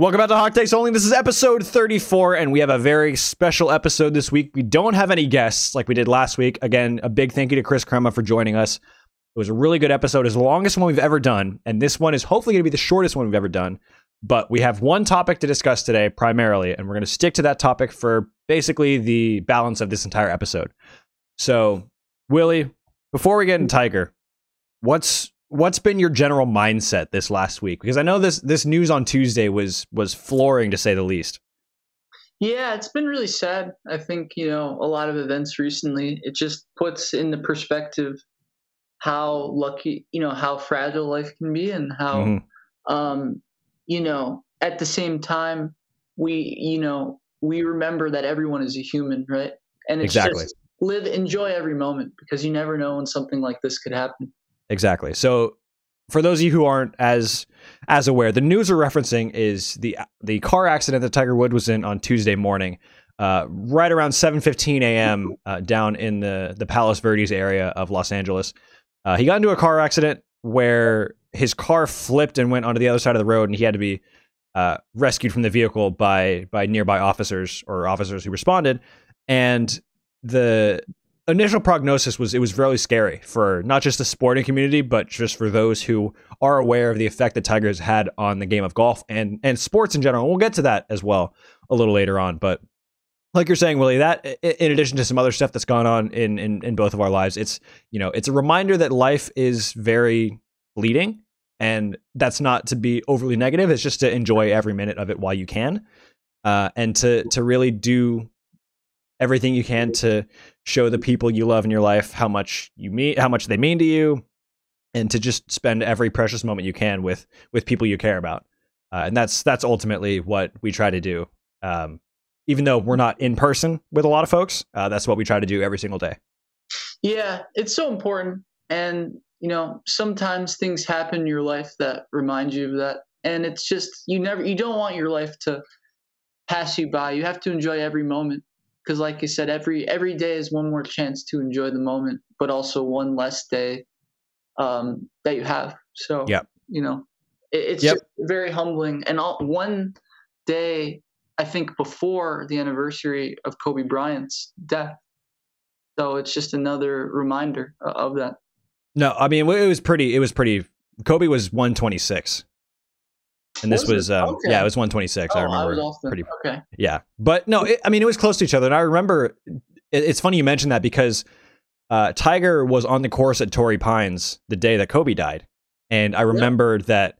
Welcome back to Hot Takes Only. This is episode 34, and we have a very special episode this week. We don't have any guests like we did last week. Again, a big thank you to Chris Crema for joining us. It was a really good episode. It's the longest one we've ever done, and this one is hopefully going to be the shortest one we've ever done. But we have one topic to discuss today primarily, and we're going to stick to that topic for basically the balance of this entire episode. So, Willie, before we get into Tiger, what's what's been your general mindset this last week? Because I know this this news on Tuesday was was flooring to say the least. Yeah, it's been really sad. I think, you know, a lot of events recently, it just puts into perspective how lucky, you know, how fragile life can be and how mm-hmm. um, you know, at the same time we, you know, we remember that everyone is a human, right? And it's exactly. just live enjoy every moment because you never know when something like this could happen. Exactly. So for those of you who aren't as as aware, the news we're referencing is the the car accident that Tiger Woods was in on Tuesday morning, uh, right around 7:15 a.m. Uh, down in the the Palos Verdes area of Los Angeles. Uh, he got into a car accident where his car flipped and went onto the other side of the road, and he had to be uh, rescued from the vehicle by by nearby officers or officers who responded. And the initial prognosis was it was really scary for not just the sporting community, but just for those who are aware of the effect that Tigers had on the game of golf and and sports in general. we'll get to that as well a little later on, but like you're saying, Willie, that in addition to some other stuff that's gone on in, in in both of our lives, it's you know it's a reminder that life is very fleeting, and that's not to be overly negative. It's just to enjoy every minute of it while you can, uh, and to to really do everything you can to show the people you love in your life how much you mean how much they mean to you and to just spend every precious moment you can with with people you care about. Uh, and that's that's ultimately what we try to do um, even though we're not in person with a lot of folks uh, that's what we try to do every single day. Yeah it's so important. And you know sometimes things happen in your life that remind you of that. And it's just you never you don't want your life to pass you by. You have to enjoy every moment because like you said every every day is one more chance to enjoy the moment but also one less day um, that you have. So yeah you know it, it's yep. very humbling. And all, one day i think before the anniversary of kobe bryant's death. So it's just another reminder of that. No i mean it was pretty it was pretty kobe was 126 and this was, was um, okay. yeah, it was 126. Oh, I remember I pretty. Okay. Yeah, but no, it, I mean it was close to each other, and I remember. It, it's funny you mentioned that because uh, Tiger was on the course at Torrey Pines the day that Kobe died, and I remembered yeah. that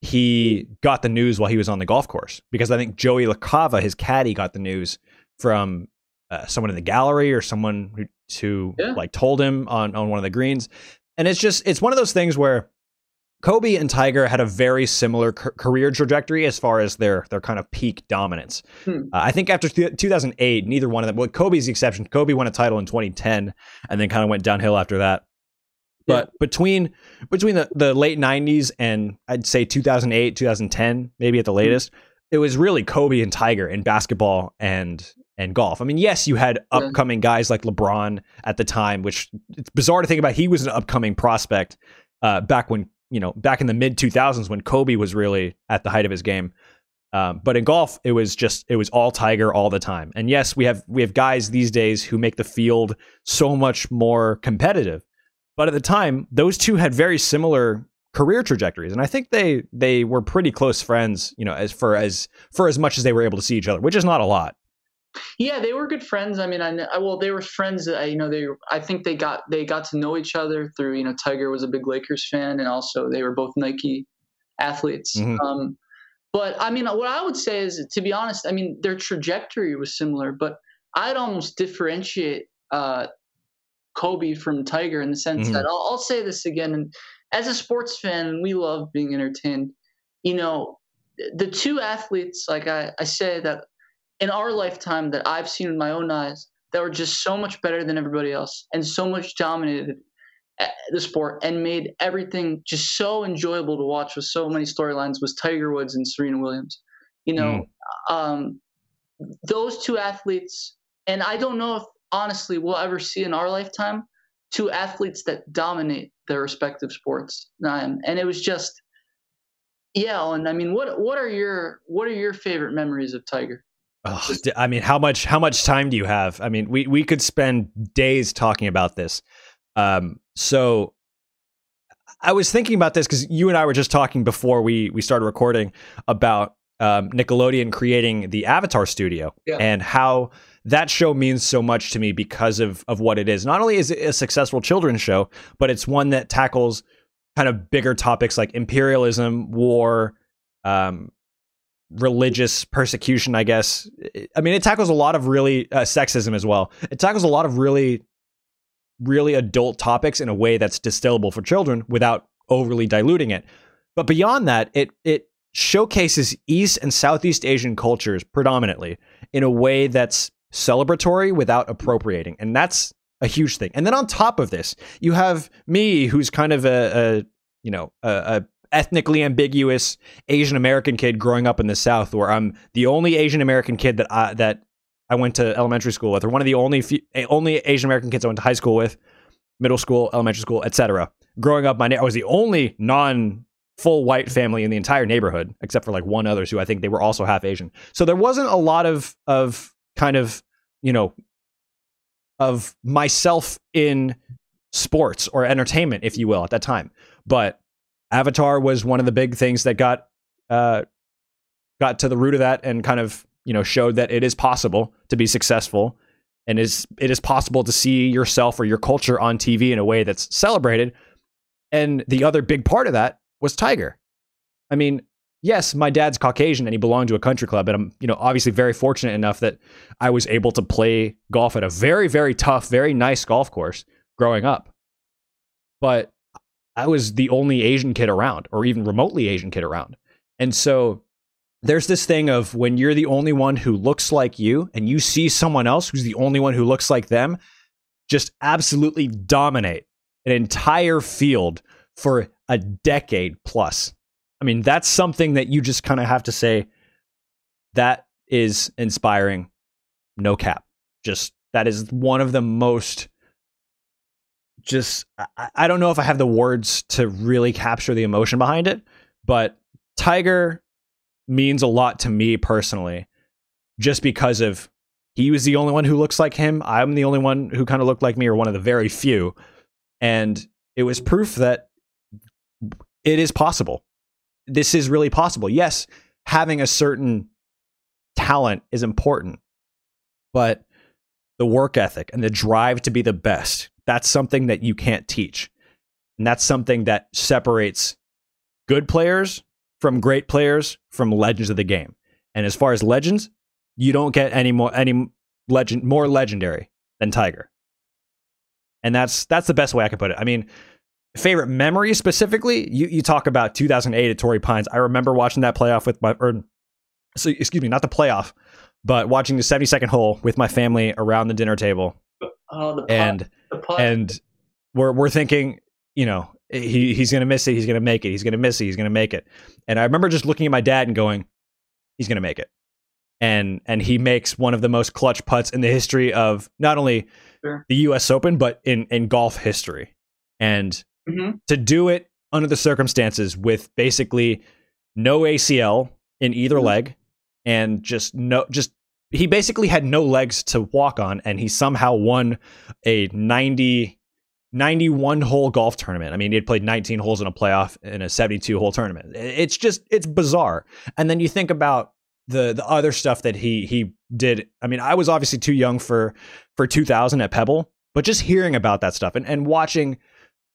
he got the news while he was on the golf course because I think Joey LaCava, his caddy, got the news from uh, someone in the gallery or someone who, who yeah. like told him on on one of the greens, and it's just it's one of those things where Kobe and Tiger had a very similar career trajectory as far as their their kind of peak dominance. Hmm. Uh, I think after th- 2008, neither one of them. Well, Kobe's the exception. Kobe won a title in 2010, and then kind of went downhill after that. But yeah. between between the, the late 90s and I'd say 2008, 2010, maybe at the hmm. latest, hmm. it was really Kobe and Tiger in basketball and and golf. I mean, yes, you had upcoming yeah. guys like LeBron at the time, which it's bizarre to think about. He was an upcoming prospect uh, back when you know, back in the mid 2000s when Kobe was really at the height of his game. Um, but in golf, it was just it was all Tiger all the time. And yes, we have we have guys these days who make the field so much more competitive. But at the time, those two had very similar career trajectories, and I think they they were pretty close friends. You know, as for as for as much as they were able to see each other, which is not a lot. Yeah, they were good friends. I mean, I, I well, they were friends. That I, you know, they I think they got they got to know each other through you know Tiger was a big Lakers fan, and also they were both Nike athletes. Mm-hmm. Um, but I mean, what I would say is, to be honest, I mean their trajectory was similar, but I'd almost differentiate uh, Kobe from Tiger in the sense mm-hmm. that I'll, I'll say this again, and as a sports fan, we love being entertained. You know, the two athletes, like I, I say that in our lifetime that I've seen with my own eyes that were just so much better than everybody else and so much dominated eh, the sport and made everything just so enjoyable to watch with so many storylines was Tiger Woods and Serena Williams. You know, mm. um, those two athletes, and I don't know if honestly we'll ever see in our lifetime two athletes that dominate their respective sports. And it was just Yeah, and I mean, what what are your what are your favorite memories of Tiger? Oh, I mean, how much how much time do you have? I mean, we we could spend days talking about this. Um, so I was thinking about this because you and I were just talking before we we started recording about um, Nickelodeon creating the Avatar studio yeah. and how that show means so much to me because of of what it is. Not only is it a successful children's show, but it's one that tackles kind of bigger topics like imperialism, war, um, religious persecution. I guess. I mean, it tackles a lot of really uh, sexism as well. It tackles a lot of really, really adult topics in a way that's distillable for children without overly diluting it. But beyond that, it it showcases East and Southeast Asian cultures predominantly in a way that's celebratory without appropriating. And that's a huge thing. And then on top of this, you have me, who's kind of a, a you know, a, a ethnically ambiguous Asian American kid growing up in the South, where I'm the only Asian American kid that I that I went to elementary school with, or one of the only few, only Asian American kids I went to high school with, middle school, elementary school, etc. Growing up, my I was the only non full white family in the entire neighborhood, except for like one others who I think they were also half Asian. So there wasn't a lot of of kind of you know of myself in sports or entertainment, if you will, at that time. But Avatar was one of the big things that got uh, got to the root of that and kind of you know showed that it is possible to be successful and is it is possible to see yourself or your culture on TV in a way that's celebrated. And the other big part of that was Tiger. I mean, yes, my dad's Caucasian and he belonged to a country club, and I'm, you know, obviously very fortunate enough that I was able to play golf at a very, very tough, very nice golf course growing up. But I was the only Asian kid around, or even remotely Asian kid around. And so there's this thing of when you're the only one who looks like you and you see someone else who's the only one who looks like them just absolutely dominate an entire field for a decade plus I mean, that's something that you just kind of have to say that is inspiring. No cap. Just that is one of the most just I, I don't know if I have the words to really capture the emotion behind it, but Tiger means a lot to me personally just because of he was the only one who looks like him. I'm the only one who kind of looked like me, or one of the very few. And it was proof that it is possible this is really possible. Yes, having a certain talent is important, but the work ethic and the drive to be the best, that's something that you can't teach. And that's something that separates good players from great players from legends of the game. And as far as legends, you don't get any more any legend more legendary than Tiger. And that's that's the best way I can put it. I mean, favorite memory specifically, you, you talk about 2008 at Torrey Pines. I remember watching that playoff with my, or so, excuse me, not the playoff, but watching the 72nd hole with my family around the dinner table. Oh, the and the and we're we're thinking, you know, he he's gonna miss it, he's gonna make it, he's gonna miss it, he's gonna make it. And I remember just looking at my dad and going, he's gonna make it. And and he makes one of the most clutch putts in the history of not only sure. the U.S. Open but in in golf history. And mm-hmm. to do it under the circumstances with basically no ACL in either mm-hmm. leg and just no just he basically had no legs to walk on and he somehow won a 90 91 hole golf tournament. I mean, he had played 19 holes in a playoff in a 72 hole tournament. It's just it's bizarre. And then you think about the the other stuff that he he did. I mean, I was obviously too young for for 2000 at Pebble, but just hearing about that stuff and and watching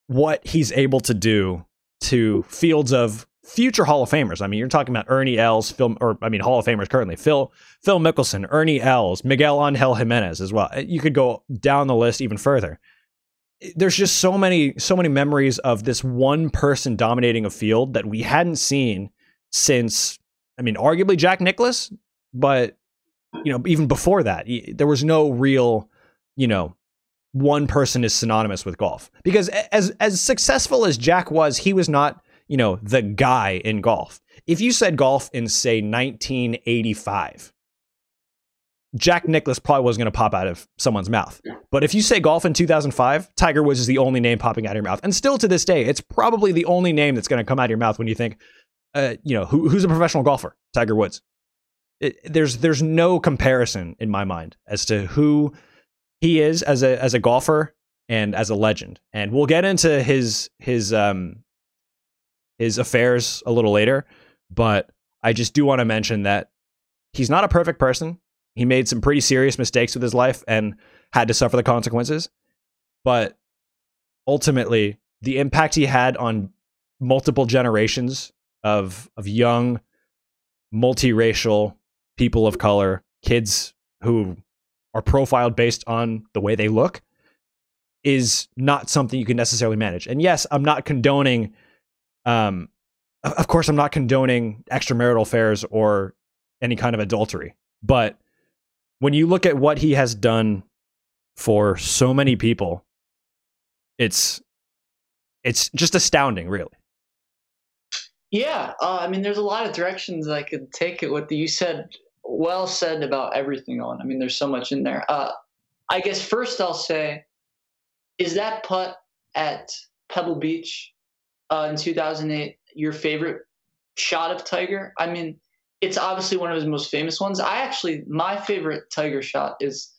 what he's able to do to fields of future Hall of Famers. I mean, you're talking about Ernie Els, Phil, or I mean, Hall of Famers currently. Phil Phil Mickelson, Ernie Els, Miguel Angel Jimenez as well. You could go down the list even further. There's just so many so many memories of this one person dominating a field that we hadn't seen since. I mean, arguably Jack Nicklaus, but you know, even before that, there was no real, you know, one person is synonymous with golf because as as successful as Jack was, he was not you know the guy in golf. If you said golf in say 1985, Jack Nicklaus probably wasn't going to pop out of someone's mouth. But if you say golf in 2005, Tiger Woods is the only name popping out of your mouth, and still to this day, it's probably the only name that's going to come out of your mouth when you think uh, you know, who, who's a professional golfer? Tiger Woods. It, there's there's no comparison in my mind as to who he is as a as a golfer and as a legend. And we'll get into his his um his affairs a little later, but I just do want to mention that he's not a perfect person. He made some pretty serious mistakes with his life and had to suffer the consequences. But ultimately, the impact he had on multiple generations of of young multiracial people of color, kids who are profiled based on the way they look is not something you can necessarily manage. And yes, I'm not condoning um of course I'm not condoning extramarital affairs or any kind of adultery. But when you look at what he has done for so many people, it's it's just astounding, really. Yeah, uh, I mean, there's a lot of directions I could take it. What you said, well said about everything on. I mean, there's so much in there. Uh, I guess first I'll say, is that putt at Pebble Beach uh, in 2008 your favorite shot of Tiger? I mean, it's obviously one of his most famous ones. I actually, my favorite Tiger shot is,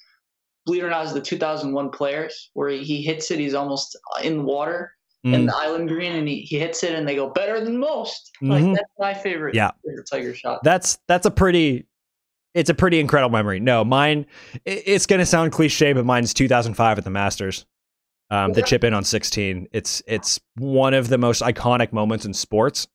believe it or not, is the 2001 Players, where he, hits it. He's almost in the water mm. in the island green, and he, he hits it, and they go better than most. Mm-hmm. Like that's my favorite, yeah. favorite Tiger shot. That's that's a pretty. It's a pretty incredible memory. No, mine. It's going to sound cliche, but mine's 2005 at the Masters. Um, the chip in on 16. It's it's one of the most iconic moments in sports,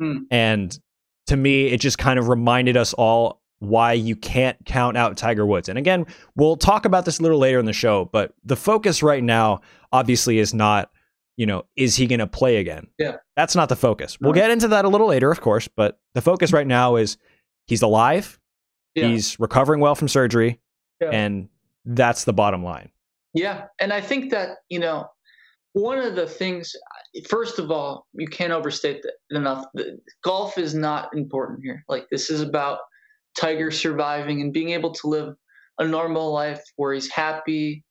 mm. and to me, it just kind of reminded us all why you can't count out Tiger Woods. And again, we'll talk about this a little later in the show, but the focus right now obviously is not you know, is he going to play again? Yeah. That's not the focus. We'll get into that a little later, of course, but the focus right now is he's alive, yeah. he's recovering well from surgery, yeah. and that's the bottom line. Yeah. And I think that, you know, one of the things, first of all, you can't overstate that enough. Golf is not important here. Like, this is about Tiger surviving and being able to live a normal life where he's happy,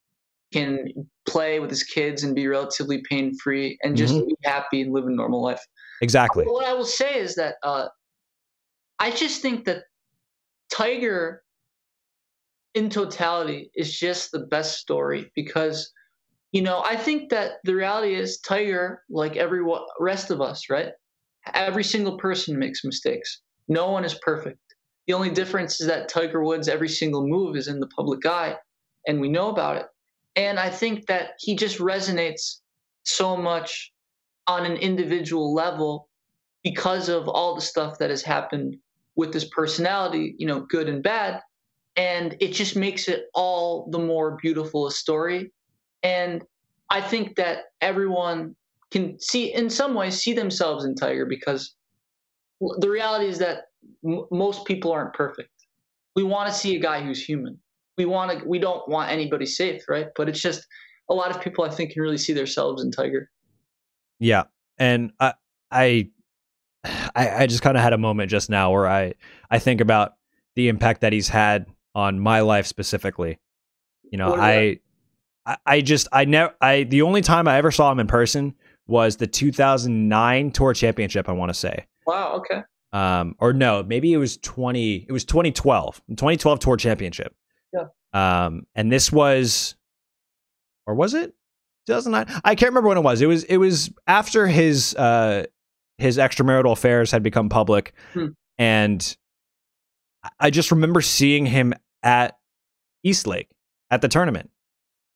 can play with his kids and be relatively pain free and just mm-hmm. be happy and live a normal life. Exactly. What I will say is that uh, I just think that Tiger, in totality, is just the best story because, you know, I think that the reality is Tiger, like every rest of us, right? Every single person makes mistakes. No one is perfect. The only difference is that Tiger Woods' every single move is in the public eye, and we know about it. And I think that he just resonates so much on an individual level because of all the stuff that has happened with his personality, you know, good and bad. And it just makes it all the more beautiful a story. And I think that everyone can see, in some ways, see themselves in Tiger because the reality is that m- most people aren't perfect. We want to see a guy who's human we want to we don't want anybody safe, right? But it's just a lot of people I think can really see themselves in Tiger. Yeah, and I I I, just kind of had a moment just now where I I think about the impact that he's had on my life specifically. You know, I, I I just I never I the only time I ever saw him in person was the 2009 Tour Championship. I want to say. Wow. Okay. Um, or no, maybe it was 20. It was 2012. 2012 Tour Championship. Yeah. Um, and this was, or was it 2009? I can't remember when it was. It was it was after his uh his extramarital affairs had become public, hmm. and I just remember seeing him at Eastlake at the tournament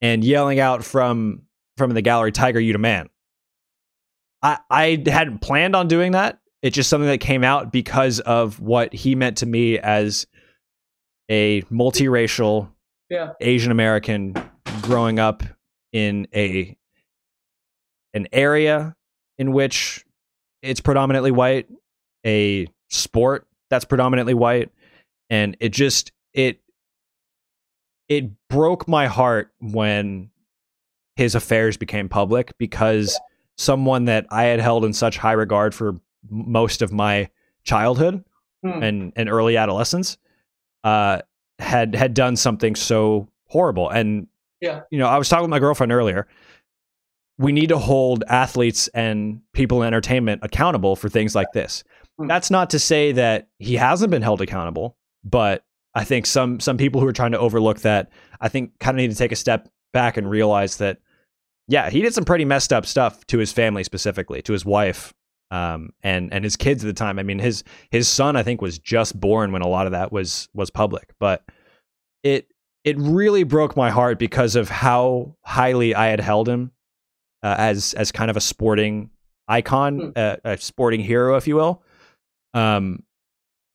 and yelling out from from the gallery, "Tiger, you man." I I hadn't planned on doing that. It's just something that came out because of what he meant to me as a multiracial yeah. Asian American growing up in a an area in which it's predominantly white, a sport that's predominantly white, and it just it it broke my heart when his affairs became public because someone that I had held in such high regard for most of my childhood hmm. and and early adolescence uh, had had done something so horrible. And yeah, you know, I was talking with my girlfriend earlier. We need to hold athletes and people in entertainment accountable for things like this. Hmm. That's not to say that he hasn't been held accountable, but I think some some people who are trying to overlook that, I think kind of need to take a step back and realize that yeah, he did some pretty messed up stuff to his family specifically, to his wife, um, and and his kids at the time. I mean, his his son I think was just born when a lot of that was was public, but it it really broke my heart because of how highly I had held him uh, as as kind of a sporting icon, mm. uh, a sporting hero, if you will. Um,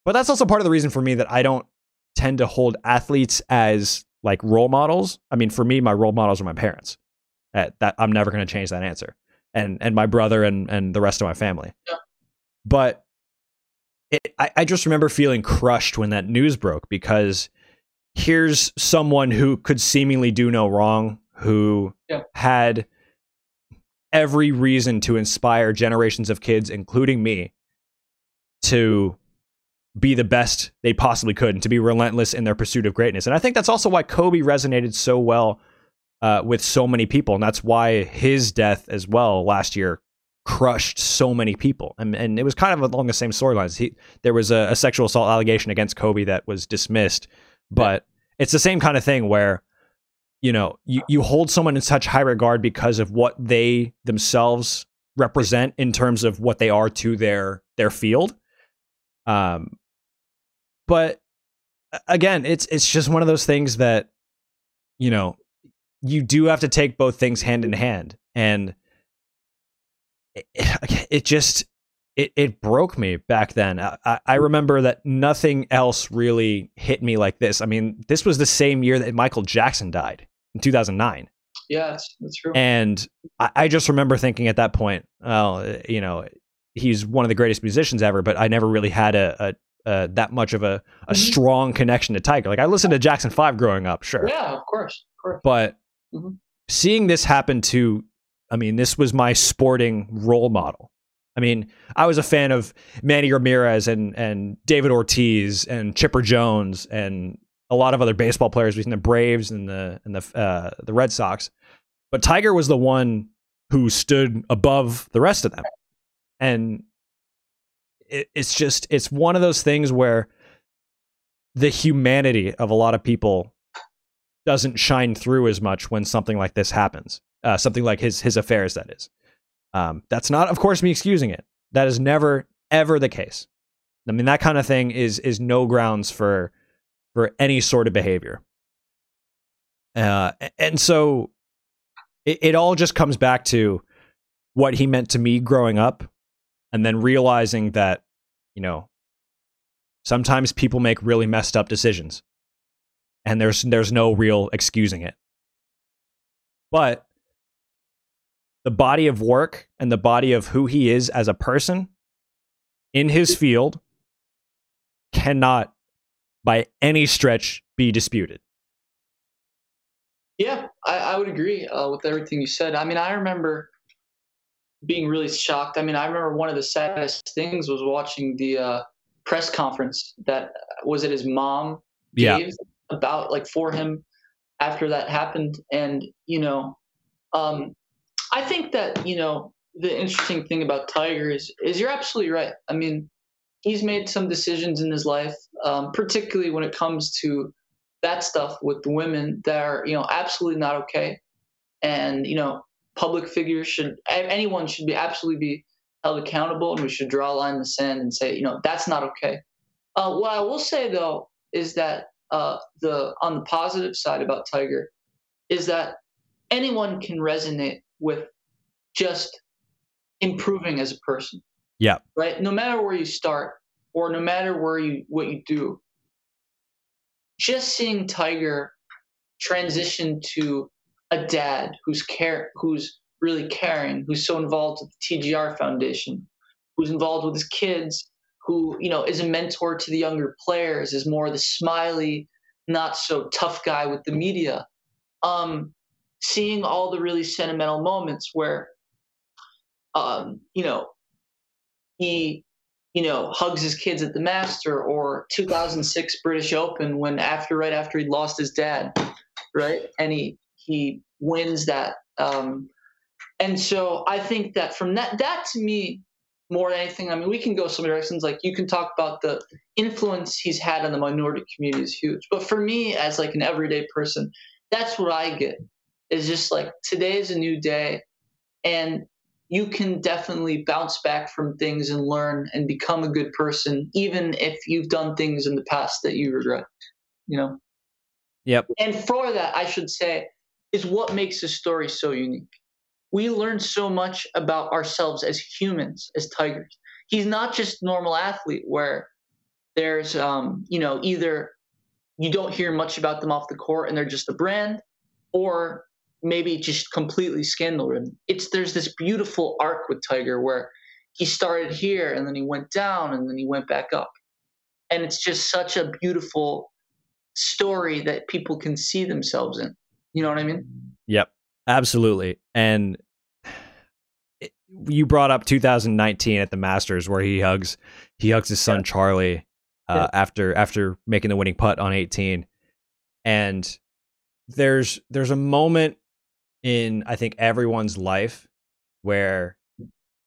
but that's also part of the reason for me that I don't tend to hold athletes as like role models. I mean, for me, my role models are my parents. Uh, that I'm never going to change that answer, and and my brother and and the rest of my family. Yeah. But it, I, I just remember feeling crushed when that news broke because here's someone who could seemingly do no wrong, who yeah. had every reason to inspire generations of kids, including me, to be the best they possibly could and to be relentless in their pursuit of greatness. And I think that's also why Kobe resonated so well uh, with so many people. And that's why his death as well last year crushed so many people. And, and it was kind of along the same storylines. He, there was a, a, sexual assault allegation against Kobe that was dismissed, but it's the same kind of thing where you know you, you hold someone in such high regard because of what they themselves represent in terms of what they are to their their field um but again it's it's just one of those things that you know you do have to take both things hand in hand and it, it just it, it broke me back then. I, I remember that nothing else really hit me like this. I mean, this was the same year that Michael Jackson died in 2009. Yes, that's true. And I, I just remember thinking at that point, well, you know, he's one of the greatest musicians ever, but I never really had a, a, a that much of a, a mm-hmm. strong connection to Tiger. Like I listened to Jackson 5 growing up, sure. Yeah, of course. Of course. But mm-hmm. seeing this happen to, I mean, this was my sporting role model. I mean, I was a fan of Manny Ramirez and and David Ortiz and Chipper Jones and a lot of other baseball players between the Braves and the and the uh, the Red Sox, but Tiger was the one who stood above the rest of them, and it, it's just it's one of those things where the humanity of a lot of people doesn't shine through as much when something like this happens. Uh, something like his his affairs, that is. Um, that's not, of course, me excusing it. That is never, ever the case. I mean, that kind of thing is is no grounds for for any sort of behavior. Uh, and so it, it all just comes back to what he meant to me growing up, and then realizing that, you know, sometimes people make really messed up decisions, and there's there's no real excusing it. But the body of work and the body of who he is as a person in his field cannot by any stretch be disputed. Yeah, I, I would agree uh, with everything you said. I mean, I remember being really shocked. I mean, I remember one of the saddest things was watching the uh, press conference that was it his mom gave about like for him after that happened, and you know, um, I think that you know the interesting thing about Tiger is is you're absolutely right. I mean, he's made some decisions in his life, um, particularly when it comes to that stuff with the women that are you know absolutely not okay, and you know public figures should anyone should be absolutely be held accountable, and we should draw a line in the sand and say you know that's not okay. Uh, what I will say though is that uh, the on the positive side about Tiger is that anyone can resonate with just improving as a person. Yeah. Right. No matter where you start or no matter where you what you do, just seeing Tiger transition to a dad who's care who's really caring, who's so involved with the TGR Foundation, who's involved with his kids, who you know is a mentor to the younger players, is more the smiley, not so tough guy with the media. Um, seeing all the really sentimental moments where, um, you know, he, you know, hugs his kids at the Master or 2006 British Open when after right after he lost his dad, right, and he he wins that. Um, and so I think that from that that to me more than anything, I mean, we can go some directions. Like you can talk about the influence he's had on the minority community is huge. But for me, as like an everyday person, that's what I get. Is just like today is a new day, and you can definitely bounce back from things and learn and become a good person, even if you've done things in the past that you regret. You know. Yep. And for that, I should say, is what makes the story so unique we learn so much about ourselves as humans, as tigers. He's not just normal athlete where there's, um, you know, either you don't hear much about them off the court and they're just a brand, or maybe just completely scandal ridden. It's there's this beautiful arc with Tiger where he started here and then he went down and then he went back up, and it's just such a beautiful story that people can see themselves in. You know what I mean? Yep. Absolutely. And you brought up 2019 at the Masters where he hugs he hugs his son yeah. Charlie uh, yeah. after after making the winning putt on 18. And there's there's a moment in I think everyone's life where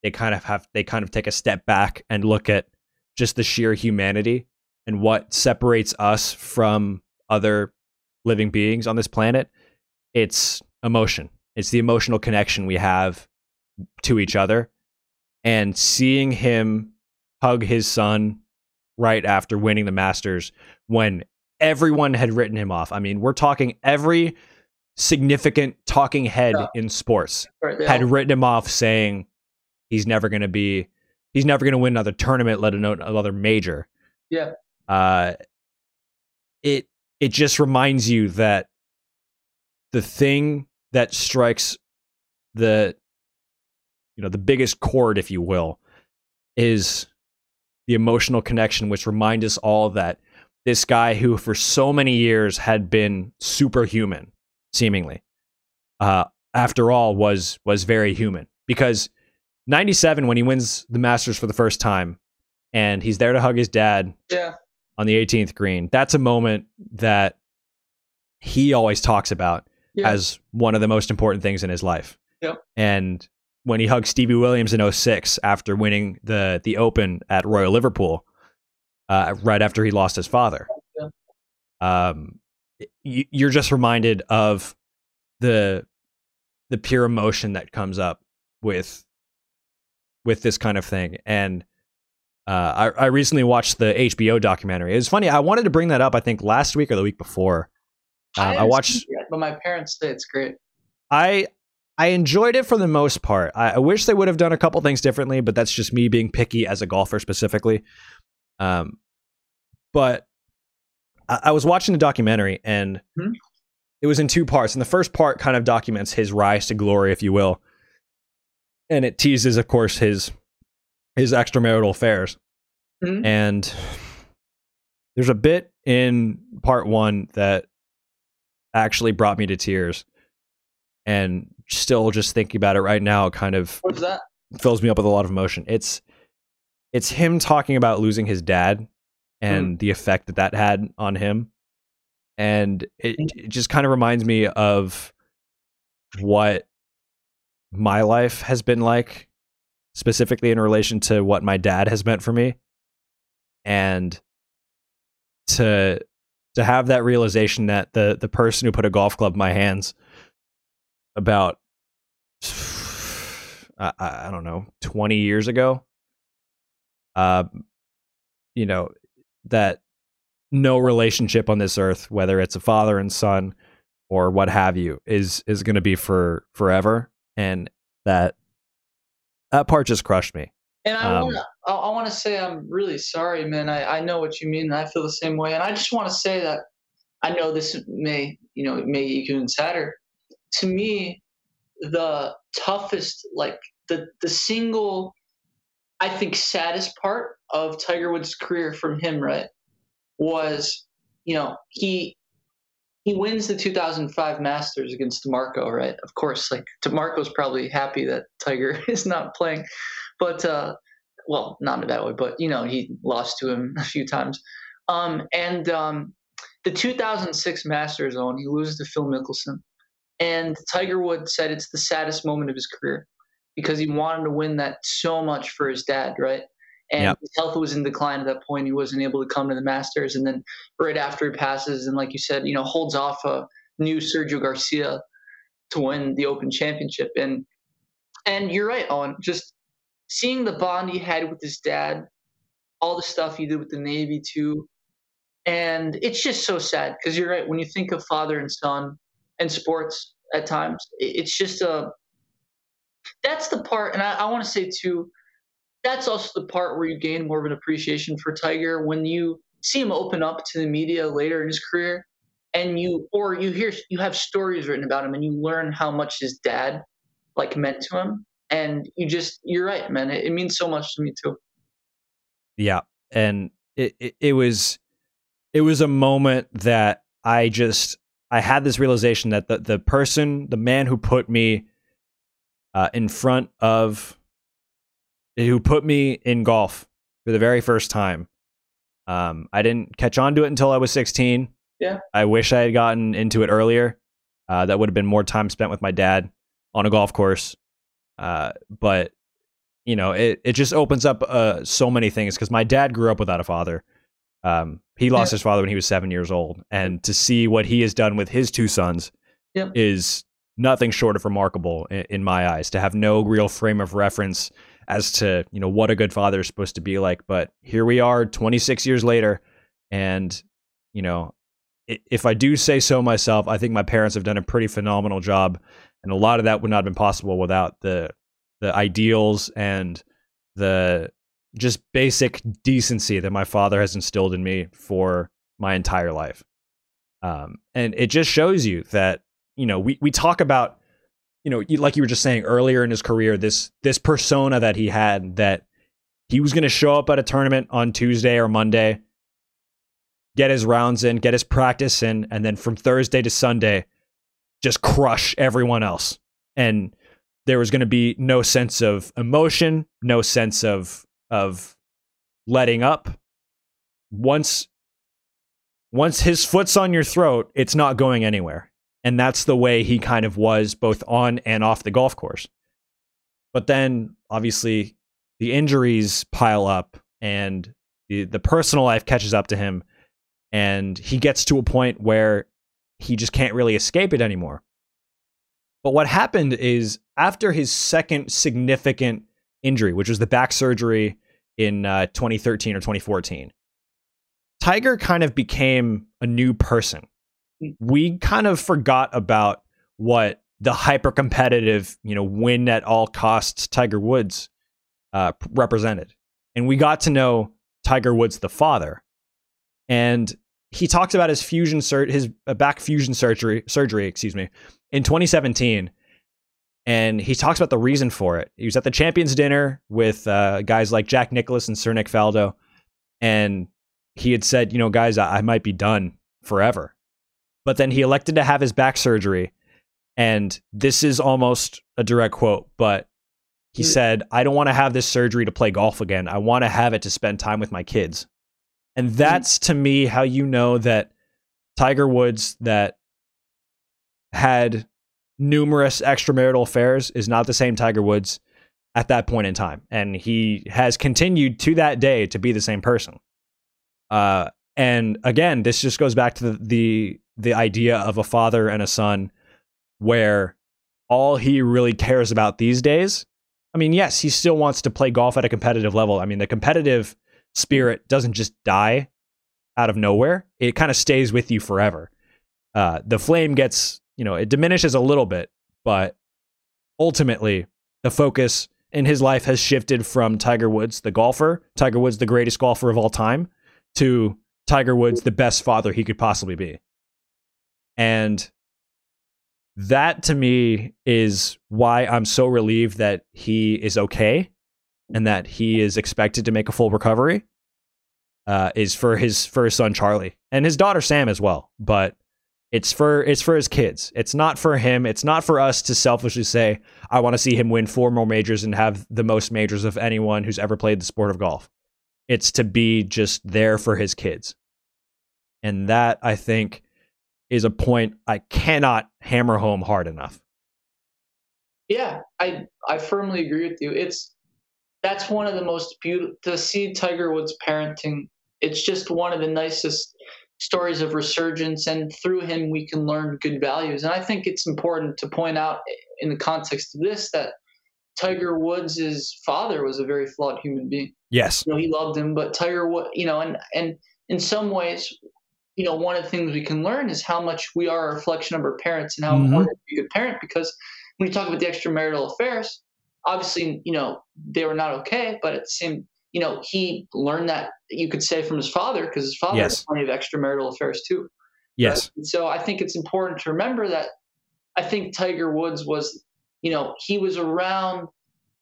they kind of have they kind of take a step back and look at just the sheer humanity and what separates us from other living beings on this planet. It's emotion. It's the emotional connection we have to each other. And seeing him hug his son right after winning the Masters when everyone had written him off. I mean, we're talking every significant talking head yeah. in sports had written him off saying he's never going to be he's never going to win another tournament let alone another major yeah uh it it just reminds you that the thing that strikes the you know the biggest chord if you will is the emotional connection which remind us all that this guy who for so many years had been superhuman seemingly uh, after all was was very human because 97 when he wins the masters for the first time and he's there to hug his dad yeah. on the 18th green that's a moment that he always talks about yeah. as one of the most important things in his life. Yep. And when he hugged Stevie Williams in 06 after winning the the Open at Royal Liverpool, uh, right after he lost his father, yeah. um, you, you're just reminded of the the pure emotion that comes up with with this kind of thing. And uh, I, I recently watched the HBO documentary. It was funny. I wanted to bring that up. I think last week or the week before. Um, I, I watched, yet, but my parents say it's great. I I enjoyed it for the most part. I, I, wish they would have done a couple things differently, but that's just me being picky as a golfer specifically. Um, but I, I was watching the documentary and mm-hmm. it was in two parts. And the first part kind of documents his rise to glory, if you will, and it teases, of course, his his extramarital affairs. Mm-hmm. And there's a bit in part one that actually brought me to tears. And still just thinking about it right now kind of What's that? fills me up with a lot of emotion. It's it's him talking about losing his dad and mm. the effect that that had on him. And it, it just kind of reminds me of what my life has been like specifically in relation to what my dad has meant for me and to to have that realization that the the person who put a golf club in my hands about I, I don't know 20 years ago uh you know that no relationship on this earth whether it's a father and son or what have you is is going to be for forever. And that that part just crushed me. And I um, want to I want to say I'm really sorry, man. I, I know what you mean. I feel the same way. And I just want to say that I know this may, you know, may even sadder. To me, the toughest, like the the single, I think, saddest part of Tiger Woods' career from him, right, was, you know, he he wins the 2005 Masters against DiMarco, right? Of course, like DiMarco's probably happy that Tiger is not playing, but uh, well, not in that way, but you know, he lost to him a few times. Um, and um, the 2006 Masters Zone, he loses to Phil Mickelson, and Tiger Woods said it's the saddest moment of his career. because he wanted to win that so much for his dad, right? And yep. his health was in decline at that point. He wasn't able to come to the Masters, and then right after he passes, and like you said, you know, holds off a new Sergio Garcia to win the Open Championship. And and you're right, Owen. Just seeing the bond he had with his dad, all the stuff he did with the Navy too, and it's just so sad because you're right. When you think of father and son and sports, at times, it's just a. That's the part, and I, I want to say too. That's also the part where you gain more of an appreciation for Tiger when you see him open up to the media later in his career and you or you hear you have stories written about him and you learn how much his dad like meant to him and you just you're right man it, it means so much to me too yeah and it, it, it was it was a moment that i just i had this realization that the the person the man who put me uh, in front of who put me in golf for the very first time um, i didn't catch on to it until i was 16 yeah. I wish I had gotten into it earlier. Uh, that would have been more time spent with my dad on a golf course. Uh, but you know, it it just opens up uh, so many things because my dad grew up without a father. Um, he lost yeah. his father when he was seven years old, and to see what he has done with his two sons yeah. is nothing short of remarkable in, in, my eyes. To have no real frame of reference as to you know what a good father is supposed to be like, but here we are, 26 years later, and you know if I do say so myself, I think my parents have done a pretty phenomenal job, and a lot of that would not have been possible without the the ideals and the just basic decency that my father has instilled in me for my entire life. Um, and it just shows you that you know we we talk about you know like you were just saying earlier in his career this this persona that he had that he was going to show up at a tournament on Tuesday or Monday get his rounds in, get his practice in, and then from Thursday to Sunday, just crush everyone else. And there was going to be no sense of emotion, no sense of of letting up. Once once his foot's on your throat, it's not going anywhere. And that's the way he kind of was both on and off the golf course. But then obviously the injuries pile up and the, the personal life catches up to him and he gets to a point where he just can't really escape it anymore. But what happened is after his second significant injury, which was the back surgery in uh, 2013 or 2014, Tiger kind of became a new person. We kind of forgot about what the hyper competitive, you know, win at all costs Tiger Woods uh, represented. And we got to know Tiger Woods, the father. And he talks about his fusion sur- his uh, back fusion surgery surgery, excuse me, in 2017. And he talks about the reason for it. He was at the champions dinner with uh, guys like Jack Nicklaus and Sir Nick Faldo. And he had said, you know, guys, I, I might be done forever. But then he elected to have his back surgery. And this is almost a direct quote, but he mm. said, I don't want to have this surgery to play golf again. I want to have it to spend time with my kids. And that's to me how you know that Tiger Woods that had numerous extramarital affairs is not the same Tiger Woods at that point in time. And he has continued to that day to be the same person. Uh, and again, this just goes back to the, the the idea of a father and a son where all he really cares about these days. I mean, yes, he still wants to play golf at a competitive level. I mean, the competitive spirit doesn't just die out of nowhere. It kind of stays with you forever. Uh, the flame gets, you know, it diminishes a little bit, but ultimately the focus in his life has shifted from Tiger Woods, the golfer, Tiger Woods, the greatest golfer of all time, to Tiger Woods, the best father he could possibly be. And that to me is why I'm so relieved that he is okay and that he is expected to make a full recovery uh, is for his for his son Charlie and his daughter Sam as well. But it's for it's for his kids. It's not for him. It's not for us to selfishly say I want to see him win four more majors and have the most majors of anyone who's ever played the sport of golf. It's to be just there for his kids. And that I think is a point I cannot hammer home hard enough. Yeah, I I firmly agree with you. It's that's one of the most beautiful to see Tiger Woods parenting. It's just one of the nicest stories of resurgence, and through him we can learn good values. And I think it's important to point out in the context of this that Tiger Woods' father was a very flawed human being. Yes, you know, he loved him, but Tiger, you know, and and in some ways, you know, one of the things we can learn is how much we are a reflection of our parents and how mm-hmm. important to be a good parent. Because when you talk about the extramarital affairs, obviously, you know, they were not okay, but at the same, you know, he learned that you could say from his father because his father yes. had plenty of extramarital affairs too. Yes. Right? So I think it's important to remember that. I think Tiger Woods was, you know, he was around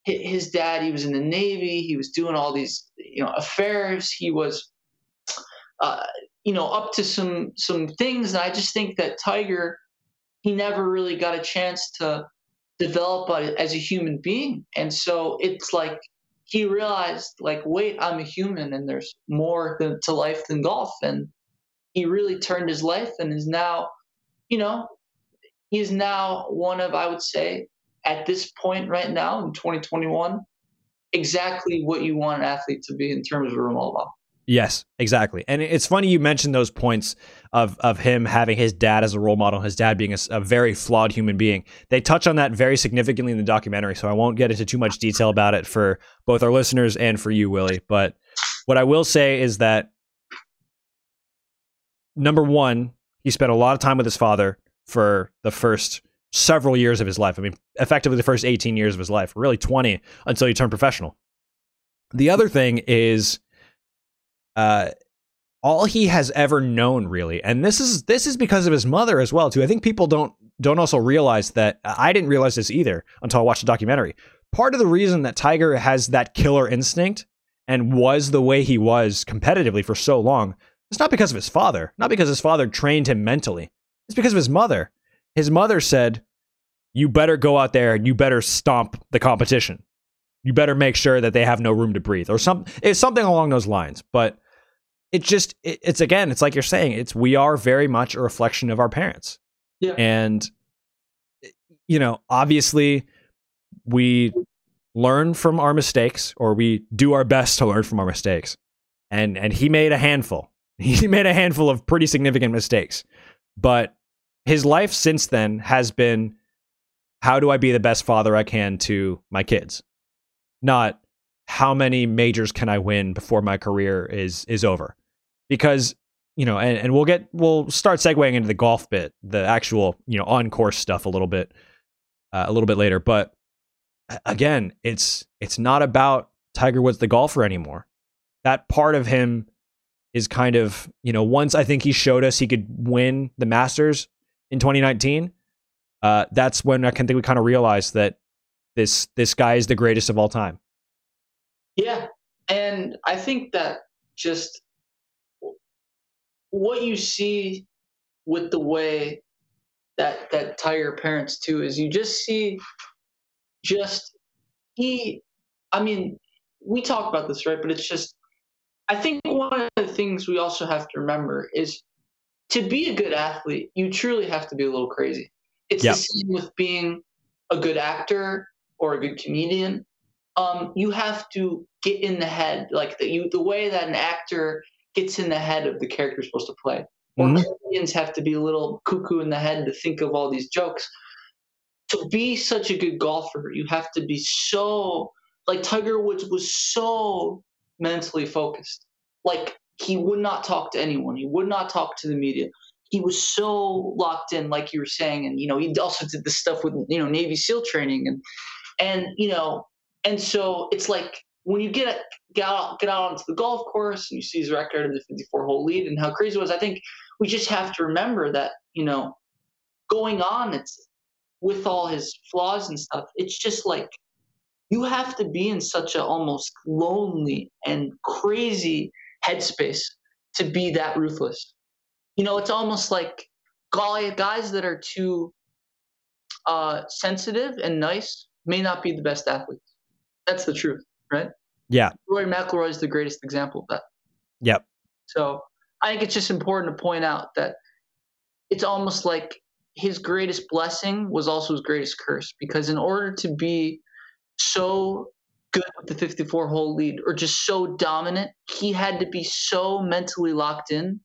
his dad. He was in the Navy. He was doing all these, you know, affairs. He was, uh, you know, up to some some things. And I just think that Tiger, he never really got a chance to develop as a human being. And so it's like he realized, like, wait, I'm a human, and there's more to life than golf. And he really turned his life, and is now, you know, he is now one of, I would say, at this point right now in 2021, exactly what you want an athlete to be in terms of model. Yes, exactly. And it's funny you mentioned those points of of him having his dad as a role model, his dad being a, a, very flawed human being. They touch on that very significantly in the documentary, so I won't get into too much detail about it for both our listeners and for you, Willie. But what I will say is that number one, he spent a lot of time with his father for the first several years of his life. I mean, effectively the first 18 years of his life, really 20 until he turned professional. The other thing is uh, all he has ever known really and this is this is because of his mother as well too. I think people don't don't also realize that i didn't realize this either until i watched the documentary. Part of the reason that tiger has that killer instinct and was the way he was competitively for so long it's not because of his father not because his father trained him mentally. It's because of his mother. His mother said you better go out there and you better stomp the competition. You better make sure that they have no room to breathe or some it's something along those lines. But it just it, it's again it's like you're saying it's we are very much a reflection of our parents. Yeah. And you know obviously we learn from our mistakes or we do our best to learn from our mistakes. And and he made a handful. He made a handful of pretty significant mistakes. But his life since then has been how do i be the best father i can to my kids? Not how many majors can i win before my career is is over because you know, and, and we'll get we'll start segueing into the golf bit, the actual you know on course stuff a little bit, uh, a little bit later. But again, it's it's not about Tiger Woods the golfer anymore. That part of him is kind of you know once I think he showed us he could win the Masters in 2019. Uh, that's when I can think we kind of realized that this this guy is the greatest of all time. Yeah, and I think that just what you see with the way that that Tiger parents too is you just see just he I mean we talk about this right? But it's just I think one of the things we also have to remember is to be a good athlete you truly have to be a little crazy. It's yep. the same with being a good actor or a good comedian. Um, you have to get in the head like the, you the way that an actor gets in the head of the character you're supposed to play. Or mm-hmm. comedians have to be a little cuckoo in the head to think of all these jokes. To be such a good golfer, you have to be so like Tiger Woods was so mentally focused. Like he would not talk to anyone. He would not talk to the media. He was so locked in, like you were saying, and you know, he also did this stuff with you know Navy SEAL training and and you know, and so it's like when you get get out get out onto the golf course and you see his record in the 54 hole lead and how crazy it was, I think we just have to remember that you know going on it's with all his flaws and stuff. It's just like you have to be in such a almost lonely and crazy headspace to be that ruthless. You know, it's almost like guys that are too uh, sensitive and nice may not be the best athletes. That's the truth right? Yeah. Rory McIlroy is the greatest example of that. Yep. So I think it's just important to point out that it's almost like his greatest blessing was also his greatest curse because in order to be so good with the 54 hole lead or just so dominant, he had to be so mentally locked in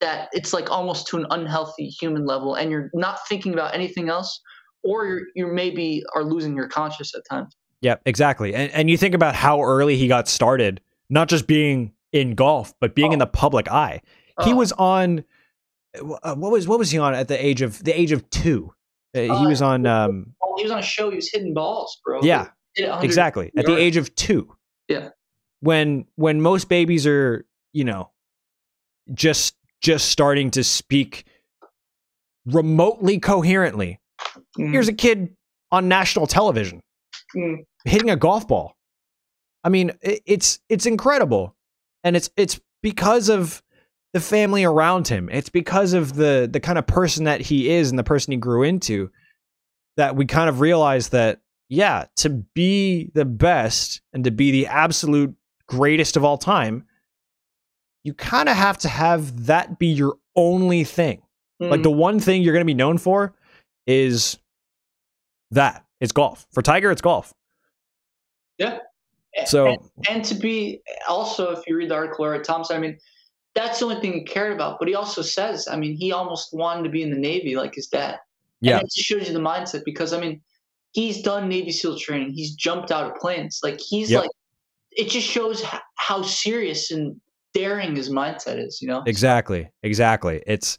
that it's like almost to an unhealthy human level and you're not thinking about anything else or you're, you maybe are losing your conscious at times. Yeah, exactly. And, and you think about how early he got started, not just being in golf, but being oh. in the public eye. He oh. was on uh, what was what was he on at the age of the age of two? Uh, he uh, was on. Um, he was on a show. He was hitting balls, bro. Yeah, exactly. At the age of two. Yeah. When when most babies are, you know, just just starting to speak remotely coherently. Mm. Here's a kid on national television mm. hitting a golf ball. I mean, it, it's it's incredible, and it's it's because of the family around him. It's because of the the kind of person that he is and the person he grew into that we kind of realize that yeah, to be the best and to be the absolute greatest of all time, you kind of have to have that be your only thing. Mm. Like the one thing you're going to be known for is that. It's golf. For Tiger, it's golf. Yeah. So and, and to be also, if you read the article at Thompson, I mean, that's the only thing he cared about. But he also says, I mean, he almost wanted to be in the Navy like his dad. Yeah. And it shows you the mindset because I mean, he's done Navy SEAL training. He's jumped out of planes. Like he's yep. like, it just shows how serious and daring his mindset is. You know. Exactly. Exactly. It's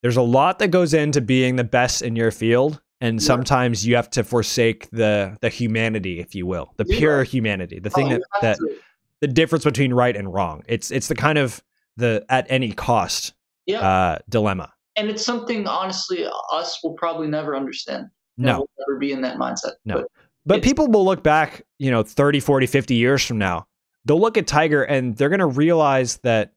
there's a lot that goes into being the best in your field, and yeah. sometimes you have to forsake the the humanity, if you will, the yeah. pure humanity, the thing oh, that that the difference between right and wrong. It's it's the kind of the at any cost yeah. uh, dilemma. And it's something honestly us will probably never understand. No. We'll never be in that mindset. No. But, but people will look back, you know, 30, 40, 50 years from now. They'll look at Tiger and they're going to realize that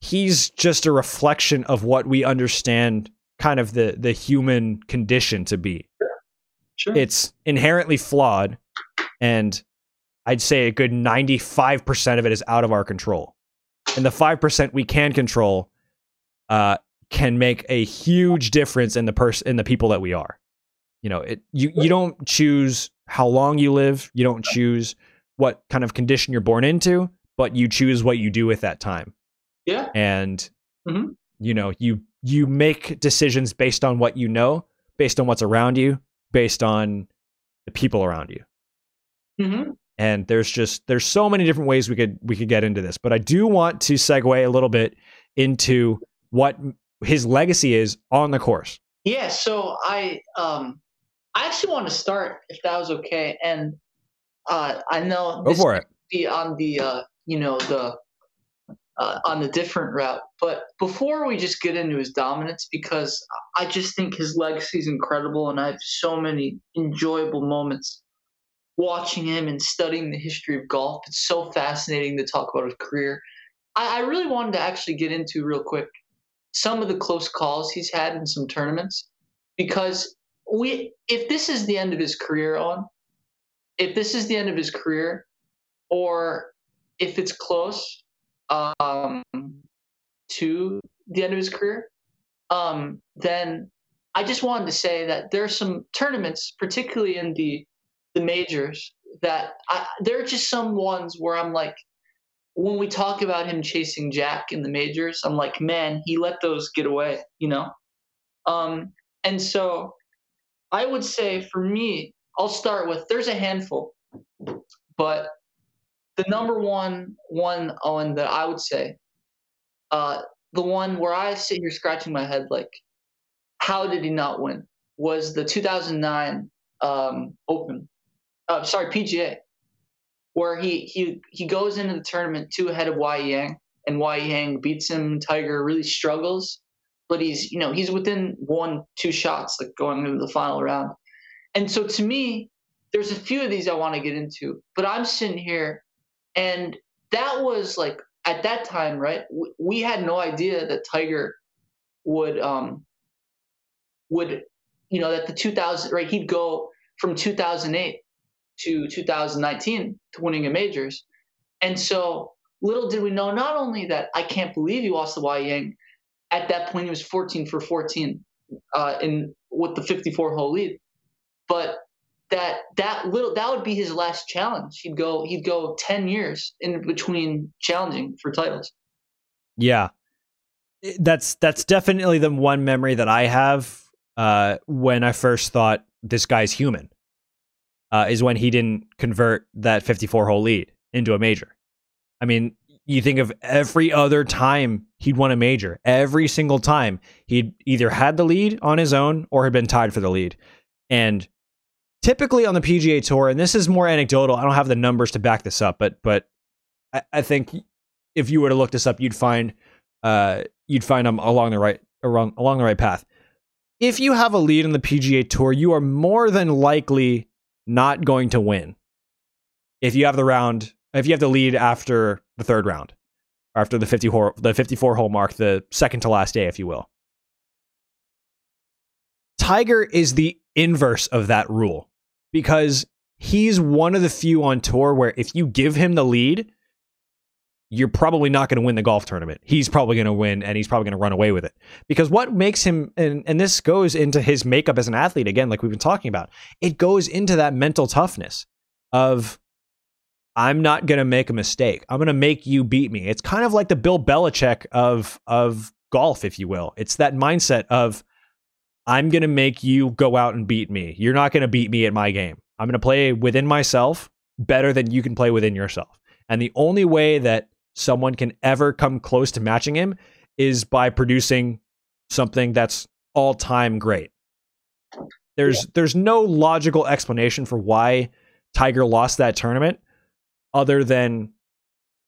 he's just a reflection of what we understand kind of the the human condition to be. Sure. It's inherently flawed and I'd say a good 95% of it is out of our control and the 5% we can control uh, can make a huge difference in the person in the people that we are you know it you you don't choose how long you live you don't choose what kind of condition you're born into but you choose what you do with that time yeah and mm-hmm. you know you you make decisions based on what you know based on what's around you based on the people around you. Mm-hmm. And there's just there's so many different ways we could we could get into this but i do want to segue a little bit into what his legacy is on the course. Yeah so i um i actually want to start if that was okay and uh i know go for it. be on the uh you know the uh, on the different route but before we just get into his dominance because i just think his legacy is incredible and i have so many enjoyable moments watching him and studying the history of golf. It's so fascinating to talk about his career. I, I really wanted to actually get into real quick some of the close calls he's had in some tournaments because we if this is the end of his career on if this is the end of his career or if it's close um, to the end of his career um, then i just wanted to say that there are some tournaments particularly in the the majors that I, there are just some ones where I'm like, when we talk about him chasing Jack in the majors, I'm like, man, he let those get away, you know? Um, and so I would say for me, I'll start with there's a handful, but the number one one Owen that I would say, uh, the one where I sit here scratching my head like, how did he not win? Was the 2009 um, Open uh, sorry, PGA, where he he he goes into the tournament two ahead of Y.E. Yang, and Y.E. Yang beats him. Tiger really struggles, but he's you know he's within one two shots like going into the final round. And so to me, there's a few of these I want to get into, but I'm sitting here, and that was like at that time, right? We had no idea that Tiger would um would you know that the 2000 right he'd go from 2008 to 2019 to winning a majors. And so little did we know not only that I can't believe he lost the Y.E. Yang, at that point he was 14 for 14 uh, in with the 54 hole lead. But that that little that would be his last challenge. He'd go he'd go 10 years in between challenging for titles. Yeah. That's that's definitely the one memory that I have uh, when I first thought this guy's human. Uh, is when he didn't convert that 54 hole lead into a major. I mean, you think of every other time he'd won a major, every single time he'd either had the lead on his own or had been tied for the lead. And typically on the PGA Tour, and this is more anecdotal, I don't have the numbers to back this up, but but I, I think if you were to look this up, you'd find uh, you'd find them along the right along along the right path. If you have a lead in the PGA Tour, you are more than likely not going to win. If you have the round, if you have the lead after the third round, after the 50 hole, the 54 hole mark, the second to last day, if you will. Tiger is the inverse of that rule because he's one of the few on tour where if you give him the lead, you're probably not going to win the golf tournament. He's probably going to win and he's probably going to run away with it. Because what makes him, and, and this goes into his makeup as an athlete, again, like we've been talking about, it goes into that mental toughness of, I'm not going to make a mistake. I'm going to make you beat me. It's kind of like the Bill Belichick of, of golf, if you will. It's that mindset of, I'm going to make you go out and beat me. You're not going to beat me at my game. I'm going to play within myself better than you can play within yourself. And the only way that someone can ever come close to matching him is by producing something that's all time great. There's yeah. there's no logical explanation for why Tiger lost that tournament other than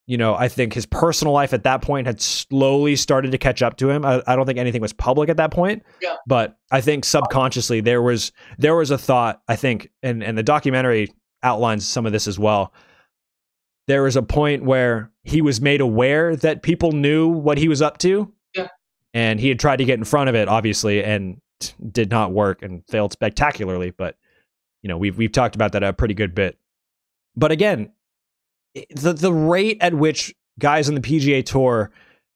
you know, I think his personal life at that point had slowly started to catch up to him. I, I, don't think anything was public at that point, yeah. but I think subconsciously there was there was a thought. I think, and and the documentary outlines some of this as well there was a point where he was made aware that people knew what he was up to. Yeah. And he had tried to get in front of it, obviously, and did not work and failed spectacularly. But, you know, we've, we've talked about that a pretty good bit. But again, the, the rate at which guys on the PGA Tour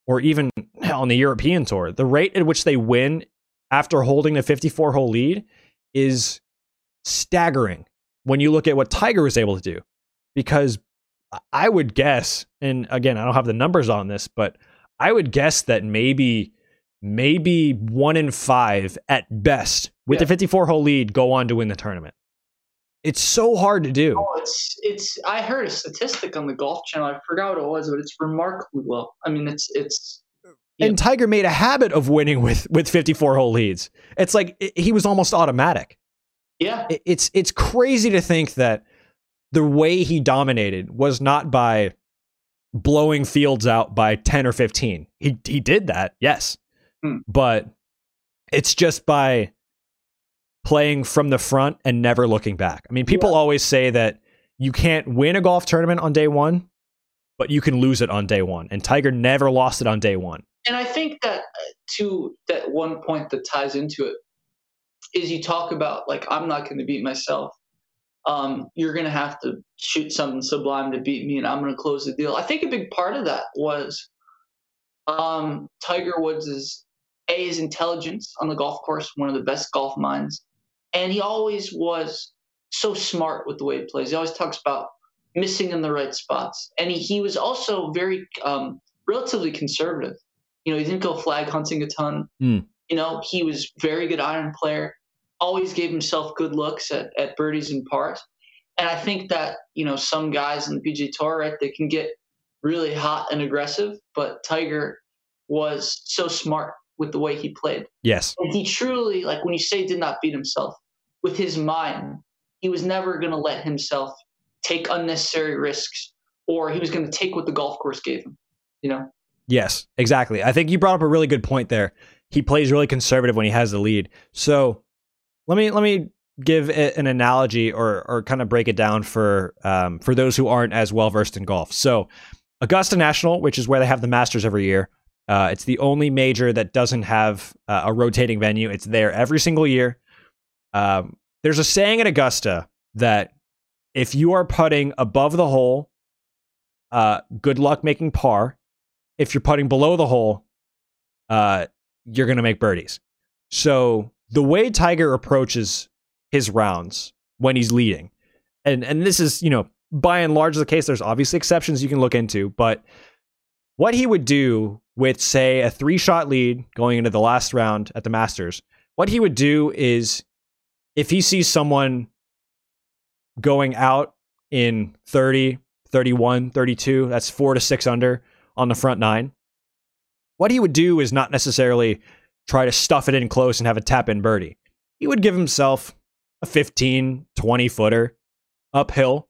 or even on the European Tour, the rate at which they win after holding the 54 hole lead is staggering when you look at what Tiger was able to do. Because I would guess, and again, I don't have the numbers on this, but I would guess that maybe maybe one in five at best with yeah. the 54 hole lead go on to win the tournament. It's so hard to do. Oh, it's it's. I heard a statistic on the Golf Channel. I forgot what it was, but it's remarkably low. I mean, it's it's. And Tiger made a habit of winning with with 54 hole leads. It's like it, he was almost automatic. Yeah, it, it's it's crazy to think that the way he dominated was not by blowing fields out by 10 or 15. He he did that, yes. Hmm. But it's just by playing from the front and never looking back. I mean, people yeah. always say that you can't win a golf tournament on day 1, but you can lose it on day 1. And Tiger never lost it on day 1. And I think that uh, to that one point that ties into it is you talk about like I'm not going to beat myself um, you're going to have to shoot something sublime to beat me, and I'm going to close the deal. I think a big part of that was um, Tiger Woods a his intelligence on the golf course, one of the best golf minds, and he always was so smart with the way he plays. He always talks about missing in the right spots, and he he was also very um, relatively conservative. You know, he didn't go flag hunting a ton. Mm. You know, he was very good iron player always gave himself good looks at, at birdies and pars. And I think that, you know, some guys in the PGA Tour, right, they can get really hot and aggressive, but Tiger was so smart with the way he played. Yes. And he truly, like when you say did not beat himself, with his mind, he was never going to let himself take unnecessary risks or he was going to take what the golf course gave him, you know? Yes, exactly. I think you brought up a really good point there. He plays really conservative when he has the lead. So let me let me give an analogy or or kind of break it down for um, for those who aren't as well versed in golf. So, Augusta National, which is where they have the Masters every year, uh, it's the only major that doesn't have uh, a rotating venue. It's there every single year. Um, there's a saying at Augusta that if you are putting above the hole, uh, good luck making par. If you're putting below the hole, uh, you're going to make birdies. So the way Tiger approaches his rounds when he's leading, and and this is you know by and large the case. There's obviously exceptions you can look into, but what he would do with say a three shot lead going into the last round at the Masters, what he would do is if he sees someone going out in 30, 31, 32, that's four to six under on the front nine. What he would do is not necessarily try to stuff it in close and have a tap in birdie. He would give himself a 15, 20 footer uphill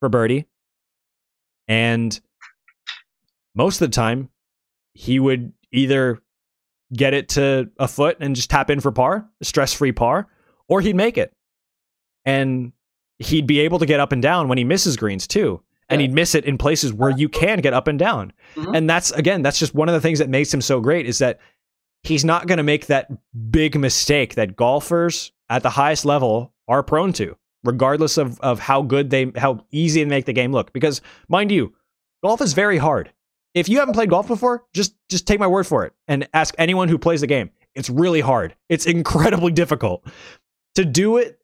for birdie. And most of the time, he would either get it to a foot and just tap in for par, stress free par, or he'd make it. And he'd be able to get up and down when he misses greens too. And yeah. he'd miss it in places where you can get up and down. Mm-hmm. And that's again, that's just one of the things that makes him so great is that he's not going to make that big mistake that golfers at the highest level are prone to, regardless of, of how good they, how easy they make the game look. Because mind you, golf is very hard. If you haven't played golf before, just just take my word for it and ask anyone who plays the game. It's really hard. It's incredibly difficult to do it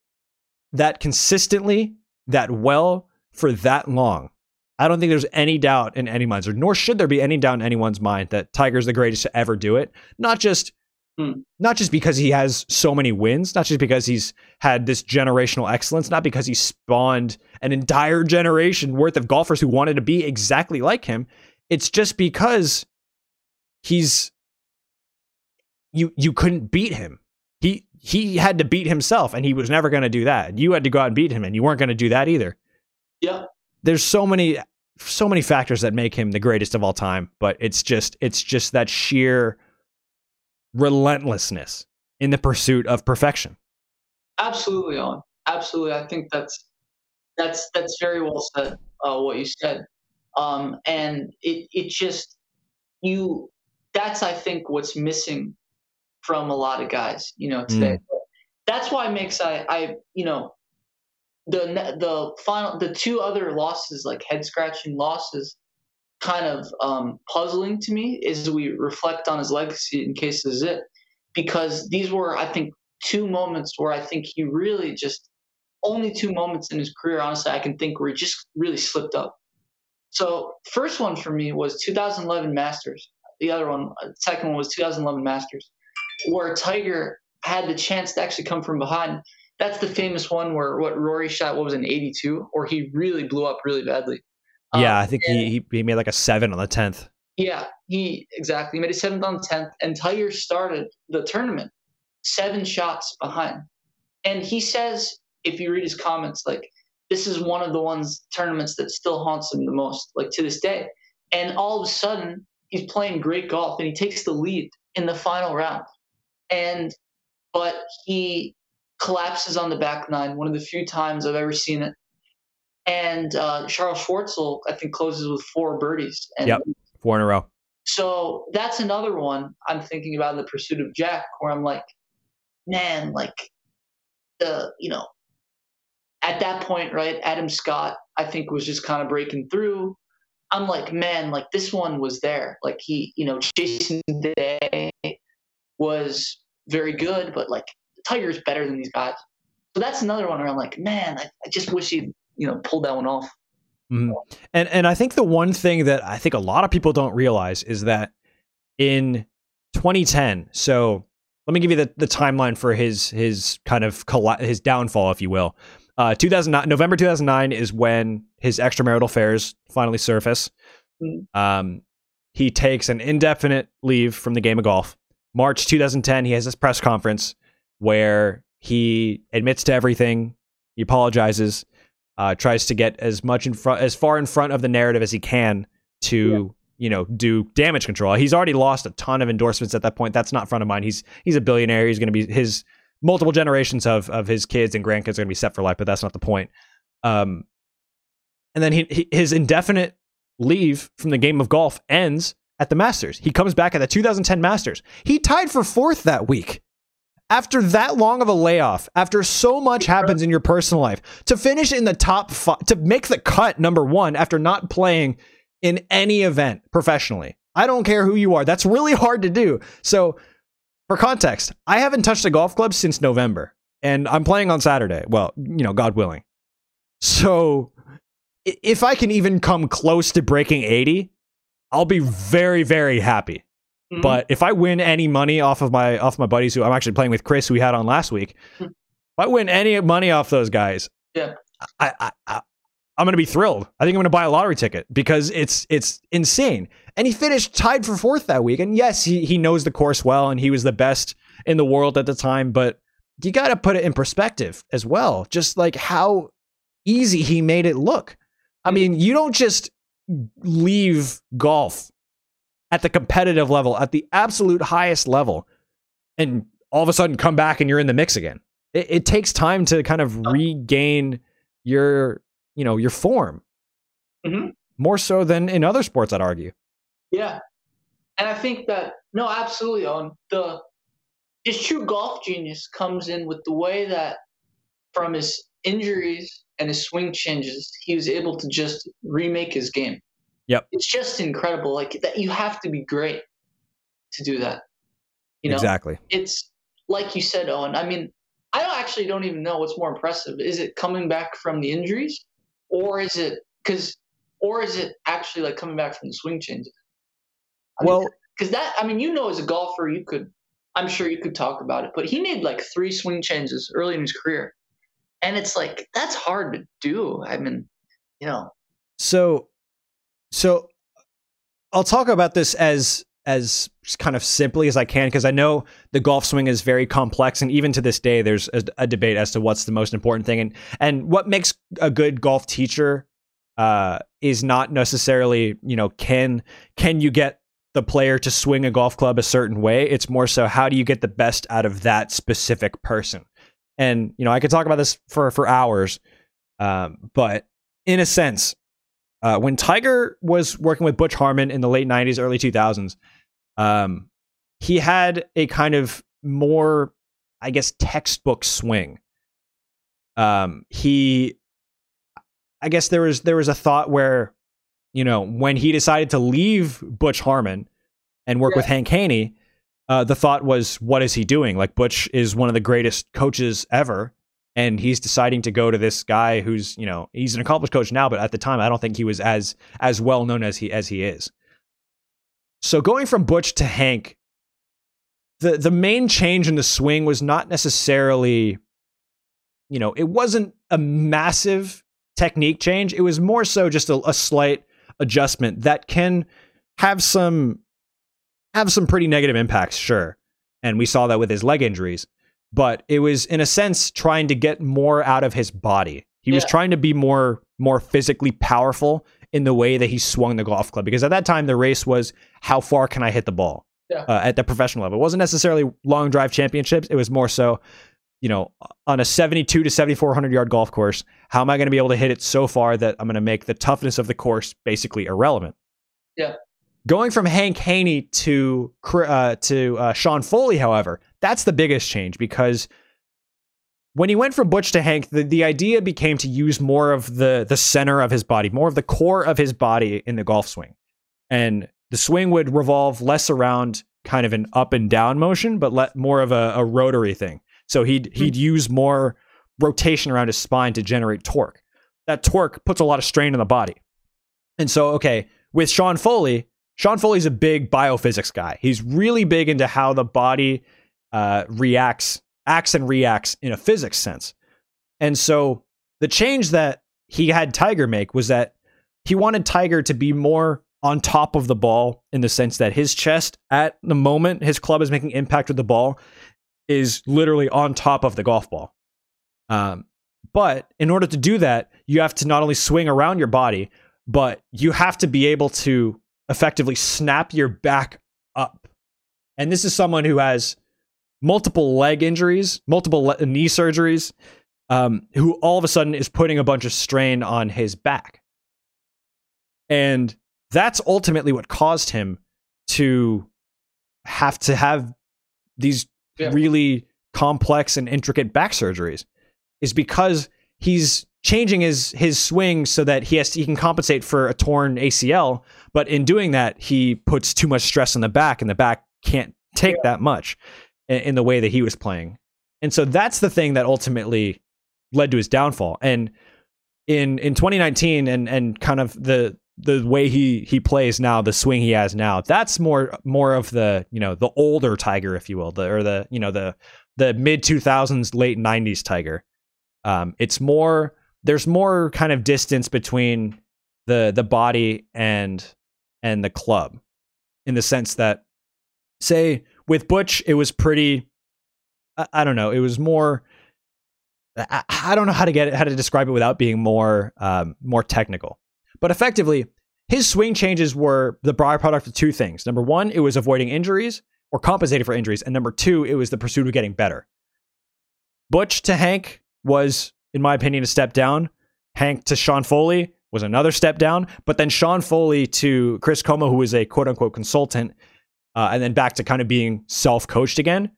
that consistently, that well for that long. I don't think there's any doubt in any minds, or nor should there be any doubt in anyone's mind that Tiger's the greatest to ever do it. Not just mm. not just because he has so many wins, not just because he's had this generational excellence, not because he spawned an entire generation worth of golfers who wanted to be exactly like him. It's just because he's you you couldn't beat him. He he had to beat himself and he was never going to do that. You had to go out and beat him and you weren't going to do that either. Yeah there's so many so many factors that make him the greatest of all time, but it's just it's just that sheer relentlessness in the pursuit of perfection. Absolutely, on absolutely. I think that's that's that's very well said. Uh, what you said, um, and it it just you. That's I think what's missing from a lot of guys, you know, today. Mm. That's why it makes I I you know the the final the two other losses like head scratching losses kind of um, puzzling to me as we reflect on his legacy in case is it because these were I think two moments where I think he really just only two moments in his career honestly I can think where he just really slipped up. So first one for me was 2011 Masters. The other one, uh, one was 2011 Masters, where Tiger had the chance to actually come from behind that's the famous one where what Rory shot what was an 82 or he really blew up really badly. Yeah, um, I think and, he he made like a 7 on the 10th. Yeah, he exactly he made a 7th on the 10th and Tiger started the tournament 7 shots behind. And he says if you read his comments like this is one of the ones tournaments that still haunts him the most like to this day. And all of a sudden he's playing great golf and he takes the lead in the final round. And but he collapses on the back nine, one of the few times I've ever seen it. And uh, Charles Schwartzel, I think, closes with four birdies. And yep, four in a row. So that's another one I'm thinking about in the pursuit of Jack, where I'm like, man, like the you know, at that point, right? Adam Scott, I think, was just kind of breaking through. I'm like, man, like this one was there. Like he, you know, Jason Day was very good, but like Tiger's better than these guys. So that's another one where I'm like, man, I, I just wish he'd you know pulled that one off. Mm-hmm. And and I think the one thing that I think a lot of people don't realize is that in 2010, so let me give you the, the timeline for his his kind of his downfall, if you will. Uh, 2009, November 2009 is when his extramarital affairs finally surface. Mm-hmm. Um, he takes an indefinite leave from the game of golf. March 2010, he has this press conference where he admits to everything, he apologizes, uh, tries to get as much in front, as far in front of the narrative as he can to yeah. you know do damage control. He's already lost a ton of endorsements at that point. That's not front of mind. He's he's a billionaire. He's going to be his multiple generations of of his kids and grandkids are going to be set for life. But that's not the point. Um, and then he, he his indefinite leave from the game of golf ends at the Masters. He comes back at the 2010 Masters. He tied for fourth that week after that long of a layoff, after so much happens in your personal life, to finish in the top five, to make the cut number one after not playing in any event professionally. I don't care who you are. That's really hard to do. So for context, I haven't touched a golf club since November, and I'm playing on Saturday. Well, you know, God willing. So if I can even come close to breaking 80, I'll be very, very happy. Mm-hmm. But if I win any money off of my off my buddies who I'm actually playing with Chris, who we had on last week, hmm. if I win any money off those guys, yeah, I, I, I I'm going to be thrilled. I think I'm going to buy a lottery ticket because it's it's insane. And he finished tied for fourth that week. And yes, he he knows the course well, and he was the best in the world at the time. But you got to put it in perspective as well. Just like how easy he made it look. I mean, you don't just leave golf at the competitive level, at the absolute highest level, and all of a sudden come back and you're in the mix again. It, it takes time to kind of regain your, you know, your form. Mm-hmm. More so than in other sports, I'd argue. Yeah, and I think that no, absolutely. On the his true golf genius comes in with the way that from his injuries and his swing changes, he was able to just remake his game. Yep. It's just incredible. Like that you have to be great to do that. You know? Exactly. It's like you said, Owen. I mean, I actually don't even know what's more impressive. Is it coming back from the injuries? Or is it because or is it actually like coming back from the swing changes? I well, because that I mean, you know, as a golfer, you could, I'm sure you could talk about it, but he made like three swing changes early in his career, and it's like that's hard to do. I mean, you know. So, so I'll talk about this as as kind of simply as I can because I know the golf swing is very complex, and even to this day, there's a, a, debate as to what's the most important thing, and and what makes a good golf teacher uh, is not necessarily you know can can you get the player to swing a golf club a certain way. It's more so how do you get the best out of that specific person. And you know, I could talk about this for for hours, um, but in a sense, uh, when Tiger was working with Butch Harmon in the late '90s, early 2000s, um, he had a kind of more, I guess, textbook swing. Um, he, I guess there was there was a thought where, you know, when he decided to leave Butch Harmon and work yeah. with Hank Haney, uh, the thought was, what is he doing? Like Butch is one of the greatest coaches ever, and he's deciding to go to this guy who's, you know, he's an accomplished coach now, but at the time, I don't think he was as as well known as he as he is. So going from Butch to Hank, the the main change in the swing was not necessarily, you know, it wasn't a massive technique change. It was more so just a, a slight adjustment that can have some have some pretty negative impacts, sure. And we saw that with his leg injuries. But it was in a sense trying to get more out of his body. He yeah. was trying to be more more physically powerful in the way that he swung the golf club because at that time the race was how far can I hit the ball yeah. uh, at the professional level. It wasn't necessarily long drive championships. It was more so, you know, on a 72 to 7400 yard golf course, how am I going to be able to hit it so far that I'm going to make the toughness of the course basically irrelevant? Yeah. Going from Hank Haney to uh, to uh, Sean Foley, however, that's the biggest change because when he went from Butch to Hank, the, the idea became to use more of the the center of his body, more of the core of his body in the golf swing, and the swing would revolve less around kind of an up and down motion, but let more of a, a rotary thing. So he'd hmm. he'd use more rotation around his spine to generate torque. That torque puts a lot of strain on the body. And so, okay, with Sean Foley, Sean Foley's a big biophysics guy. He's really big into how the body uh, reacts, acts and reacts in a physics sense. And so the change that he had Tiger make was that he wanted Tiger to be more on top of the ball in the sense that his chest at the moment his club is making impact with the ball is literally on top of the golf ball. Um, but in order to do that, you have to not only swing around your body, but you have to be able to effectively snap your back up. And this is someone who has multiple leg injuries, multiple le- knee surgeries, um, who all of a sudden is putting a bunch of strain on his back. And that's ultimately what caused him to have to have these yeah. really complex and intricate back surgeries is because he's changing his his swing so that he has to, he can compensate for a torn ACL, but in doing that, he puts too much stress on the back, and the back can't take yeah. that much. In, in the way that he was playing. And so that's the thing that ultimately led to his downfall. And in in 2019 and and kind of the the way he he plays now, the swing he has now, that's more more of the you know the older Tiger, if you will, the or the you know the the mid 2000s, late 90s Tiger. Um, it's more there's more kind of distance between the the body and and the club, in the sense that, say, with Butch, it was pretty. I, I don't know. It was more. I, I, don't know how to get it, how to describe it without being more um, more technical. But effectively, his swing changes were the byproduct of two things. Number one, it was avoiding injuries or compensating for injuries, and number two, it was the pursuit of getting better. Butch to Hank was, in my opinion, a step down. Hank to Sean Foley was another step down. But then Sean Foley to Chris Como, who was a quote unquote consultant, uh, and then back to kind of being self coached again,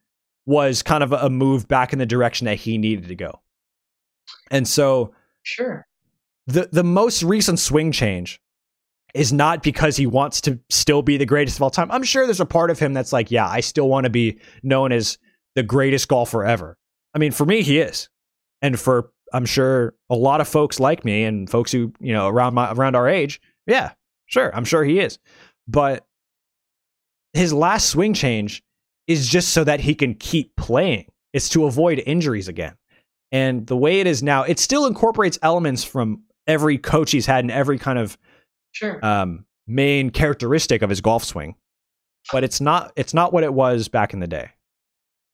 was kind of a move back in the direction that he needed to go. And so, sure, the the most recent swing change is not because he wants to still be the greatest of all time. I'm sure there's a part of him that's like, yeah, I still want to be known as the greatest golfer ever. I mean, for me, he is, and for I'm sure a lot of folks like me and folks who you know around my around our age, yeah, sure, I'm sure he is. But his last swing change is just so that he can keep playing. It's to avoid injuries again. And the way it is now, it still incorporates elements from every coach he's had and every kind of sure. um, main characteristic of his golf swing. But it's not it's not what it was back in the day.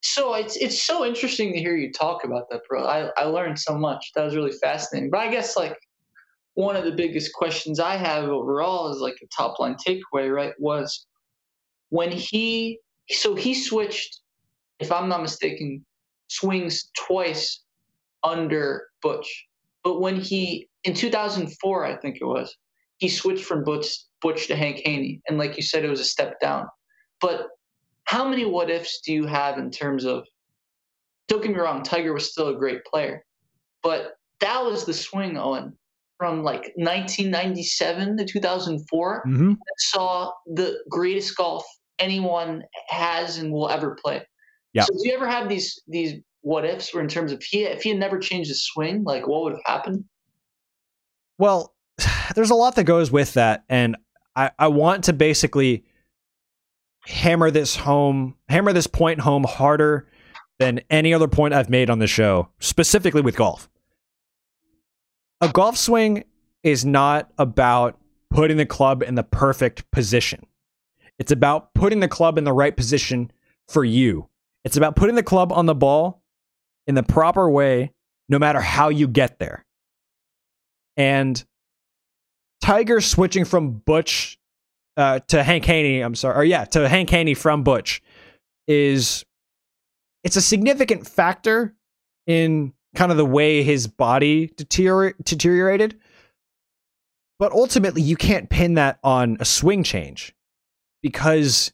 So it's it's so interesting to hear you talk about that, bro. I, I learned so much. That was really fascinating. But I guess like one of the biggest questions I have overall is like a top line takeaway, right? Was when he so he switched, if I'm not mistaken, swings twice under Butch. But when he in 2004, I think it was, he switched from Butch Butch to Hank Haney, and like you said, it was a step down. But how many what ifs do you have in terms of? Don't get me wrong, Tiger was still a great player, but that was the swing, Owen, from like 1997 to 2004 mm-hmm. that saw the greatest golf anyone has and will ever play. Yeah. So do you ever have these these what ifs where in terms of if he if he had never changed his swing, like what would have happened? Well, there's a lot that goes with that, and I, I want to basically hammer this home, hammer this point home harder than any other point I've made on the show, specifically with golf. A golf swing is not about putting the club in the perfect position. It's about putting the club in the right position for you. It's about putting the club on the ball in the proper way, no matter how you get there. And Tiger switching from Butch uh, to Hank Haney, I'm sorry, or yeah, to Hank Haney from Butch is it's a significant factor in kind of the way his body deterior- deteriorated. But ultimately, you can't pin that on a swing change because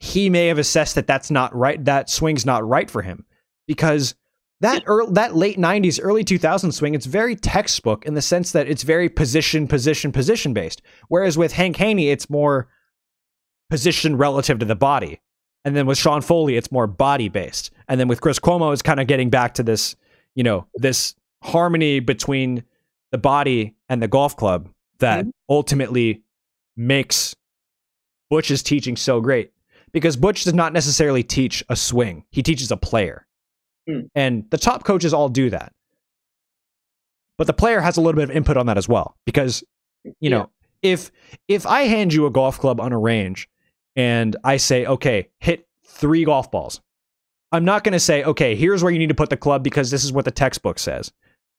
he may have assessed that that's not right. That swing's not right for him because that early, that late 90s early 2000s swing it's very textbook in the sense that it's very position position position based whereas with hank haney it's more position relative to the body and then with sean foley it's more body based and then with chris como it's kind of getting back to this you know this harmony between the body and the golf club that mm-hmm. ultimately makes butch's teaching so great because butch does not necessarily teach a swing he teaches a player Mm. And the top coaches all do that. But the player has a little bit of input on that as well because you know, if if I hand you a golf club on a range and I say, "Okay, hit 3 golf balls." I'm not going to say, "Okay, here's where you need to put the club because this is what the textbook says."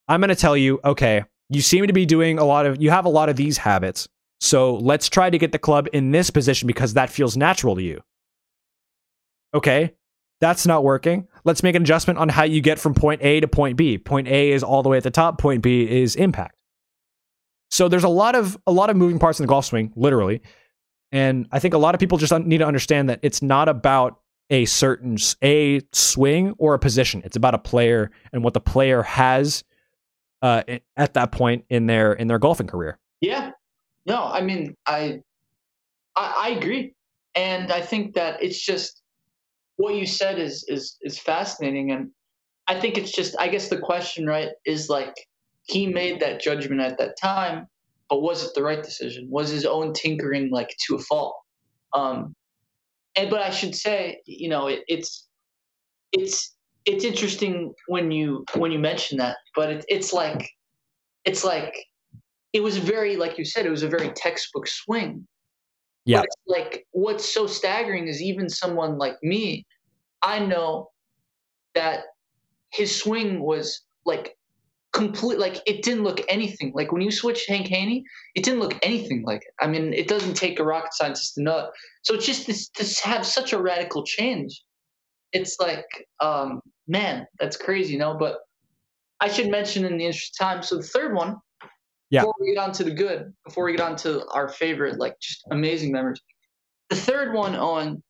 I'm going to tell you, "Okay, you seem to be doing a lot of you have a lot of these habits. So, let's try to get the club in this position because that feels natural to you." Okay, that's not working. Let's make an adjustment on how you get from point A to point B. Point A is all the way at the top, point B is impact. So there's a lot of a lot of moving parts in the golf swing, literally. And I think a lot of people just need to understand that it's not about a certain a swing or a position. It's about a player and what the player has uh, at that point in their in their golfing career. Yeah. No, I mean, I, I I agree, and I think that it's just what you said is is is fascinating, and I think it's just I guess the question right is like he made that judgment at that time, but was it the right decision? Was his own tinkering like to a fault? Um, and but I should say, you know, it, it's it's it's interesting when you when you mention that, but it, it's like it's like it was very like you said, it was a very textbook swing. Yeah. like what's so staggering is even someone like me, I know that his swing was like complete like it didn't look anything like when you switch Hank Haney, it didn't look anything like it. I mean, it doesn't take a rocket scientist to know. It. So it's just this to have such a radical change. It's like, um, man, that's crazy, you know. But I should mention in the interest of time. So the third one, yeah. Before we get on to the good, before we get on to our favorite, like just amazing memories, the third one on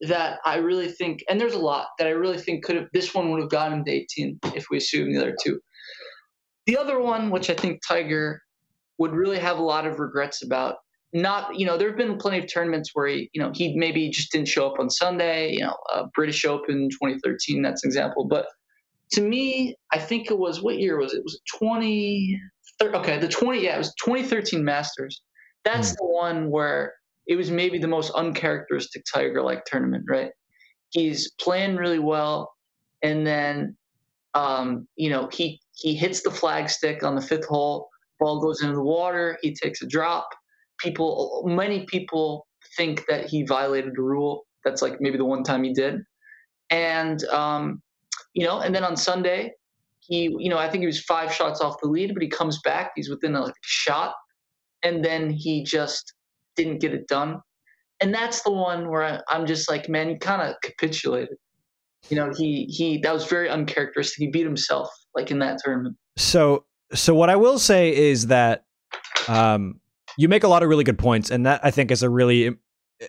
that I really think, and there's a lot that I really think could have. This one would have gotten him to 18 if we assume the other two. The other one, which I think Tiger would really have a lot of regrets about, not you know there have been plenty of tournaments where he you know he maybe just didn't show up on Sunday. You know, uh, British Open 2013, that's an example. But to me, I think it was what year was it? Was it 20? Okay, the 20. Yeah, it was 2013 Masters. That's mm. the one where it was maybe the most uncharacteristic Tiger like tournament, right? He's playing really well, and then um, you know he he hits the flagstick on the fifth hole. Ball goes into the water. He takes a drop. People, many people think that he violated a rule. That's like maybe the one time he did, and um, you know, and then on Sunday, he, you know, I think he was five shots off the lead, but he comes back. He's within a like, shot, and then he just didn't get it done. And that's the one where I, I'm just like, man, he kind of capitulated. You know, he he that was very uncharacteristic. He beat himself like in that tournament. So so what I will say is that um you make a lot of really good points and that I think is a really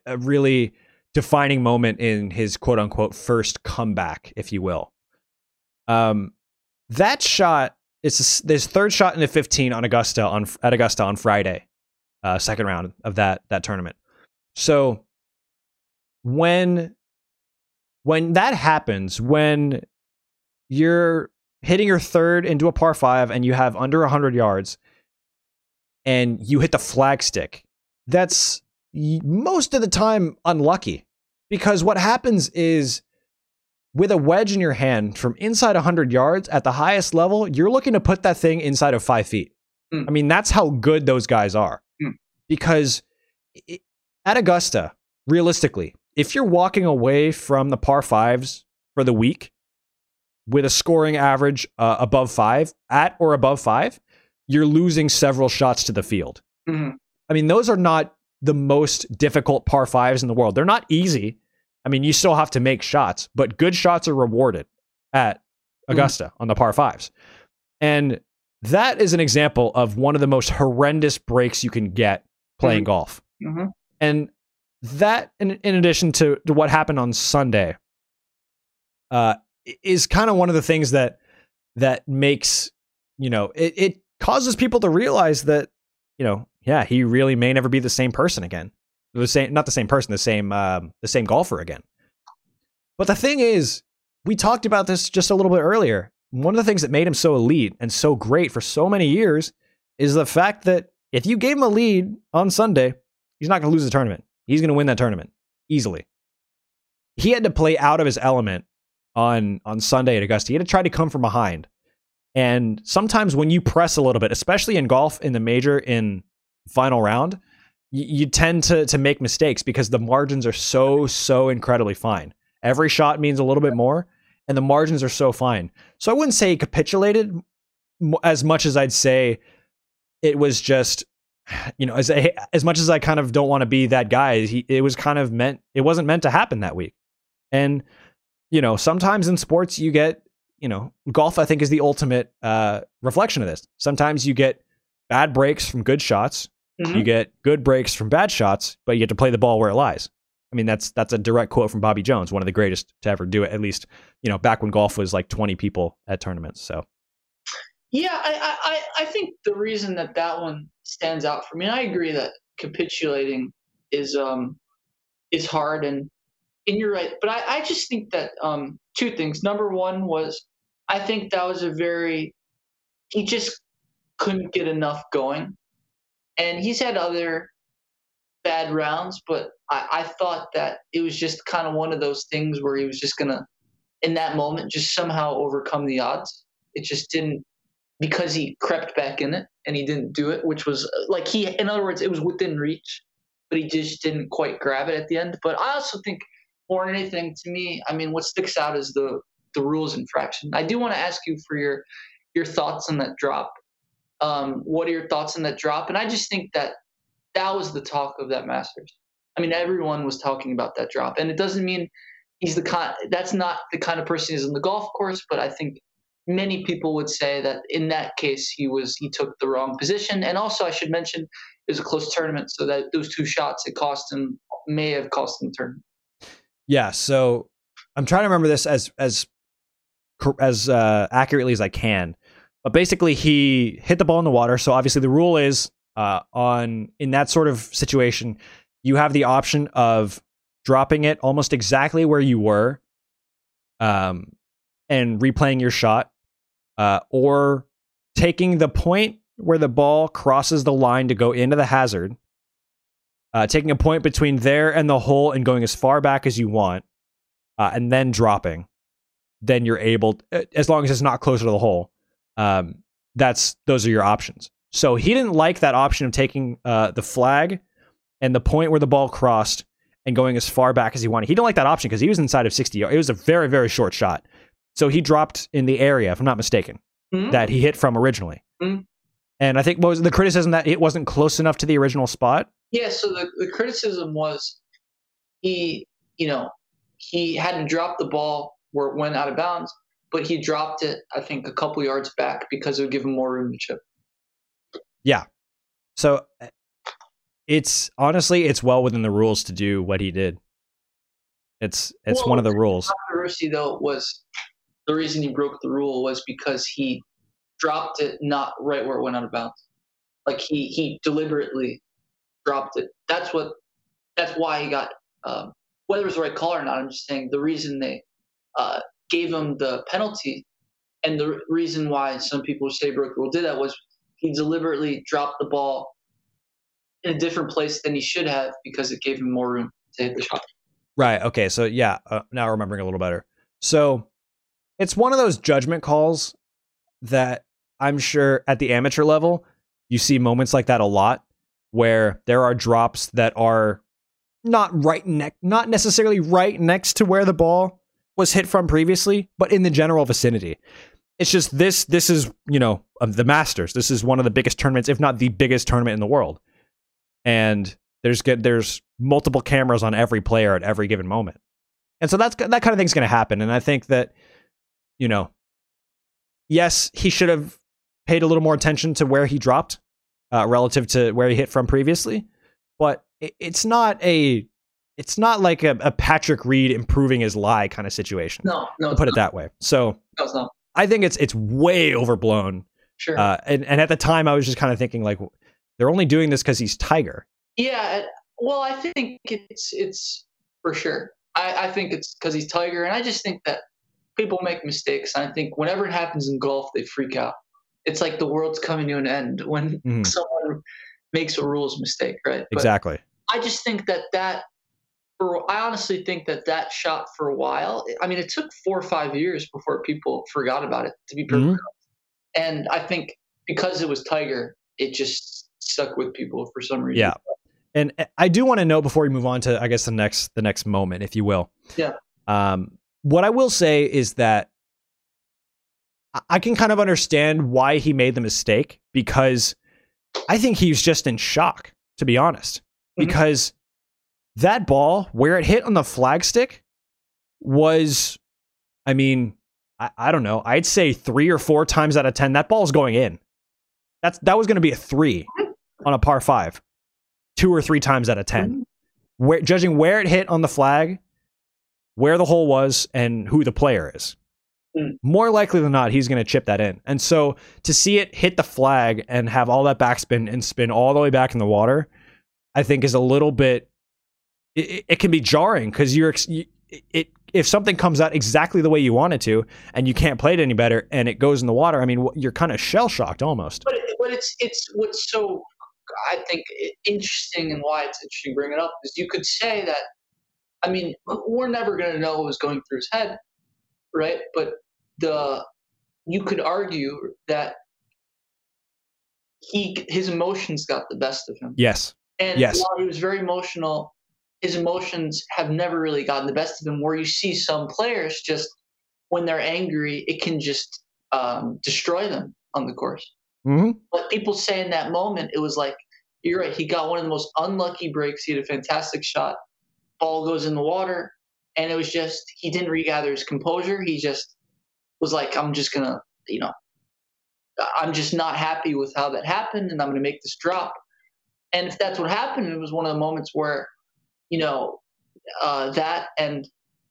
a really defining moment in his quote unquote first comeback, if you will. Um that shot is his third shot in the 15 on Augusta on at Augusta on Friday uh, second round of that that tournament. So when when that happens, when you're hitting your third into a par five and you have under 100 yards and you hit the flagstick, that's most of the time unlucky because what happens is with a wedge in your hand from inside 100 yards at the highest level, you're looking to put that thing inside of five feet. Mm. I mean, that's how good those guys are because at Augusta, realistically, if you're walking away from the par fives for the week with a scoring average uh, above five, at or above five, you're losing several shots to the field. Mm-hmm. I mean, those are not the most difficult par fives in the world. They're not easy. I mean, you still have to make shots, but good shots are rewarded at mm-hmm. Augusta mm-hmm. on the par fives. And that is an example of one of the most horrendous breaks you can get playing mm-hmm. golf. Mm-hmm. And that, in, in addition to, to what happened on Sunday, uh, is kind of one of the things that that makes you know it, it causes people to realize that you know yeah he really may never be the same person again the same not the same person the same um, the same golfer again but the thing is we talked about this just a little bit earlier one of the things that made him so elite and so great for so many years is the fact that if you gave him a lead on Sunday, he's not going to lose the tournament. He's going to win that tournament easily. He had to play out of his element on on Sunday at Augusta. He had to try to come from behind. And sometimes when you press a little bit, especially in golf in the major in final round, you, you tend to to make mistakes because the margins are so so incredibly fine. Every shot means a little bit more, and the margins are so fine. So I wouldn't say he capitulated as much as I'd say it was just you know as as much as I kind of don't want to be that guy he, it was kind of meant it wasn't meant to happen that week and you know sometimes in sports you get you know golf I think is the ultimate uh, reflection of this. Sometimes you get bad breaks from good shots mm-hmm. you get good breaks from bad shots but you get to play the ball where it lies. I mean that's that's a direct quote from Bobby Jones one of the greatest to ever do it at least you know back when golf was like 20 people at tournaments so. Yeah, I, I, I think the reason that that one stands out for me, and I agree that capitulating is um is hard, and and you're right. But I, I just think that um, two things. Number one was I think that was a very he just couldn't get enough going, and he's had other bad rounds, but I, I thought that it was just kind of one of those things where he was just gonna, in that moment, just somehow overcome the odds. It just didn't because he crept back in it and he didn't do it, which was like he, in other words, it was within reach, but he just didn't quite grab it at the end. But I also think than anything, to me, I mean, what sticks out is the the rules infraction. I do want to ask you for your your thoughts on that drop. Um, what are your thoughts on that drop? And I just think that that was the talk of that Masters. I mean, everyone was talking about that drop, and it doesn't mean he's the kind. That's not the kind of person he's in the golf course. But I think many people would say that in that case he was he took the wrong position. And also, I should mention it was a close tournament, so that those two shots it cost him may have cost him the tournament. Yeah. So I'm trying to remember this as as as uh, accurately as I can. But basically, he hit the ball in the water. So obviously, the rule is uh, on in that sort of situation, you have the option of dropping it almost exactly where you were, um, and replaying your shot, uh, or taking the point where the ball crosses the line to go into the hazard, uh, taking a point between there and the hole and going as far back as you want, uh, and then dropping. Then you're able, uh, as long as it's not closer to the hole. Um, that's those are your options. So he didn't like that option of taking uh, the flag and the point where the ball crossed and going as far back as he wanted. He didn't like that option because he was inside of 60 yards. It was a very, very short shot. So he dropped in the area, if I'm not mistaken, mm-hmm. that he hit from originally. Mm-hmm. And I think was the criticism that it wasn't close enough to the original spot? Yeah, so the, the criticism was he, you know, he hadn't dropped the ball where it went out of bounds, but he dropped it, I think, a couple yards back because it would give him more room to chip. Yeah. So eh, it's honestly it's well within the rules to do what he did. It's it's well, one of the rules. Controversy though was the reason he broke the rule was because he dropped it not right where it went out of bounds. Like he he deliberately dropped it. That's what that's why he got um, whether it was the right call or not. I'm just saying the reason they uh, gave him the penalty and the reason why some people say broke the rule did that was he deliberately dropped the ball in a different place than he should have because it gave him more room to hit the shot. Right. Okay. So yeah, uh, now remembering a little better. So it's one of those judgment calls that I'm sure at the amateur level you see moments like that a lot where there are drops that are not right neck not necessarily right next to where the ball was hit from previously, but in the general vicinity. It's just this this is you know um, the masters. This is one of the biggest tournaments if not the biggest tournament in the world. And there's there's multiple cameras on every player at every given moment. And so that's that kind of thing's going to happen. And i think that you know yes he should have paid a little more attention to where he dropped uh, relative to where he hit from previously but it, it's not a it's not like a, a, Patrick Reed improving his lie kind of situation. No, no, put not. it that way. So no, I think it's it's way overblown. Sure. Uh, and and at the time, I was just kind of thinking like they're only doing this because he's Tiger. Yeah. Well, I think it's it's for sure. I, I think it's because he's Tiger, and I just think that people make mistakes. I think whenever it happens in golf, they freak out. It's like the world's coming to an end when mm. someone makes a rules mistake, right? But exactly. I just think that that for I honestly think that that shot for a while. I mean, it took four or five years before people forgot about it. To be perfect, mm-hmm. and I think because it was Tiger, it just stuck with people for some reason. Yeah, and eh, I do want to know before we move on to I guess the next the next moment, if you will. Yeah. Um, what I will say is that I can kind of understand why he made the mistake because I think he was just in shock, to be honest, mm-hmm. because that ball where it hit on the flagstick was, I mean, I, I don't know. I'd say three or four times out of ten that ball's going in. That's that was going to be a three on a par five, two or three times out of 10 mm-hmm. Where judging where it hit on the flag, where the hole was, and who the player is. Mm. More likely than not, he's going to chip that in. And so to see it hit the flag and have all that backspin and spin all the way back in the water, I think is a little bit it, it can be jarring because you're it if something comes out exactly the way you want it to, and you can't play it any better, and it goes in the water, I mean, you're kind of shell shocked almost. But, it, but it's it's what's so I think interesting and why it's interesting to bring it up is you could say that. I mean, we're never going to know what was going through his head, right? But the you could argue that he his emotions got the best of him. Yes. And yes. while he was very emotional, his emotions have never really gotten the best of him. Where you see some players just when they're angry, it can just um, destroy them on the course. Mm-hmm. But people say in that moment, it was like, you're right. He got one of the most unlucky breaks. He had a fantastic shot. Ball goes in the water, and it was just he didn't regather his composure. He just was like, I'm just gonna, you know, I'm just not happy with how that happened, and I'm gonna make this drop. And if that's what happened, it was one of the moments where, you know, uh, that and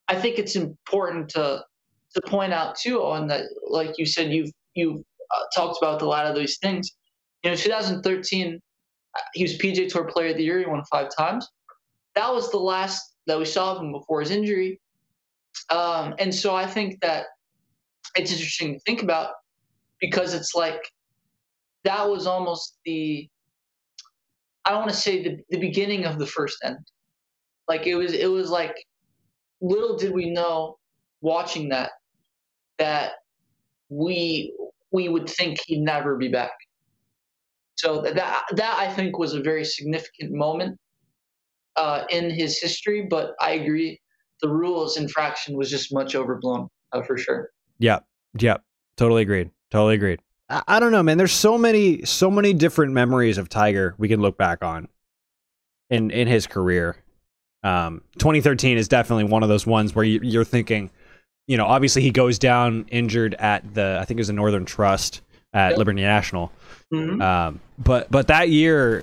I think it's important to to point out too, on that, like you said, you've you've uh, talked about a lot of these things. You know, 2013, uh, he was PGA Tour Player of the Year. He won five times. That was the last that we saw of him before his injury. Um, and so I think that it's interesting to think about because it's like that was almost the I don't want to say the, the beginning of the first end. Like it was it was like little did we know watching that that we we would think he'd never be back. So that that I think was a very significant moment uh, in his history. But I agree, the rules infraction was just much overblown uh, for sure. Yeah, yeah, totally agreed. Totally agreed. I, I don't know, man. There's so many, so many different memories of Tiger we can look back on in in his career. Um, 2013 is definitely one of those ones where you, you're thinking, you know, obviously he goes down injured at the, I think it was the Northern Trust at yep. Liberty National. Mm-hmm. Um, but but that year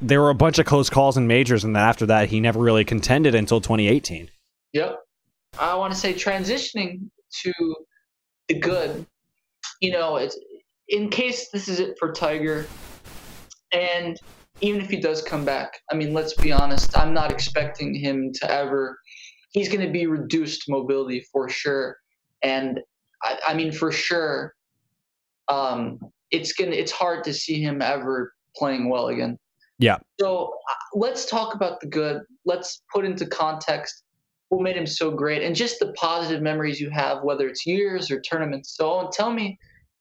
there were a bunch of close calls in majors, and then after that he never really contended until 2018. Yep. I want to say transitioning to the good. You know, it's in case this is it for Tiger, and even if he does come back, I mean, let's be honest, I'm not expecting him to ever. He's going to be reduced mobility for sure, and I, I mean, for sure, um, it's gonna. It's hard to see him ever playing well again. Yeah. So uh, let's talk about the good. Let's put into context what made him so great, and just the positive memories you have, whether it's years or tournaments. So tell me,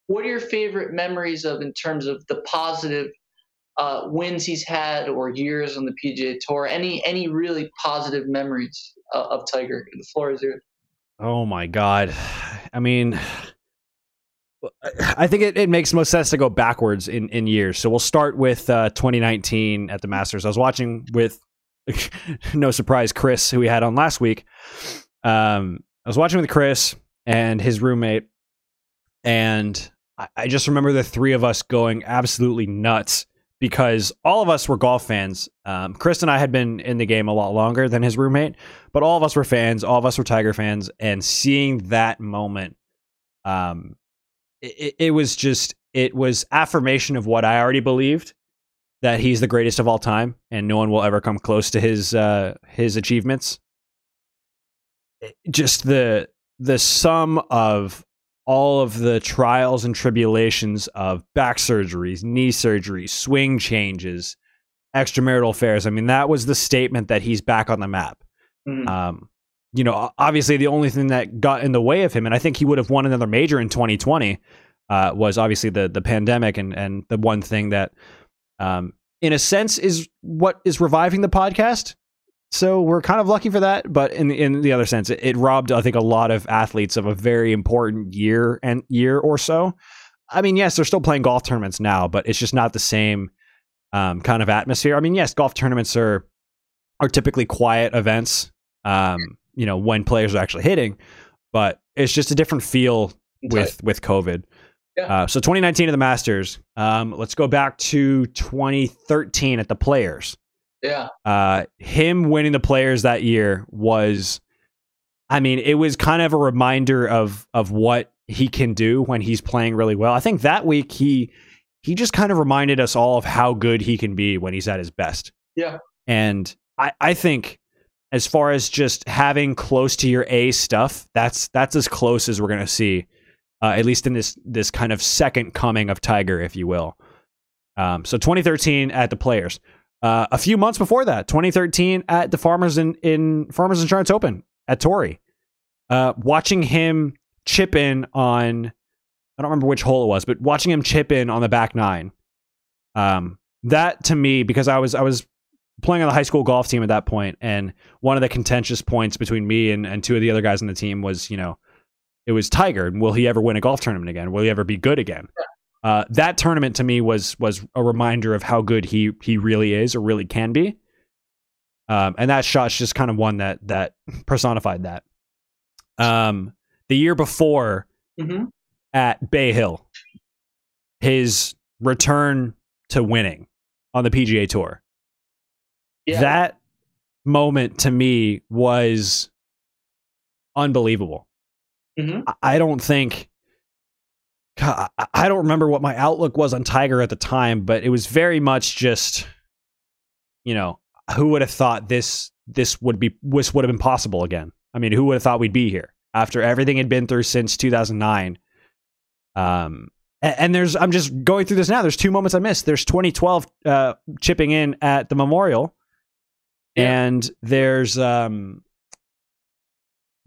what are your favorite memories of in terms of the positive uh, wins he's had or years on the PGA Tour? Any any really positive memories uh, of Tiger? The floor is yours. Oh my God! I mean, I think it, it makes most sense to go backwards in, in years. So we'll start with uh, 2019 at the Masters. I was watching with, no surprise, Chris, who we had on last week. Um, I was watching with Chris and his roommate, and I, I just remember the three of us going absolutely nuts because all of us were golf fans. Um, Chris and I had been in the game a lot longer than his roommate, but all of us were fans. All of us were Tiger fans, and seeing that moment, um, it, it was just it was affirmation of what I already believed that he's the greatest of all time and no one will ever come close to his uh, his achievements. Just the the sum of all of the trials and tribulations of back surgeries, knee surgeries, swing changes, extramarital affairs. I mean, that was the statement that he's back on the map. Mm-hmm. Um, you know, obviously the only thing that got in the way of him, and I think he would have won another major in 2020, uh, was obviously the the pandemic, and and the one thing that, um, in a sense, is what is reviving the podcast. So we're kind of lucky for that, but in in the other sense, it, it robbed I think a lot of athletes of a very important year and year or so. I mean, yes, they're still playing golf tournaments now, but it's just not the same um, kind of atmosphere. I mean, yes, golf tournaments are are typically quiet events. Um, you know when players are actually hitting, but it's just a different feel with with COVID. Yeah. Uh, so 2019 at the Masters. Um, let's go back to 2013 at the Players. Yeah. Uh, him winning the Players that year was, I mean, it was kind of a reminder of of what he can do when he's playing really well. I think that week he he just kind of reminded us all of how good he can be when he's at his best. Yeah. And I I think as far as just having close to your A stuff, that's that's as close as we're gonna see, uh, at least in this this kind of second coming of Tiger, if you will. Um, so 2013 at the Players. Uh, a few months before that, 2013 at the Farmers in, in Farmers Insurance Open at Torrey. Uh, watching him chip in on, I don't remember which hole it was, but watching him chip in on the back nine. Um, that to me, because I was I was playing on the high school golf team at that point, and one of the contentious points between me and, and two of the other guys on the team was, you know, it was Tiger. Will he ever win a golf tournament again? Will he ever be good again? Uh, that tournament to me was was a reminder of how good he he really is or really can be. Um, and that shot's just kind of one that that personified that. Um, the year before mm-hmm. at Bay Hill, his return to winning on the PGA Tour. Yeah. That moment to me was unbelievable. Mm-hmm. I don't think I don't remember what my outlook was on Tiger at the time, but it was very much just, you know, who would have thought this this would be this would have been possible again? I mean, who would have thought we'd be here after everything had been through since 2009? Um, and, and there's I'm just going through this now. There's two moments I missed. There's 2012 uh, chipping in at the Memorial, yeah. and there's um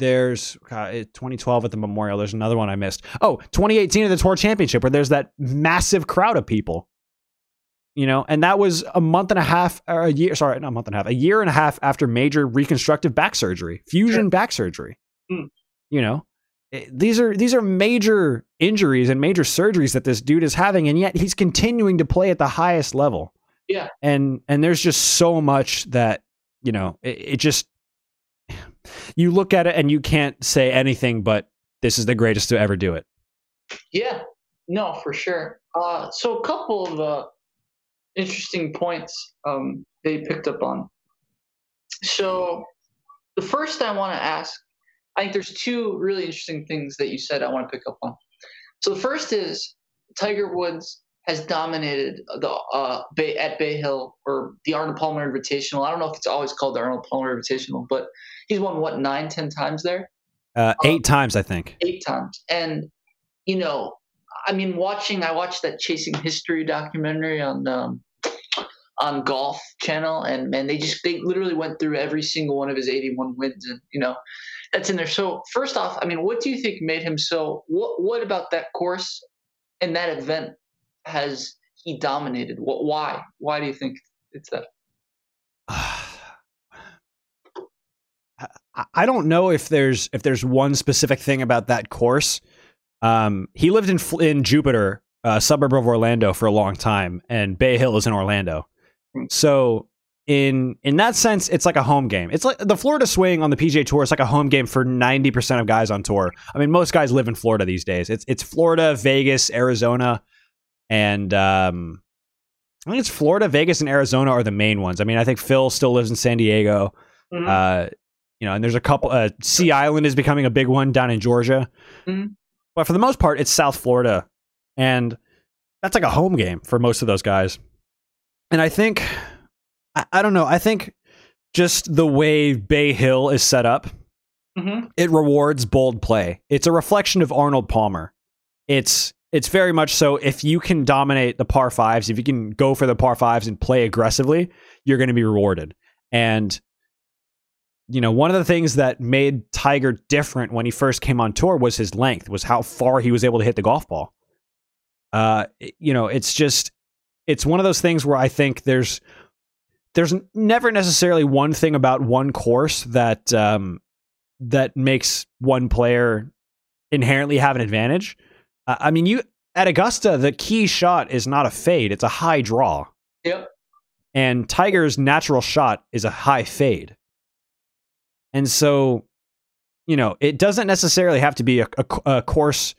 there's God, 2012 at the Memorial. There's another one I missed. Oh, 2018 at the Tour Championship, where there's that massive crowd of people. You know, and that was a month and a half, or a year. Sorry, not a month and a half, a year and a half after major reconstructive back surgery, fusion sure. back surgery. Mm. You know, eh, these are these are major injuries and major surgeries that this dude is having, and yet he's continuing to play at the highest level. Yeah, and and there's just so much that you know it, it just you look at it and you can't say anything but this is the greatest to ever do it. Yeah, no, for sure. Uh, so a couple of uh, interesting points um, they picked up on. So the first I want to ask, I think there's two really interesting things that you said I want to pick up on. So the first is Tiger Woods has dominated the uh, Bay, at Bay Hill or the Arnold Palmer Invitational. I don't know if it's always called the Arnold Palmer Invitational, but he's won what nine, ten times there. Uh, eight um, times, I think. Eight times, and you know, I mean, watching. I watched that Chasing History documentary on um, on Golf Channel, and man, they just they literally went through every single one of his 81 wins, and you know, that's in there. So first off, I mean, what do you think made him so? What what about that course and that event has he dominated? What why why do you think it's that? I don't know if there's if there's one specific thing about that course. Um, he lived in in Jupiter, a suburb of Orlando, for a long time, and Bay Hill is in Orlando. Hmm. So in in that sense, it's like a home game. It's like the Florida swing on the PGA Tour. It's like a home game for ninety percent of guys on tour. I mean, most guys live in Florida these days. It's it's Florida, Vegas, Arizona, and um, I think it's Florida, Vegas, and Arizona are the main ones. I mean, I think Phil still lives in San Diego. Mm-hmm. Uh, you know, and there's a couple. Uh, sea Island is becoming a big one down in Georgia, mm-hmm. but for the most part, it's South Florida, and that's like a home game for most of those guys. And I think, I, I don't know, I think just the way Bay Hill is set up, mm-hmm. it rewards bold play. It's a reflection of Arnold Palmer. It's it's very much so. If you can dominate the par fives, if you can go for the par fives and play aggressively, you're going to be rewarded. And you know, one of the things that made Tiger different when he first came on tour was his length, was how far he was able to hit the golf ball. Uh, you know, it's just it's one of those things where I think there's there's never necessarily one thing about one course that um, that makes one player inherently have an advantage. Uh, I mean, you at Augusta, the key shot is not a fade; it's a high draw. Yep. And Tiger's natural shot is a high fade. And so, you know, it doesn't necessarily have to be a, a, a course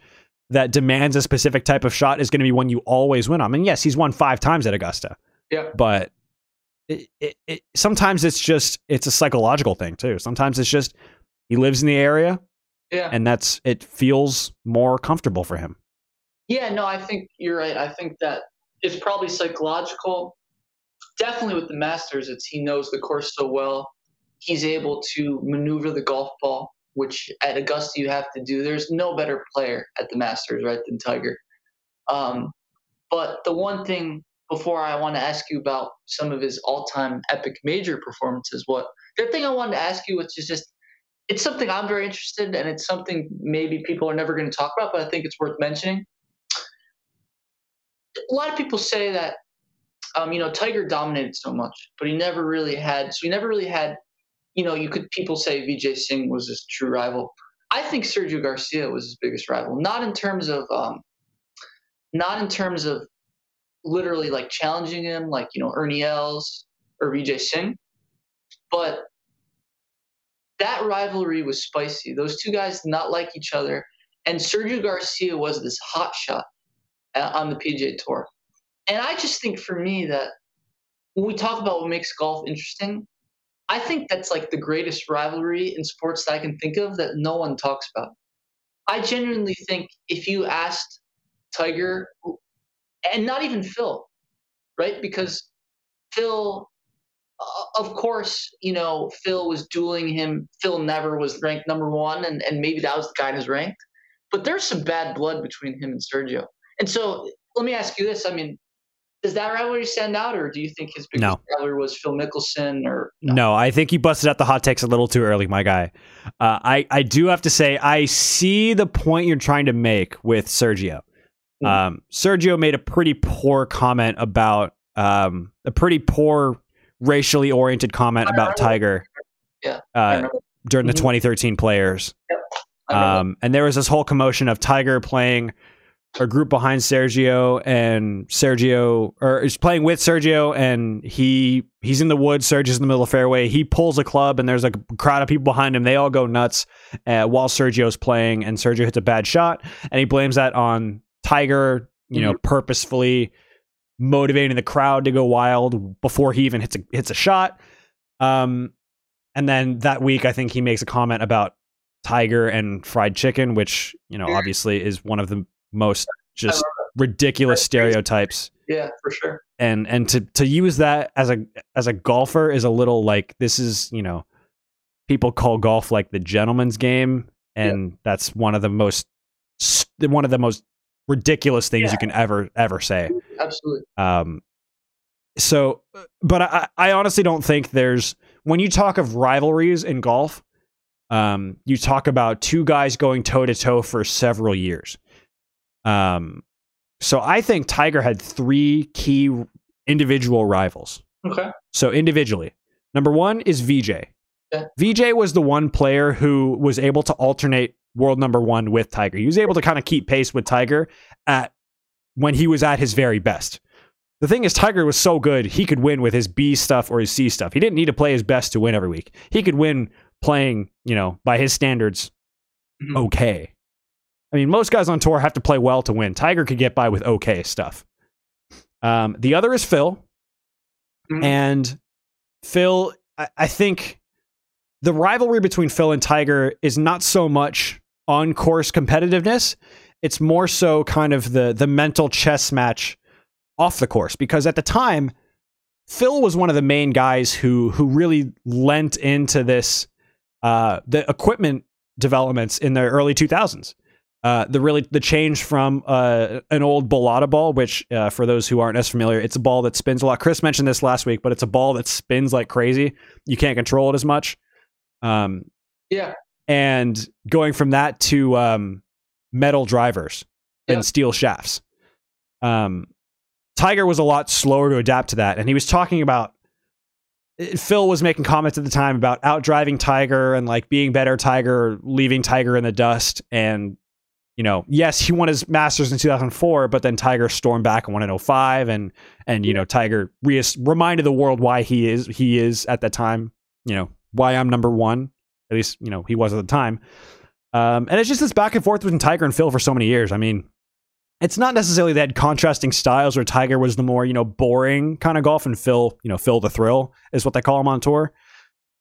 that demands a specific type of shot is going to be one you always win on. I mean, yes, he's won five times at Augusta. Yeah. But it, it, it, sometimes it's just it's a psychological thing too. Sometimes it's just he lives in the area. Yeah. And that's it feels more comfortable for him. Yeah, no, I think you're right. I think that it's probably psychological. Definitely with the Masters, it's he knows the course so well he's able to maneuver the golf ball, which at Augusta you have to do. There's no better player at the Masters, right, than Tiger. Um, but the one thing before I want to ask you about some of his all-time epic major performances, what the thing I wanted to ask you, which is just it's something I'm very interested in, and it's something maybe people are never going to talk about, but I think it's worth mentioning. A lot of people say that um, you know, Tiger dominated so much, but he never really had. So he never really had. You know, you could people say Vijay Singh was his true rival. I think Sergio Garcia was his biggest rival, not in terms of, um, not in terms of literally like challenging him, like you know Ernie Els or Vijay Singh, but that rivalry was spicy. Those two guys did not like each other, and Sergio Garcia was this hot shot uh, on the PGA Tour. And I just think for me that when we talk about what makes golf interesting, I think that's like the greatest rivalry in sports that I can think of that no one talks about. I genuinely think if you asked Tiger, and not even Phil, right? Because Phil, of course, you know, Phil was dueling him. Phil never was ranked number one, and, and maybe that was the guy who's ranked. But there's some bad blood between him and Sergio. And so let me ask you this. I mean, does that rivalry stand out, or do you think his biggest no. rivalry was Phil Mickelson? Or no? no? I think he busted out the hot takes a little too early, my guy. Uh, I I do have to say I see the point you're trying to make with Sergio. Mm. Um, Sergio made a pretty poor comment about um, a pretty poor racially oriented comment about Tiger. Yeah. Uh, during the mm-hmm. 2013 Players. Yep. Um, and there was this whole commotion of Tiger playing a group behind Sergio and Sergio or is playing with Sergio and he he's in the woods, Sergio's in the middle of the fairway. He pulls a club and there's a crowd of people behind him. They all go nuts uh, while Sergio's playing and Sergio hits a bad shot and he blames that on Tiger, you mm-hmm. know, purposefully motivating the crowd to go wild before he even hits a hits a shot. Um and then that week I think he makes a comment about Tiger and fried chicken, which, you know, obviously is one of the most just ridiculous stereotypes. Yeah, for sure. And and to to use that as a as a golfer is a little like this is, you know, people call golf like the gentleman's game and yeah. that's one of the most one of the most ridiculous things yeah. you can ever ever say. Absolutely. Um so but I I honestly don't think there's when you talk of rivalries in golf, um, you talk about two guys going toe to toe for several years. Um, so I think Tiger had three key individual rivals. Okay. So individually, number one is Vijay. Yeah. Vijay was the one player who was able to alternate world number one with Tiger. He was able to kind of keep pace with Tiger at when he was at his very best. The thing is, Tiger was so good, he could win with his B stuff or his C stuff. He didn't need to play his best to win every week. He could win playing, you know, by his standards, mm-hmm. okay. I mean, most guys on tour have to play well to win. Tiger could get by with okay stuff. Um, the other is Phil. Mm-hmm. And Phil, I, I think the rivalry between Phil and Tiger is not so much on course competitiveness. It's more so kind of the the mental chess match off the course because at the time Phil was one of the main guys who who really lent into this uh, the equipment developments in the early 2000s. Uh, the really the change from uh, an old Balata ball, which uh, for those who aren't as familiar, it's a ball that spins a lot. Chris mentioned this last week, but it's a ball that spins like crazy. You can't control it as much. Um, yeah, and going from that to um, metal drivers yeah. and steel shafts. Um, Tiger was a lot slower to adapt to that, and he was talking about. Phil was making comments at the time about out driving Tiger and like being better Tiger, leaving Tiger in the dust, and you know, yes, he won his Masters in 2004, but then Tiger stormed back and won in 05 and and you know, Tiger re- reminded the world why he is he is at that time, you know, why I'm number 1. At least, you know, he was at the time. Um, and it's just this back and forth between Tiger and Phil for so many years. I mean, it's not necessarily that contrasting styles where Tiger was the more, you know, boring kind of golf and Phil, you know, Phil the thrill is what they call him on tour.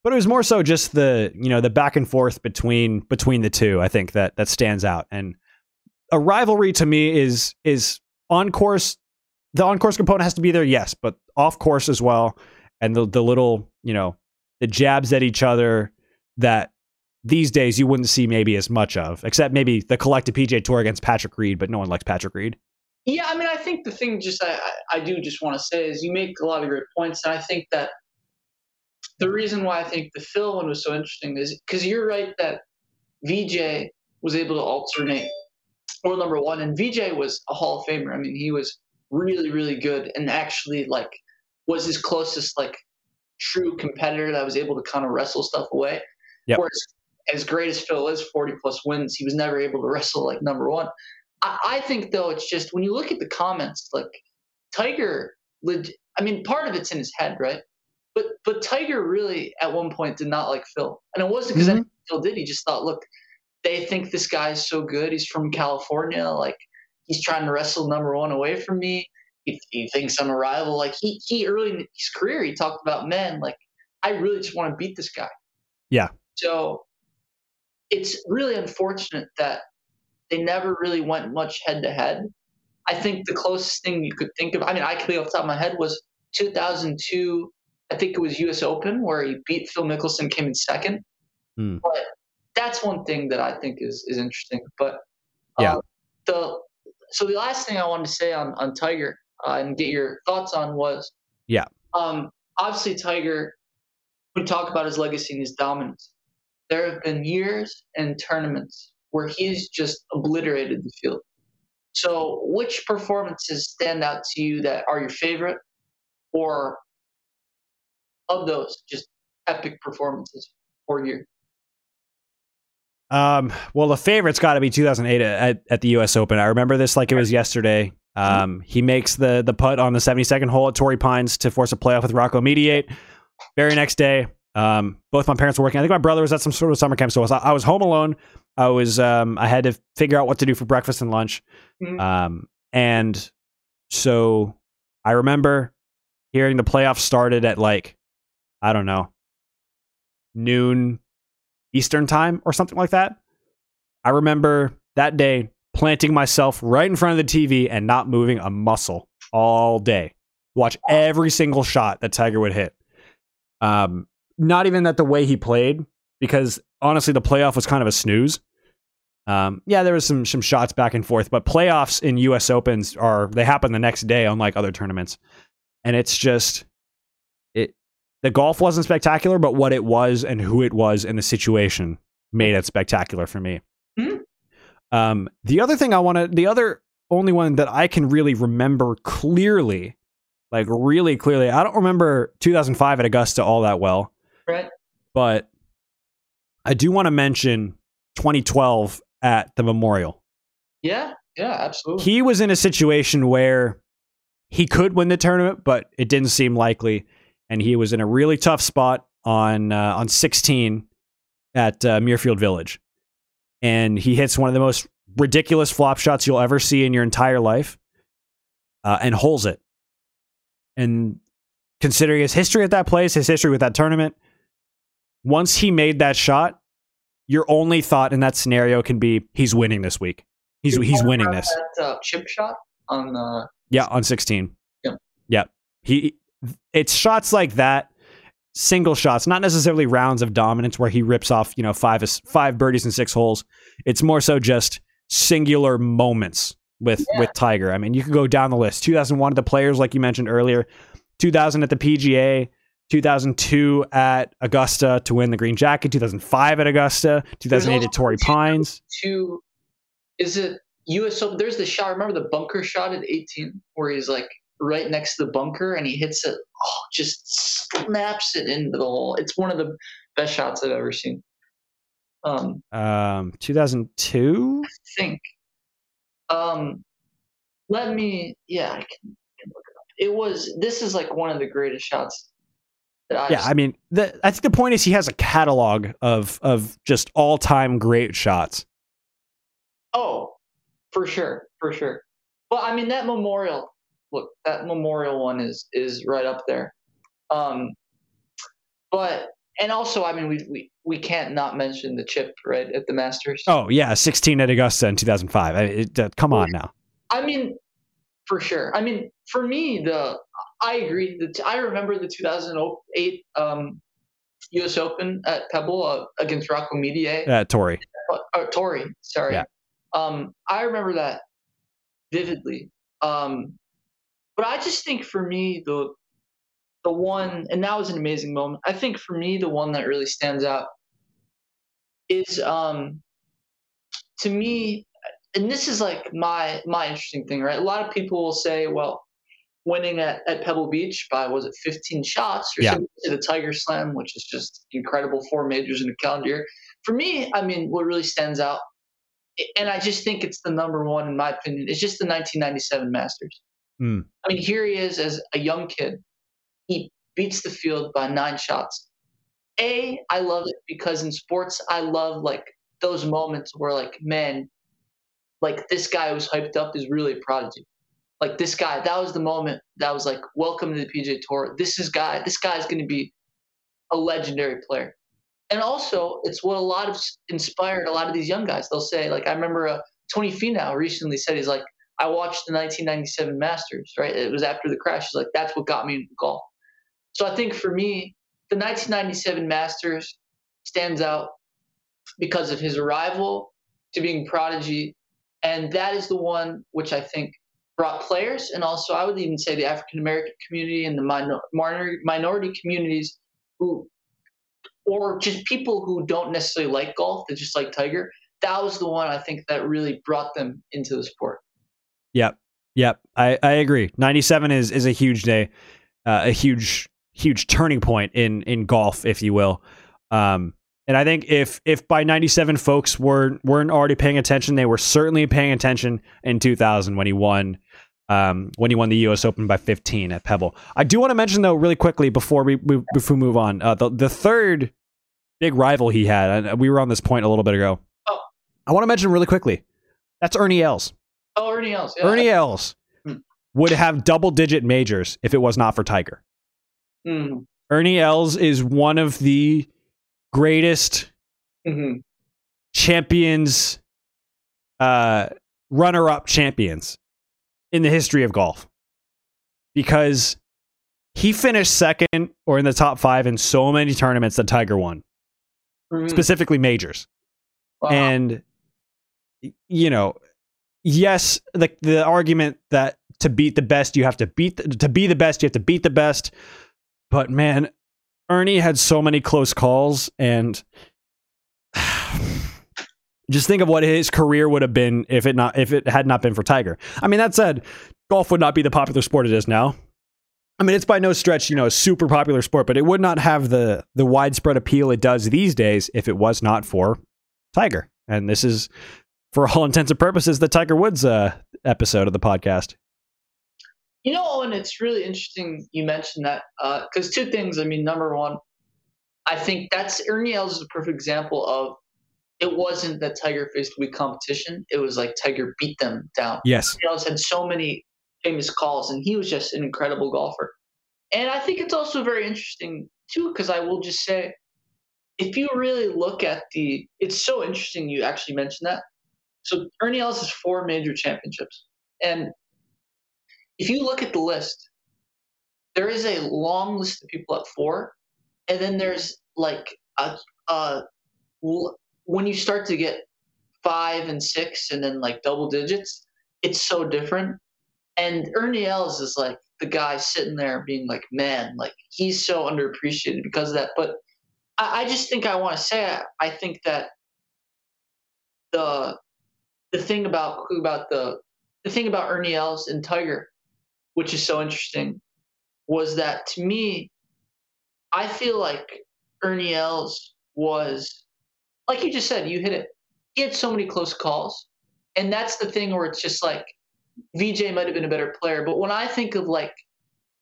But it was more so just the, you know, the back and forth between between the two, I think that that stands out. And a rivalry to me is is on course. The on course component has to be there, yes, but off course as well. And the the little you know the jabs at each other that these days you wouldn't see maybe as much of, except maybe the collective PGA Tour against Patrick Reed, but no one likes Patrick Reed. Yeah, I mean, I think the thing just I, I do just want to say is you make a lot of great points, and I think that the reason why I think the Phil one was so interesting is because you're right that Vijay was able to alternate world number one, and Vijay was a Hall of Famer. I mean, he was really, really good, and actually like was his closest like true competitor that was able to kind of wrestle stuff away. Yep. Whereas as great as Phil is, 40 plus wins, he was never able to wrestle like number one. I, I think though it's just when you look at the comments, like Tiger, I mean, part of it's in his head, right? But but Tiger really at one point did not like Phil, and it wasn't because mm-hmm. Phil did. He just thought, look, they think this guy's so good. He's from California, like he's trying to wrestle number one away from me. He, he thinks I'm a rival. Like he he early in his career, he talked about men. Like I really just want to beat this guy. Yeah. So it's really unfortunate that they never really went much head to head. I think the closest thing you could think of, I mean, I can off the top of my head was 2002. I think it was U.S. Open where he beat Phil Mickelson, came in second. Hmm. But that's one thing that I think is is interesting. But uh, yeah, the so the last thing I wanted to say on on Tiger uh, and get your thoughts on was yeah. Um, obviously, Tiger. We talk about his legacy and his dominance. There have been years and tournaments where he's just obliterated the field. So, which performances stand out to you that are your favorite, or of those, just epic performances for you? Um, well, the favorite's got to be 2008 at, at the U.S. Open. I remember this like it was yesterday. Um, he makes the the putt on the 72nd hole at Torrey Pines to force a playoff with Rocco Mediate. Very next day, um, both my parents were working. I think my brother was at some sort of summer camp, so I was, I was home alone. I was um, I had to figure out what to do for breakfast and lunch, mm-hmm. um, and so I remember hearing the playoffs started at like I don't know noon Eastern time or something like that. I remember that day planting myself right in front of the TV and not moving a muscle all day. Watch every single shot that Tiger would hit. Um, not even that the way he played, because honestly, the playoff was kind of a snooze. Um, yeah, there was some some shots back and forth, but playoffs in U.S. Opens are they happen the next day, unlike other tournaments, and it's just it. the golf wasn't spectacular, but what it was and who it was and the situation made it spectacular for me. Mm-hmm. Um, the other thing I want to, the other only one that I can really remember clearly, like really clearly, I don't remember 2005 at Augusta all that well. Right. But I do want to mention 2012 at the Memorial. Yeah. Yeah, absolutely. He was in a situation where he could win the tournament, but it didn't seem likely and he was in a really tough spot on uh, on 16 at uh, Muirfield Village, and he hits one of the most ridiculous flop shots you'll ever see in your entire life, uh, and holes it. And considering his history at that place, his history with that tournament, once he made that shot, your only thought in that scenario can be he's winning this week. He's he's winning this. That, uh, chip shot on uh... yeah on 16. Yeah. Yeah. He it's shots like that, single shots, not necessarily rounds of dominance where he rips off, you know, five five birdies and six holes. It's more so just singular moments with yeah. with Tiger. I mean, you could go down the list. 2001 at the Players, like you mentioned earlier. 2000 at the PGA. 2002 at Augusta to win the green jacket. 2005 at Augusta. 2008 at Torrey Pines. Two, is it U.S. Open? There's the shot. Remember the bunker shot at 18 where he's like right next to the bunker and he hits it, oh, just snaps it into the hole. It's one of the best shots I've ever seen. Um, um 2002? I think. Um, let me, yeah, I can, can look it up. It was, this is like one of the greatest shots yeah, I mean, the, I think the point is he has a catalog of of just all time great shots. Oh, for sure, for sure. But I mean, that memorial look, that Memorial one is is right up there. Um, but and also, I mean, we we we can't not mention the chip right at the Masters. Oh yeah, sixteen at Augusta in two thousand five. Uh, come on now. I mean, for sure. I mean, for me, the I agree. I remember the two thousand eight um, U.S. Open at Pebble uh, against Rocco Mediate. Uh, Torrey. Uh, Torrey, sorry. Yeah. Um, I remember that vividly. Um, but I just think for me the the one, and that was an amazing moment. I think for me the one that really stands out is um, to me, and this is like my my interesting thing, right? A lot of people will say, well, winning at, at Pebble Beach by was it 15 shots or yeah. the Tiger Slam, which is just incredible, four majors in a calendar year. For me, I mean, what really stands out, and I just think it's the number one in my opinion, It's just the 1997 Masters. Mm. I mean, here he is as a young kid. He beats the field by nine shots. A, I love it because in sports, I love like those moments where like, man, like this guy who's hyped up is really a prodigy like this guy, that was the moment that was like, welcome to the PGA Tour. This is guy, this guy is going to be a legendary player. And also, it's what a lot of inspired a lot of these young guys. They'll say, like, I remember uh, Tony Finau recently said, he's like, I watched the 1997 Masters, right? It was after the crash. He's like, that's what got me into golf. So I think for me, the 1997 Masters stands out because of his arrival to being prodigy. And that is the one which I think brought players, and also I would even say the African American community and the minor, minority communities who, or just people who don't necessarily like golf, that just like Tiger. That was the one I think that really brought them into the sport. Yep, yep, I, I agree. Ninety seven is is a huge day, uh, a huge huge turning point in in golf, if you will. Um, and I think if if by '97 folks were weren't already paying attention, they were certainly paying attention in 2000 when he won um, when he won the U.S. Open by 15 at Pebble. I do want to mention though, really quickly before we, we before we move on, uh, the the third big rival he had, and we were on this point a little bit ago. Oh. I want to mention really quickly. That's Ernie Els. Oh, Ernie Els. Yeah. Ernie Els hmm. would have double digit majors if it was not for Tiger. Hmm. Ernie Els is one of the greatest mm-hmm. champions, uh, runner up champions in the history of golf because he finished second or in the top five in so many tournaments that Tiger won, mm-hmm. specifically majors. Wow. And, you know, yes, the, the argument that to beat the best, you have to beat, the, to be the best, you have to beat the best. But man, Ernie had so many close calls and just think of what his career would have been if it not if it had not been for Tiger. I mean, that said, golf would not be the popular sport it is now. I mean, it's by no stretch, you know, a super popular sport, but it would not have the the widespread appeal it does these days if it was not for Tiger. And this is, for all intents and purposes, the Tiger Woods uh, episode of the podcast. You know, and it's really interesting you mentioned that because uh, two things. I mean, number one, I think that's Ernie Els is a perfect example of it wasn't that Tiger faced weak competition. It was like Tiger beat them down. Yes, Ernie Els had so many famous calls, and he was just an incredible golfer. And I think it's also very interesting too, because I will just say, if you really look at the, it's so interesting you actually mentioned that. So Ernie Els has four major championships, and if you look at the list, there is a long list of people at four, and then there's like a, a when you start to get five and six, and then like double digits, it's so different. And Ernie Els is like the guy sitting there being like, man, like he's so underappreciated because of that. But I, I just think I want to say I, I think that the the thing about who about the the thing about Ernie Els and Tiger which is so interesting, was that to me, I feel like Ernie Els was, like you just said, you hit it. He had so many close calls. And that's the thing where it's just like, Vijay might have been a better player. But when I think of like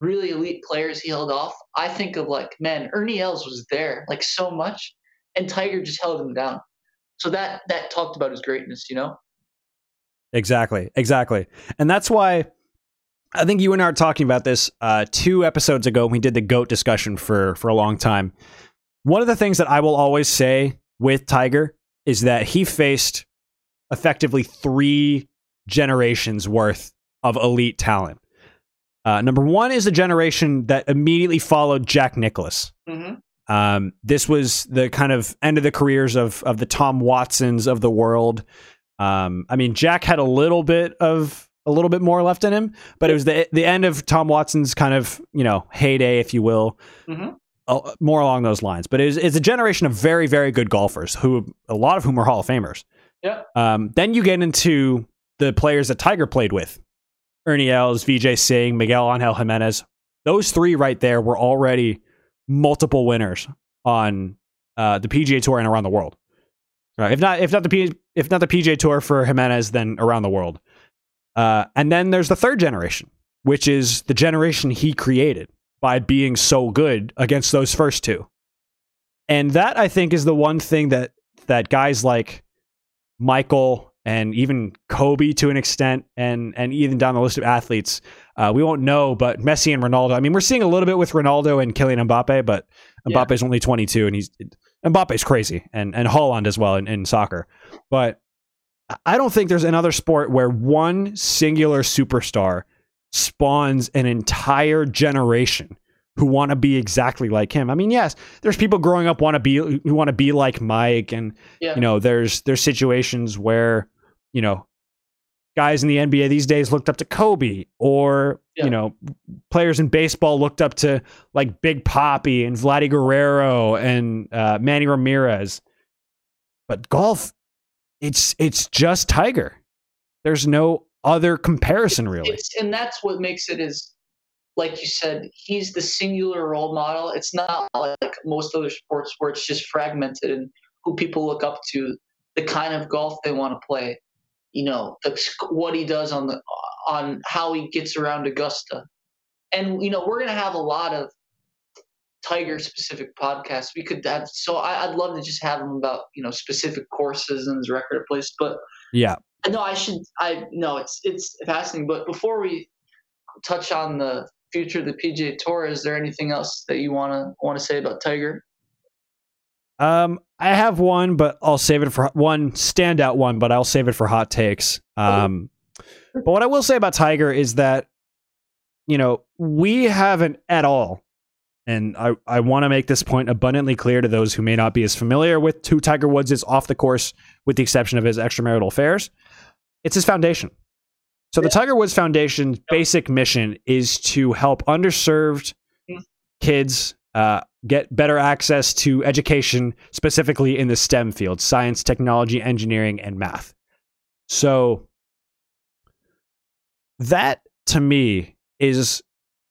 really elite players he held off, I think of like, man, Ernie Els was there like so much. And Tiger just held him down. So that that talked about his greatness, you know? Exactly. Exactly. And that's why I think you and I were talking about this uh, two episodes ago. When we did the goat discussion for for a long time. One of the things that I will always say with Tiger is that he faced effectively three generations worth of elite talent. Uh, number one is the generation that immediately followed Jack Nicklaus. Mm-hmm. Um, this was the kind of end of the careers of of the Tom Watsons of the world. Um, I mean, Jack had a little bit of a little bit more left in him, but it was the the end of Tom Watson's kind of you know heyday, if you will. Mm-hmm. Uh, more along those lines, but it's, it's a generation of very, very good golfers who, a lot of whom are Hall of Famers. Yeah. Um, then you get into the players that Tiger played with Ernie Els, Vijay Singh, Miguel Angel Jimenez. Those three right there were already multiple winners on uh, the PGA Tour and around the world. Right. If not, if not the P, if not the PGA Tour for Jimenez, then around the world. Uh, and then there's the third generation, which is the generation he created by being so good against those first two. And that I think is the one thing that that guys like Michael and even Kobe to an extent, and and even down the list of athletes, uh, we won't know. But Messi and Ronaldo. I mean, we're seeing a little bit with Ronaldo and Kylian Mbappe, but Mbappe's yeah. only 22, and he's Mbappe's crazy, and and Haaland as well in, in soccer. But I don't think there's another sport where one singular superstar spawns an entire generation who want to be exactly like him. I mean, yes, there's people growing up want to be who want to be like Mike, and yeah. you know, there's there's situations where you know guys in the NBA these days looked up to Kobe, or yeah. you know, players in baseball looked up to like Big Papi and Vladdy Guerrero and uh, Manny Ramirez. But golf, it's it's just Tiger. There's no other comparison really. It's, and that's what makes it is like you said, he's the singular role model. It's not like most other sports where it's just fragmented and who people look up to, the kind of golf they want to play. You know, the, what he does on the on how he gets around Augusta, and you know we're gonna have a lot of Tiger specific podcasts. We could have so I, would love to just have them about you know specific courses and his record place. But yeah, no, I should. I no, it's it's fascinating. But before we touch on the future of the PGA Tour, is there anything else that you wanna want to say about Tiger? Um, I have one, but I'll save it for one standout one, but I'll save it for hot takes. Um, but what I will say about Tiger is that, you know, we haven't at all, and I, I want to make this point abundantly clear to those who may not be as familiar with who Tiger Woods is off the course, with the exception of his extramarital affairs. It's his foundation. So the Tiger Woods Foundation's basic mission is to help underserved kids uh, get better access to education, specifically in the STEM field science, technology, engineering, and math. So that to me is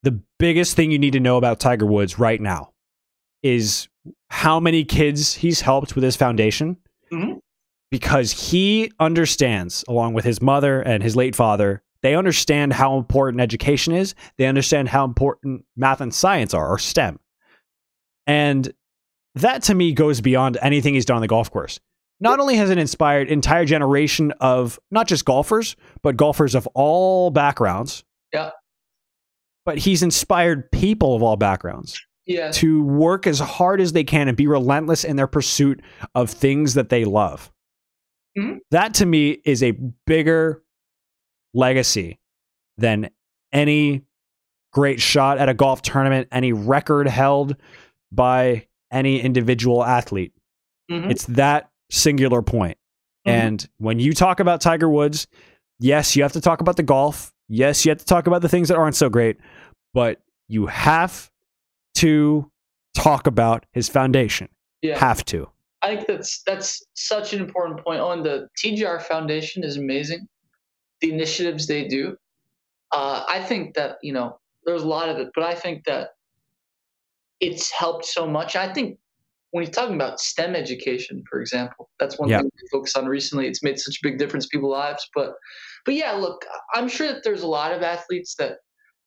the biggest thing you need to know about Tiger Woods right now is how many kids he's helped with his foundation. Mm-hmm because he understands, along with his mother and his late father, they understand how important education is. They understand how important math and science are, or STEM. And that to me goes beyond anything he's done on the golf course. Not only has it inspired entire generation of not just golfers, but golfers of all backgrounds. Yeah. But he's inspired people of all backgrounds. Yeah. To work as hard as they can and be relentless in their pursuit of things that they love. Mm-hmm. That to me is a bigger legacy than any great shot at a golf tournament, any record held by any individual athlete. Mm-hmm. It's that singular point. Mm-hmm. And when you talk about Tiger Woods, yes, you have to talk about the golf. Yes, you have to talk about the things that aren't so great, but you have to talk about his foundation. Yeah. Have to. I think that's that's such an important point. On the TGR Foundation is amazing. The initiatives they do, uh, I think that you know there's a lot of it, but I think that it's helped so much. I think when you're talking about STEM education, for example, that's one yeah. thing we focus on recently. It's made such a big difference in people's lives. But but yeah, look, I'm sure that there's a lot of athletes that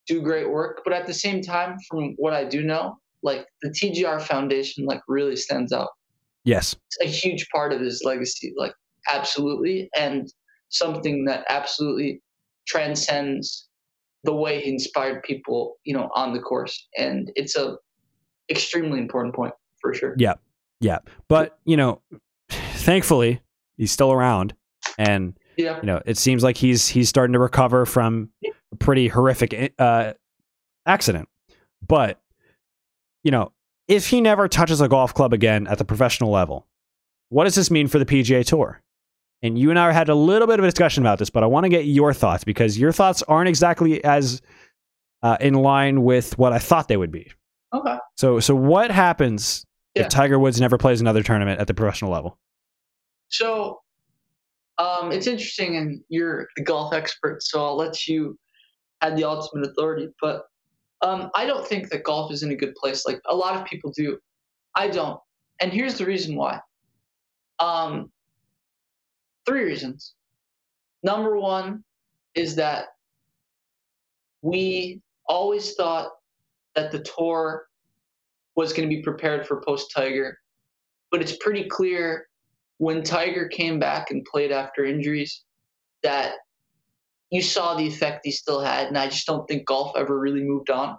do great work, but at the same time, from what I do know, like the TGR Foundation, like really stands out. Yes. It's a huge part of his legacy, like absolutely, and something that absolutely transcends the way he inspired people, you know, on the course. And it's a extremely important point for sure. Yeah. Yeah. But, you know, thankfully he's still around and yeah. you know, it seems like he's he's starting to recover from a pretty horrific uh accident. But you know, if he never touches a golf club again at the professional level, what does this mean for the PGA Tour? And you and I had a little bit of a discussion about this, but I want to get your thoughts because your thoughts aren't exactly as uh, in line with what I thought they would be. Okay. So, so what happens Yeah. if Tiger Woods never plays another tournament at the professional level? So, um, it's interesting, and you're the golf expert, so I'll let you have the ultimate authority. But um, I don't think that golf is in a good place. Like a lot of people do. I don't, and here's the reason why. Um, three reasons. Number one is that we always thought that the tour was going to be prepared for post Tiger, but it's pretty clear when Tiger came back and played after injuries that you saw the effect he still had, and I just don't think golf ever really moved on.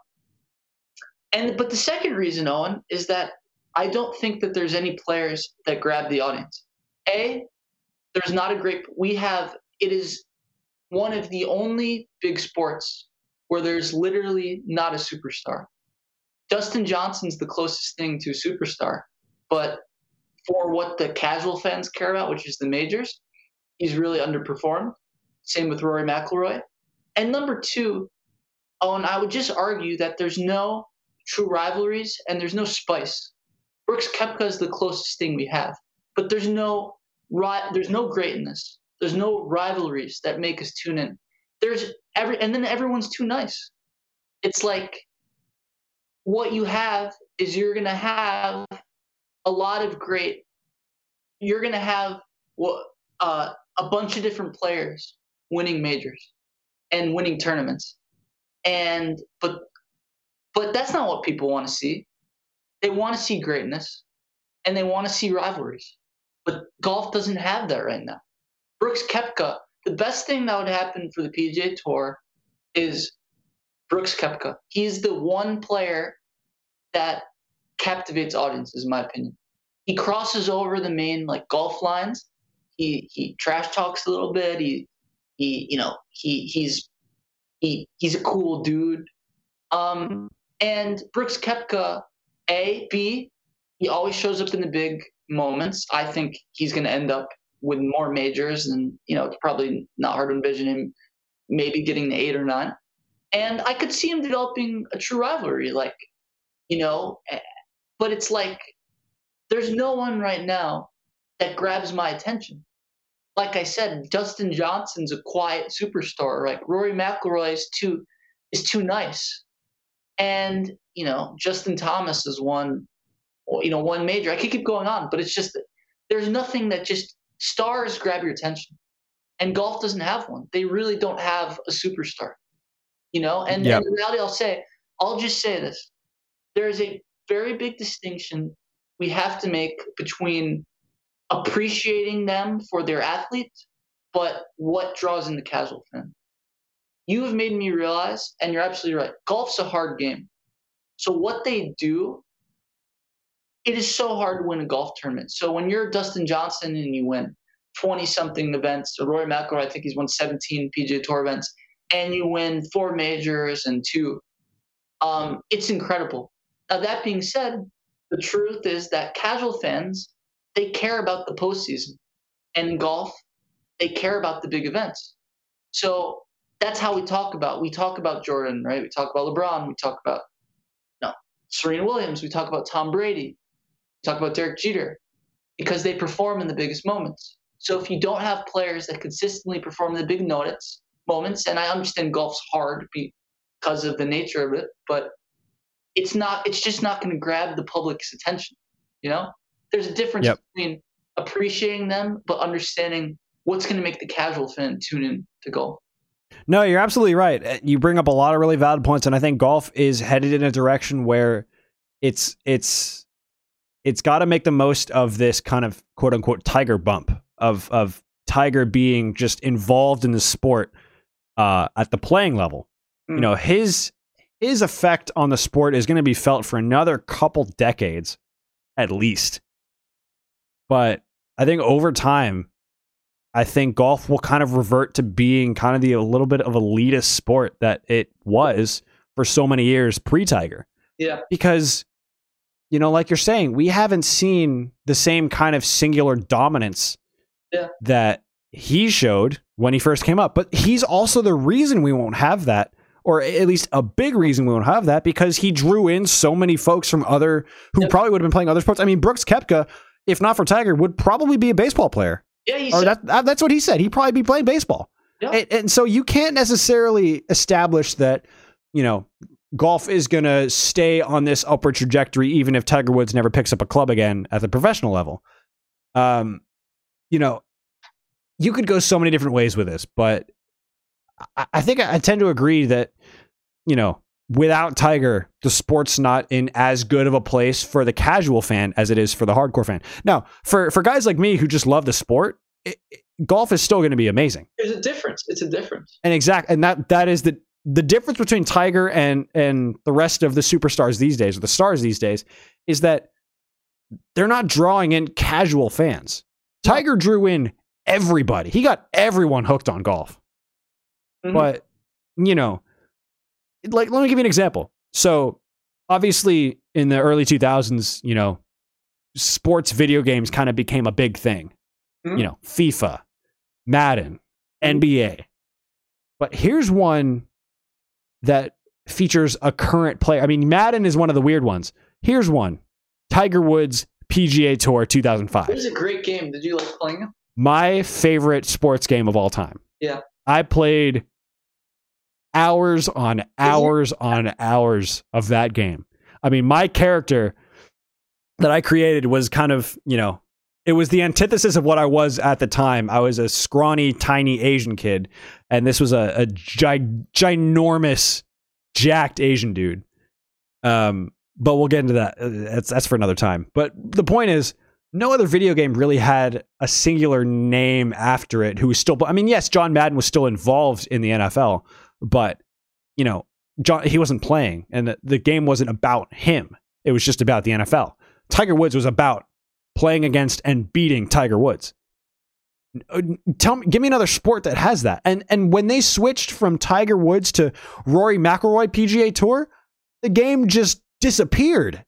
And but the second reason, Owen, is that I don't think that there's any players that grab the audience. A, there's not a great. We have it is one of the only big sports where there's literally not a superstar. Dustin Johnson's the closest thing to a superstar, but for what the casual fans care about, which is the majors, he's really underperformed. Same with Rory McIlroy. And number two, oh, and I would just argue that there's no true rivalries and there's no spice. Brooks Koepka is the closest thing we have, but there's no there's no greatness. There's no rivalries that make us tune in. There's every and then everyone's too nice. It's like what you have is you're gonna have a lot of great. You're gonna have uh, a bunch of different players winning majors and winning tournaments, and but but that's not what people want to see. They want to see greatness, and they want to see rivalries. But golf doesn't have that right now. Brooks Koepka, the best thing that would happen for the PGA Tour is Brooks Koepka. He's the one player that captivates audiences, in my opinion. He crosses over the main like golf lines. He he trash talks a little bit. He he you know he he's he he's a cool dude. Um, and Brooks Koepka, a b he always shows up in the big moments. I think he's going to end up with more majors, and you know it's probably not hard to envision him maybe getting the eight or nine. And I could see him developing a true rivalry, like you know. But it's like there's no one right now that grabs my attention. Like I said, Dustin Johnson's a quiet superstar. Like Rory McIlroy is too is too nice, and you know Justin Thomas is one, you know one major. I could keep going on, but it's just there's nothing that just stars grab your attention, and golf doesn't have one. They really don't have a superstar, you know. And, Yep. and in reality, I'll say, I'll just say this: there is a very big distinction we have to make between appreciating them for their athletes, but what draws in the casual fan. You have made me realize, and you're absolutely right, golf's a hard game. So what they do, it is so hard to win a golf tournament. So when you're Dustin Johnson and you win 20 something events, or Roy McIlroy, I think he's won 17 PGA Tour events, and you win four majors and two, um, it's incredible. Now that being said, the truth is that casual fans they care about the postseason, and in golf, they care about the big events. So that's how we talk about. We talk about Jordan, right? We talk about LeBron. We talk about no Serena Williams. We talk about Tom Brady. We talk about Derek Jeter because they perform in the biggest moments. So if you don't have players that consistently perform the big notice moments, and I understand golf's hard because of the nature of it, but it's not. It's just not going to grab the public's attention. You know, there's a difference Yep. between appreciating them but understanding what's going to make the casual fan tune in to golf. No, you're absolutely right. Uh, You bring up a lot of really valid points, and I think golf is headed in a direction where it's it's it's got to make the most of this kind of quote unquote tiger bump of of Tiger being just involved in the sport uh, at the playing level. You Mm. know his his effect on the sport is going to be felt for another couple decades at least. But I think over time, I think golf will kind of revert to being kind of the a little bit of elitist sport that it was for so many years pre Tiger. Yeah. Because you know, like you're saying, we haven't seen the same kind of singular dominance yeah. that he showed when he first came up. But he's also the reason we won't have that, or at least a big reason we won't have that, because he drew in so many folks from other who yep. probably would have been playing other sports. I mean, Brooks Koepka, if not for Tiger, would probably be a baseball player. Yeah, he or said- that, that's what he said. He'd probably be playing baseball. Yeah. And, and so you can't necessarily establish that, you know, golf is going to stay on this upward trajectory even if Tiger Woods never picks up a club again at the professional level. Um, you know, you could go so many different ways with this, but I, I think I, I tend to agree that, you know, without Tiger, the sport's not in as good of a place for the casual fan as it is for the hardcore fan. Now, for for guys like me who just love the sport, it, it, golf is still going to be amazing. There's a difference. It's a difference. And exact, and that that is the the difference between Tiger and and the rest of the superstars these days, or the stars these days, is that they're not drawing in casual fans. Tiger drew in everybody. He got everyone hooked on golf. Mm-hmm. But you know, like let me give you an example. So obviously in the early 2000s, you know, sports video games kind of became a big thing. Mm-hmm. You know, FIFA, Madden, NBA. But here's one that features a current player. I mean, Madden is one of the weird ones. Here's one Tiger Woods PGA Tour 2005. It was a great game. Did you like playing it? My favorite sports game of all time. Yeah. I played hours on hours on hours of that game. I mean, my character that I created was kind of, you know, it was the antithesis of what I was at the time. I was a scrawny, tiny Asian kid, and this was a, a gi- ginormous, jacked Asian dude. Um, but we'll get into that. Uh, that's that's for another time. But the point is, no other video game really had a singular name after it. Who was still? I mean, yes, John Madden was still involved in the NFL, but you know, John he wasn't playing, and the, the game wasn't about him. It was just about the NFL. Tiger Woods was about playing against and beating Tiger Woods. Uh, tell me, give me another sport that has that. And and when they switched from Tiger Woods to Rory McIlroy PGA Tour, the game just disappeared.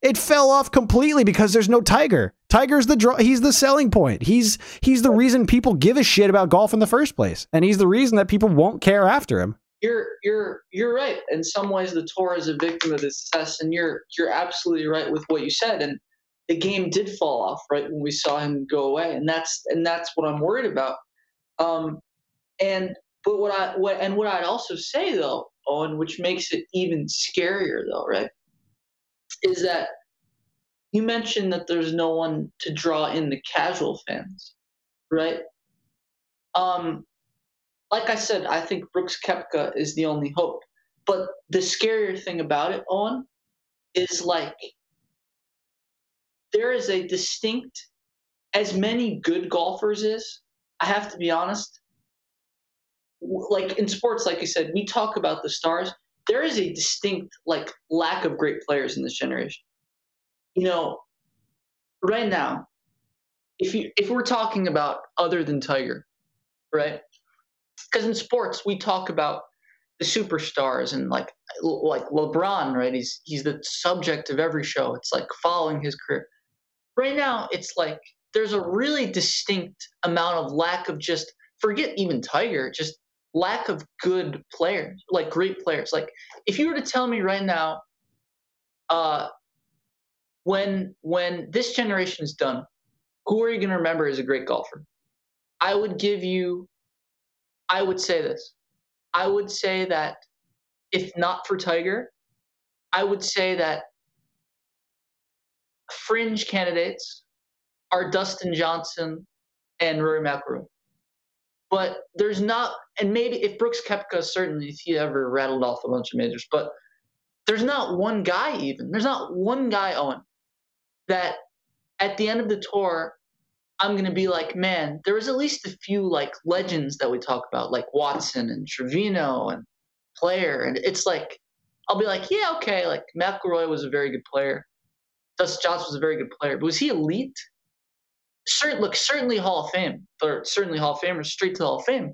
It fell off completely because there's no Tiger. Tiger's the draw. He's the selling point. He's he's the reason people give a shit about golf in the first place, and he's the reason that people won't care after him. You're you're you're right. In some ways, the tour is a victim of its success, and you're you're absolutely right with what you said. And the game did fall off right when we saw him go away, and that's and that's what I'm worried about. Um, and but what I what and what I'd also say though, Owen, which makes it even scarier though, right, is that you mentioned that there's no one to draw in the casual fans, right? Um, like I said, I think Brooks Koepka is the only hope. But the scarier thing about it, Owen, is like there is a distinct, as many good golfers is, I have to be honest. Like in sports, like you said, we talk about the stars. There is a distinct like lack of great players in this generation. You know, right now, if you if we're talking about other than Tiger, right? Because in sports we talk about the superstars and like like LeBron, right? He's he's the subject of every show. It's like following his career right now it's like there's a really distinct amount of lack of just forget even Tiger, just lack of good players, like great players. Like if you were to tell me right now, uh, when when this generation is done, who are you going to remember as a great golfer? I would give you, I would say this. I would say that if not for Tiger, I would say that fringe candidates are Dustin Johnson and Rory McIlroy. But there's not, and maybe if Brooks Koepka, certainly if he ever rattled off a bunch of majors, but there's not one guy even. There's not one guy, Owen, that at the end of the tour, I'm going to be like, man, there was at least a few like legends that we talk about, like Watson and Trevino and Player. And it's like, I'll be like, yeah, okay, like McIlroy was a very good player. Dustin Johnson was a very good player, but was he elite? Certain, look, certainly Hall of Fame, or certainly Hall of Famers, straight to the Hall of Fame.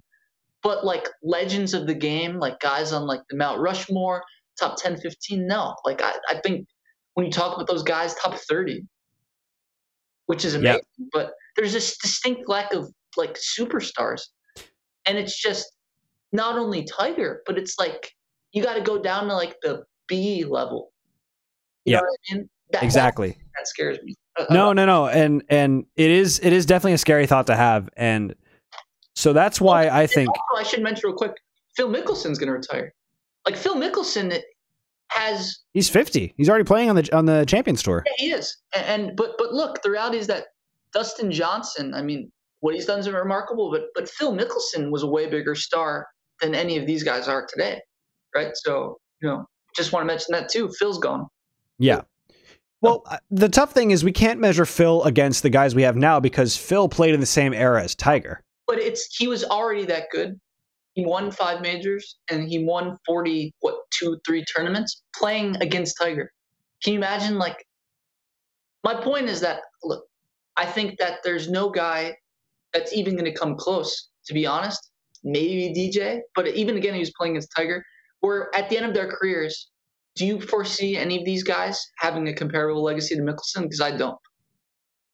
But like legends of the game, like guys on like the Mount Rushmore, top 10, 15, no. Like I, I think when you talk about those guys, top 30, which is amazing. But there's this distinct lack of like superstars. And it's just not only Tiger, but it's like you got to go down to like the B level. You yeah. I mean? that, exactly. That, that scares me. Uh, no, no, no. And and it is it is definitely a scary thought to have. And so that's why I think also, I should mention real quick, Phil Mickelson's going to retire. Like Phil Mickelson has he's 50 he's already playing on the on the champions tour. Yeah he is. And, and, but but look the reality is that dustin johnson i mean what he's done is remarkable but but phil mickelson was a way bigger star than any of these guys are today right? So you know just want to mention that too. Phil's gone. Yeah. Well, uh, the tough thing is we can't measure Phil against the guys we have now because Phil played in the same era as Tiger. But it's he was already that good he won five majors and he won 40 what two three tournaments playing against tiger. Can you imagine like my point is that look i think that there's no guy that's even going to come close to be honest. Maybe dj but even again he was playing against tiger where at the end of their careers do you foresee any of these guys having a comparable legacy to mickelson? Because i don't.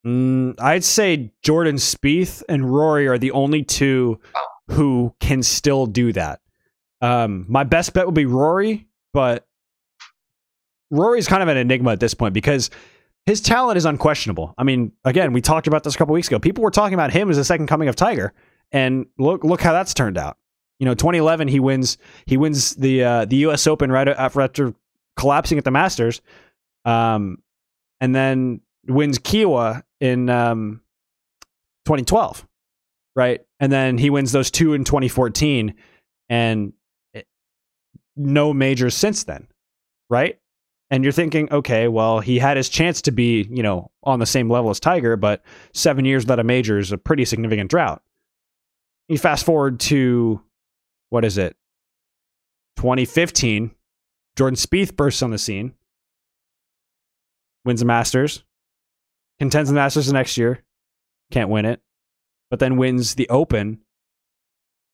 Mm, i'd say jordan Spieth and rory are the only two wow who can still do that. Um, my best bet would be Rory, but Rory's kind of an enigma at this point because his talent is unquestionable. I mean, again, we talked about this a couple weeks ago. People were talking about him as the second coming of Tiger, and look look how that's turned out. You know, 2011 he wins he wins the uh, the U.S. Open right after, collapsing at the Masters, um, and then wins Kiawah in um, 2012 right? And then he wins those two in 2014 and it, no majors since then, right? And you're thinking, okay, well, he had his chance to be, you know, on the same level as Tiger, but seven years without a major is a pretty significant drought. You fast forward to, what is it, 2015, Jordan Spieth bursts on the scene, wins the Masters, contends the Masters the next year, can't win it but then wins the Open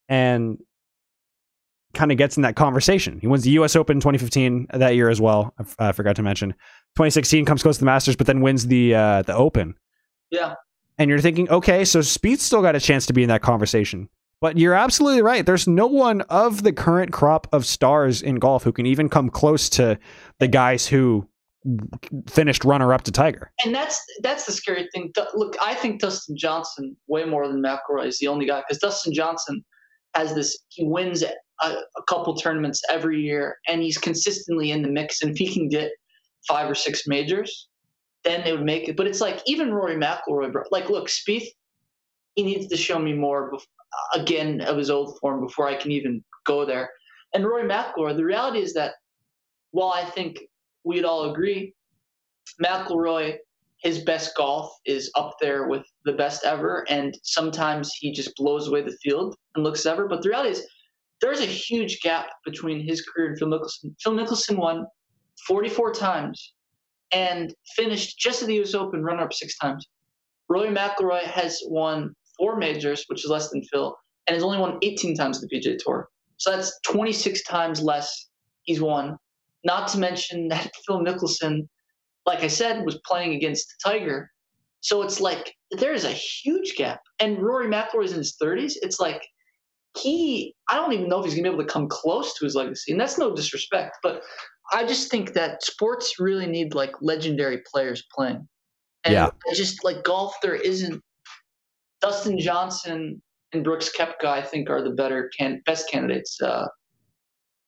and kind of gets in that conversation. He wins the U.S. Open 2015 that year as well. I uh, forgot to mention. 2016 comes close to the Masters, but then wins the uh, the Open. Yeah. And you're thinking, okay, so Spieth still got a chance to be in that conversation. But you're absolutely right. There's no one of the current crop of stars in golf who can even come close to the guys who finished runner up to Tiger. And that's that's the scary thing. Look, I think Dustin Johnson way more than McIlroy is the only guy because Dustin Johnson has this. He wins a, a, couple tournaments every year, and he's consistently in the mix. And if he can get five or six majors, then they would make it. But it's like even Rory McIlroy, bro. Like, look, Spieth, he needs to show me more bef- again of his old form before I can even go there. And Rory McIlroy, the reality is that while I think we'd all agree McIlroy, his best golf is up there with the best ever, and sometimes he just blows away the field and looks ever. But the reality is, there's a huge gap between his career and Phil Mickelson. Phil Mickelson won 44 times and finished just at the U.S. Open runner-up six times. Rory McIlroy has won four majors, which is less than Phil, and has only won 18 times the PGA Tour. So that's 26 times less he's won not to mention that Phil Mickelson, like I said, was playing against Tiger. So it's like there is a huge gap. And Rory McIlroy is in his 30s. It's like he, I don't even know if he's going to be able to come close to his legacy. And that's no disrespect, but I just think that sports really need like legendary players playing. And yeah. just like golf, there isn't. Dustin Johnson and Brooks Koepka, I think, are the better can best candidates. Uh,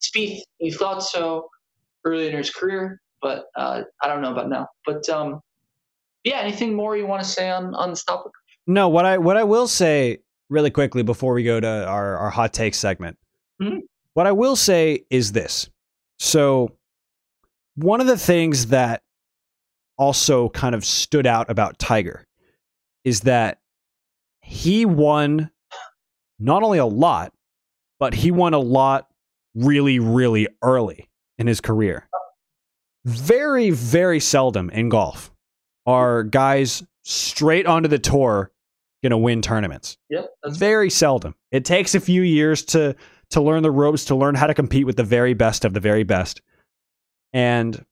Spieth, you thought so early in his career, but uh, I don't know about now. But um, yeah, anything more you want to say on on this topic? No, what I what I will say really quickly before we go to our our hot take segment. Mm-hmm. What I will say is this. So one of the things that also kind of stood out about Tiger is that he won not only a lot, but he won a lot really, really early in his career. Very, very seldom in golf are guys straight onto the tour going to win tournaments. Yep. Very seldom. It takes a few years to to learn the ropes, to learn how to compete with the very best of the very best. And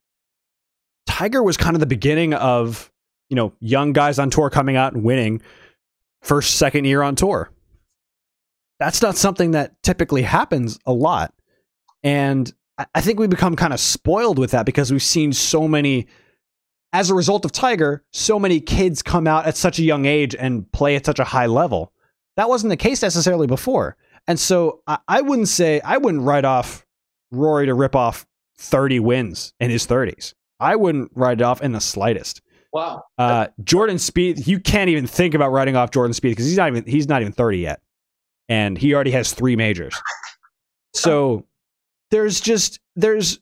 Tiger was kind of the beginning of, you know, young guys on tour coming out and winning first, second year on tour. That's not something that typically happens a lot. And I think we become kind of spoiled with that because we've seen so many, as a result of Tiger, so many kids come out at such a young age and play at such a high level. That wasn't the case necessarily before. And so I, I wouldn't say, I wouldn't write off Rory to rip off 30 wins in his 30s. I wouldn't write it off in the slightest. Wow. Uh, Jordan Spieth, you can't even think about writing off Jordan Spieth because he's not even he's not even 30 yet. And he already has three majors. So there's just there's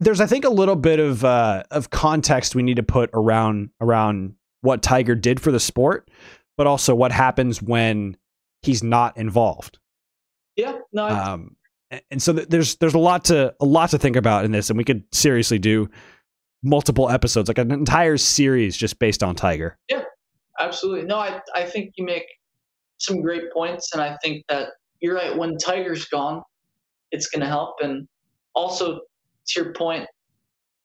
there's I think a little bit of uh, of context we need to put around around what Tiger did for the sport, but also what happens when he's not involved. Yeah, no. I, Um, and so there's there's a lot to a lot to think about in this, and we could seriously do multiple episodes, like an entire series just based on Tiger. Yeah, absolutely. No, I I think you make some great points, and I think that you're right. When Tiger's gone, it's going to help, and also to your point,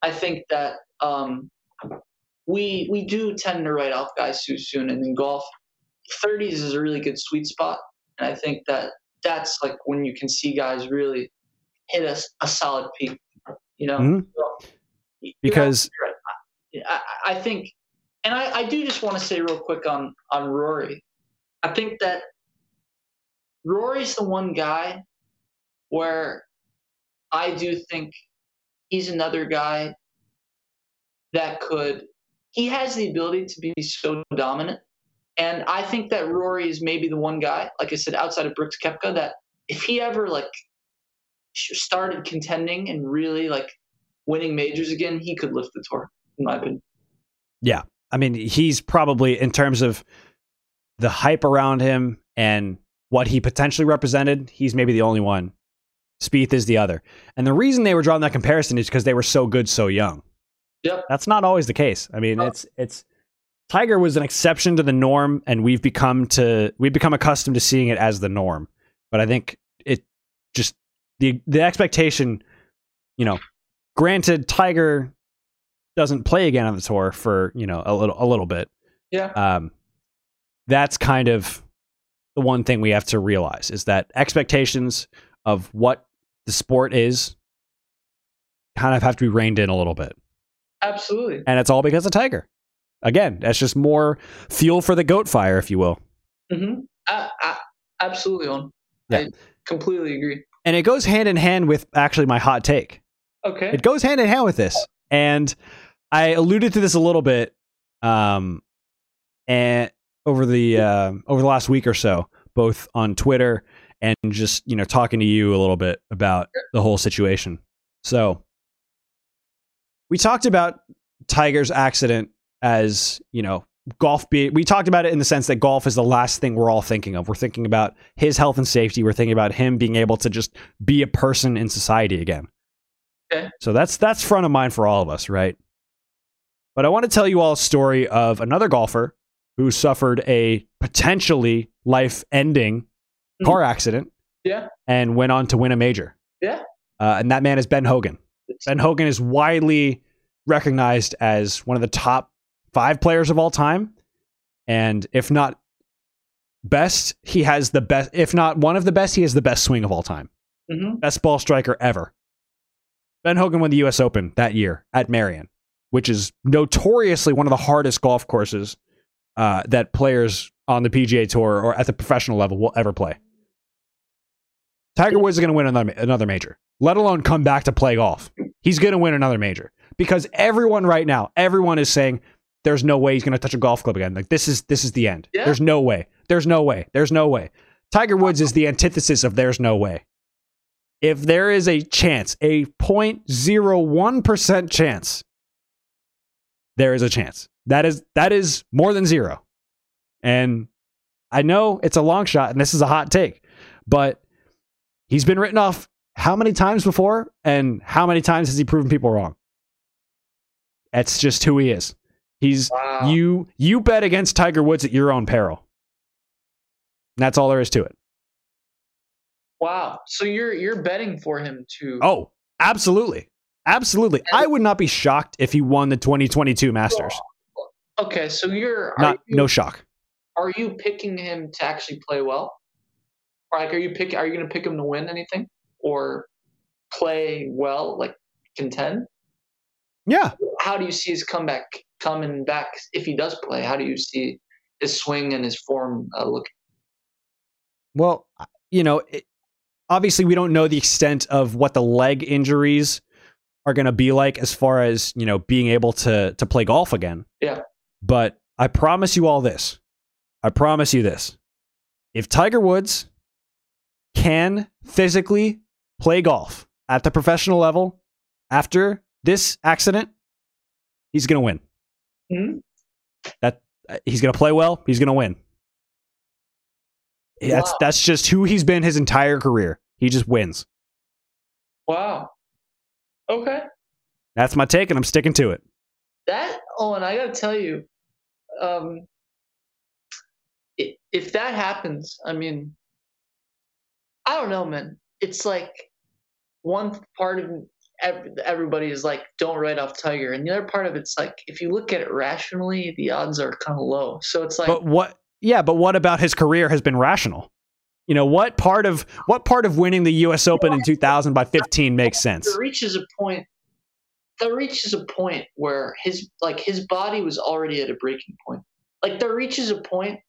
I think that um, we we do tend to write off guys too soon, and in golf, 30s is a really good sweet spot, and I think that that's like when you can see guys really hit a, a solid peak. You know, Mhm. You're Because. I, I think, and I, I do just want to say real quick on on Rory. I think that Rory's the one guy where I do think he's another guy that could. He has the ability to be so dominant, and I think that Rory is maybe the one guy, like I said, outside of Brooks Koepka, that if he ever like started contending and really like winning majors again, he could lift the tour, in my opinion. Yeah. I mean, he's probably in terms of the hype around him and what he potentially represented, he's maybe the only one. Spieth is the other. And the reason they were drawing that comparison is because they were so good so young. Yep. That's not always the case. I mean, No. it's it's Tiger was an exception to the norm and we've become to we've become accustomed to seeing it as the norm. But I think it just the the expectation, you know, granted Tiger doesn't play again on the tour for, you know, a little a little bit. Yeah. Um that's kind of the one thing we have to realize is that expectations of what the sport is kind of have to be reined in a little bit. Absolutely. And it's all because of Tiger. Again, that's just more fuel for the goat fire, if you will. hmm I, I, absolutely, on. Yeah. I completely agree. And it goes hand in hand with actually my hot take. Okay. It goes hand in hand with this. And I alluded to this a little bit um and over the uh, over the last week or so, both on Twitter and just, you know, talking to you a little bit about the whole situation. So we talked about Tiger's accident as, you know, golf be we talked about it in the sense that golf is the last thing we're all thinking of. We're thinking about his health and safety. We're thinking about him being able to just be a person in society again. Okay. So that's that's front of mind for all of us, right? But I want to tell you all a story of another golfer who suffered a potentially life-ending Mhm. Car accident Yeah. and went on to win a major. Yeah. Uh, and that man is Ben Hogan. Ben Hogan is widely recognized as one of the top five players of all time. And if not best, he has the best, if not one of the best, he has the best swing of all time. hmm Best ball striker ever. Ben Hogan won the US Open that year at Merion, which is notoriously one of the hardest golf courses uh, that players on the PGA Tour or at the professional level will ever play. Tiger Woods is going to win another, another major, let alone come back to play golf. He's going to win another major because everyone right now, everyone is saying there's no way he's going to touch a golf club again. Like this is this is the end. Yeah. There's no way. There's no way. There's no way. Tiger Woods is the antithesis of there's no way. If there is a chance, a 0.01% chance, there is a chance. That is that is more than zero. And I know it's a long shot and this is a hot take, but he's been written off how many times before and how many times has he proven people wrong? That's just who he is. He's Wow. you you bet against Tiger Woods at your own peril. And that's all there is to it. Wow. So you're you're betting for him to. Oh, absolutely. Absolutely. And- I would not be shocked if he won the 2022 Masters. Okay, so you're Not you, no shock. are you picking him to actually play well? Like are you pick are you gonna pick him to win anything? Or play well, like contend? Yeah. How do you see his comeback coming back if he does play? How do you see his swing and his form uh, looking? Well, you know, it, obviously we don't know the extent of what the leg injuries are going to be like as far as, you know, being able to to play golf again. Yeah. But I promise you all this. I promise you this. If Tiger Woods can physically play golf at the professional level after this accident, he's going to win. Mhm. That he's going to play well, he's going to win. That's Wow. that's just who he's been his entire career. He just wins. Wow. Okay. That's my take, and I'm sticking to it. That oh, and I gotta tell you, um, if that happens, I mean, I don't know, man. It's like one part of everybody is like, don't write off Tiger, and the other part of it's like, if you look at it rationally, the odds are kind of low. So it's like, But what? Yeah, but what about his career has been rational? You know, what part of what part of winning the U.S. Open in 2000 by 15 makes sense? there reaches a point. There reaches a point where his like his body was already at a breaking point. Like there reaches a point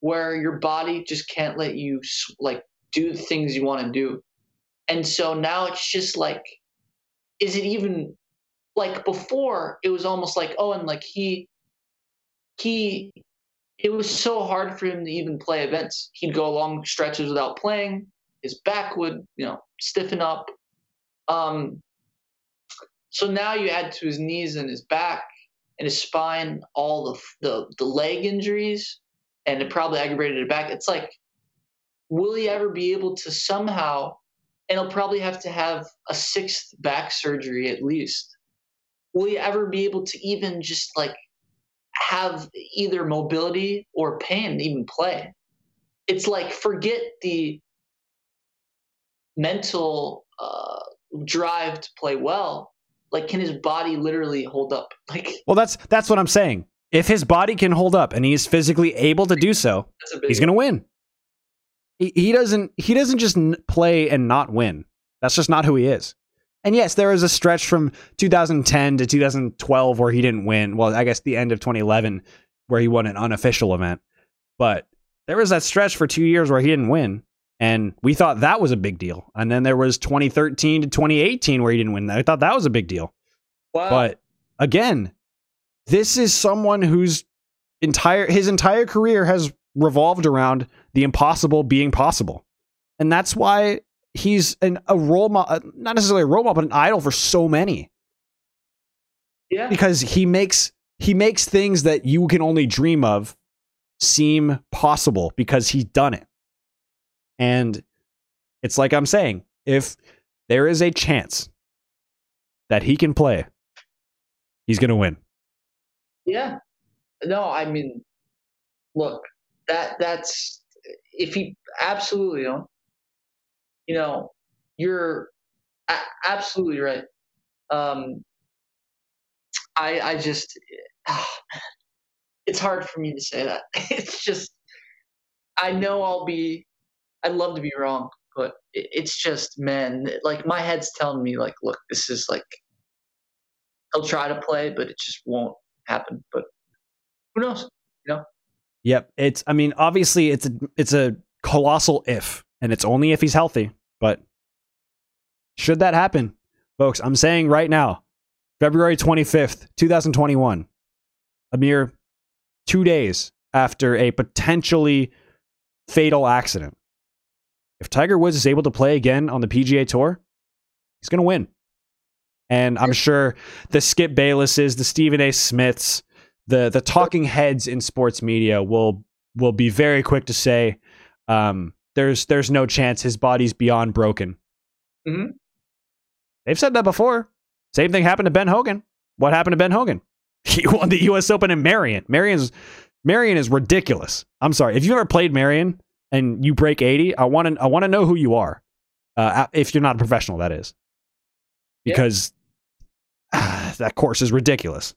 where your body just can't let you like do the things you want to do, and so now it's just like, is it even like before? It was almost like oh, and like he he it was so hard for him to even play events. He'd go long stretches without playing. His back would, you know, stiffen up. Um, so now you add to his knees and his back and his spine all the the, the leg injuries, and it probably aggravated it back. It's like, will he ever be able to somehow? And he'll probably have to have a sixth back surgery at least. Will he ever be able to even just like have either mobility or pain even play? It's like forget the mental uh, drive to play well. Like, can his body literally hold up? Like, Well, that's that's what I'm saying. If his body can hold up and he's physically able to do so, that's a big. he's going to win. He, he doesn't he doesn't just play and not win. That's just not who he is. And yes, there was a stretch from 2010 to 2012 where he didn't win. Well, I guess the end of 2011 where he won an unofficial event. But there was that stretch for 2 years where he didn't win and we thought that was a big deal. And then there was 2013 to 2018 where he didn't win. I thought that was a big deal. wow. But again, this is someone whose entire his entire career has revolved around the impossible being possible, and that's why he's an, a role model, uh, not necessarily a role model, but an idol for so many. yeah, Because he makes he makes things that you can only dream of seem possible because he's done it. And it's like I'm saying, if there is a chance that he can play, he's going to win. yeah. No, I mean, look, that that's if he absolutely. You know, you're absolutely right. Um, I I just it's hard for me to say that. It's just I know I'll be I'd love to be wrong, but it's just man, like my head's telling me like, look, this is like he'll try to play, but it just won't happen. But who knows? Yep. It's I mean, obviously it's a it's a colossal if, and it's only if he's healthy. But should that happen, folks, I'm saying right now, February 25th, 2021, a mere two days after a potentially fatal accident. If Tiger Woods is able to play again on the PGA Tour, he's going to win. And I'm sure the Skip Baylesses, the Stephen A. Smiths, the the talking heads in sports media will will be very quick to say um, there's there's no chance his body's beyond broken. Mhm. They've said that before. Same thing happened to Ben Hogan. What happened to Ben Hogan? He won the U.S. Open in Merion. Merion's Merion is ridiculous. I'm sorry if you ever played Merion and you break 80. I want to I want to know who you are. Uh, if you're not a professional, that is, Yeah. because that course is ridiculous.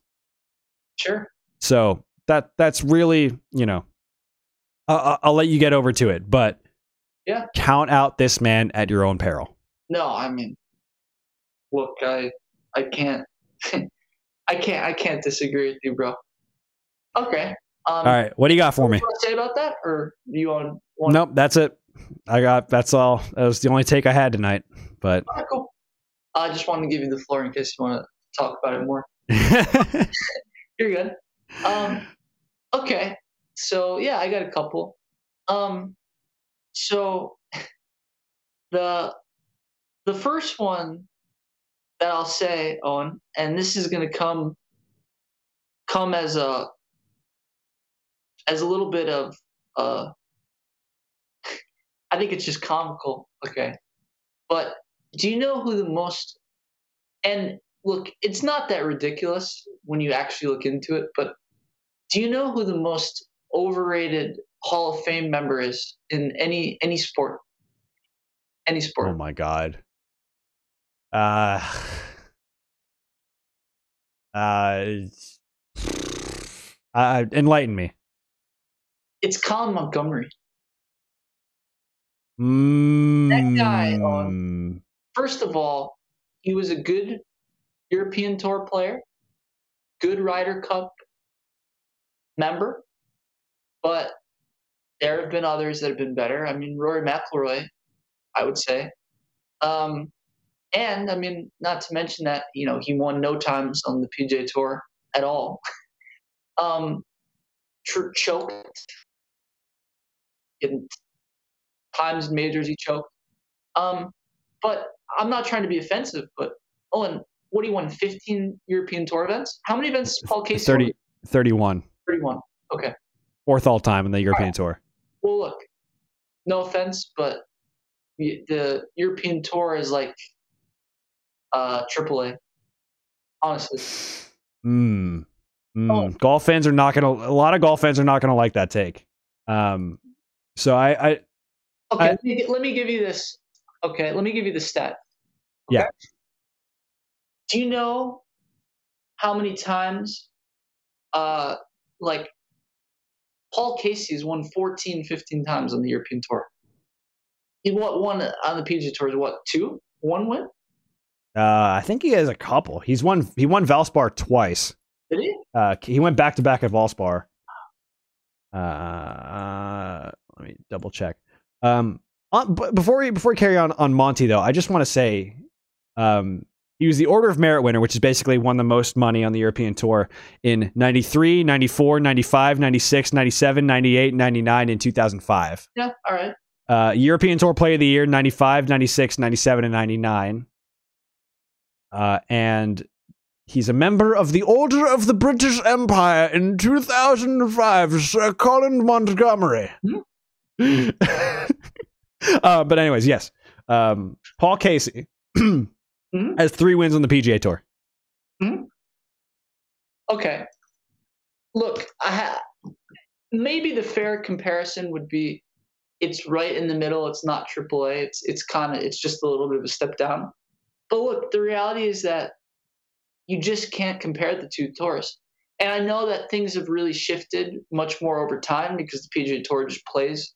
Sure. So that that's really you know, I'll, I'll let you get over to it, but yeah, count out this man at your own peril. No, I mean, look, I I can't, I can't, I can't disagree with you, bro. Okay. Um, All right. What do you got for me? Want to say about that, or you want? want nope. That's it. I got. That's all. That was the only take I had tonight. But right, cool. I just wanted to give you the floor in case you want to talk about it more. You're good. Um, okay. So yeah, I got a couple. Um, so the the first one that I'll say, Owen, and this is going to come come as a as a little bit of uh I think it's just comical, okay. But do you know who the most and look, it's not that ridiculous when you actually look into it, but do you know who the most overrated Hall of Fame member is in any any sport? Any sport. Oh my god. Uh uh, uh enlighten me. It's Colin Montgomerie. Mm. That guy, um, first of all, he was a good European Tour player, good Ryder Cup member, but there have been others that have been better. I mean, Rory McIlroy, I would say. Um, and I mean, not to mention that you know he won no times on the PGA Tour at all. um, tr- choked in times majors he choked. Um, but I'm not trying to be offensive, but Owen, what do you won? 15 European Tour events? How many events Paul Casey 30, 31. 31. Okay. Fourth all time in the European right. Tour. Well, look, no offense, but the European Tour is like uh, AAA. Honestly. Hmm. Mm. Oh. Golf fans are not gonna. A lot of golf fans are not gonna like that take. Um. So I. I okay. I, let, me, let, me, give you this. Okay. Let me give you the stat. Okay? Yeah. Do you know how many times, uh, like Paul Casey has won 14, 15 times on the European Tour? He won one on the PGA Tour. Is what two? One win? Uh, I think he has a couple. He's won. He won Valspar twice. Did he? Uh, he went back to back at Valspar. Uh, let me double check. Um, on, before we before we carry on on Monty though, I just want to say, um, he was the Order of Merit winner, which is basically won the most money on the European Tour in 93, 94, 95, 96, 97, 98, 99, and 2005. Yeah, all right. Uh, European Tour Player of the Year, 95, 96, 97, and 99. Uh, and he's a member of the Order of the British Empire in 2005, Sir Colin Montgomerie. Hmm? uh, but, anyways, yes. Um, Paul Casey mm-hmm. has three wins on the PGA Tour. Mm-hmm. Okay. Look, I ha- maybe the fair comparison would be it's right in the middle. It's not AAA. It's it's kind of it's just a little bit of a step down. But look, the reality is that you just can't compare the two tours. And I know that things have really shifted much more over time because the PGA Tour just plays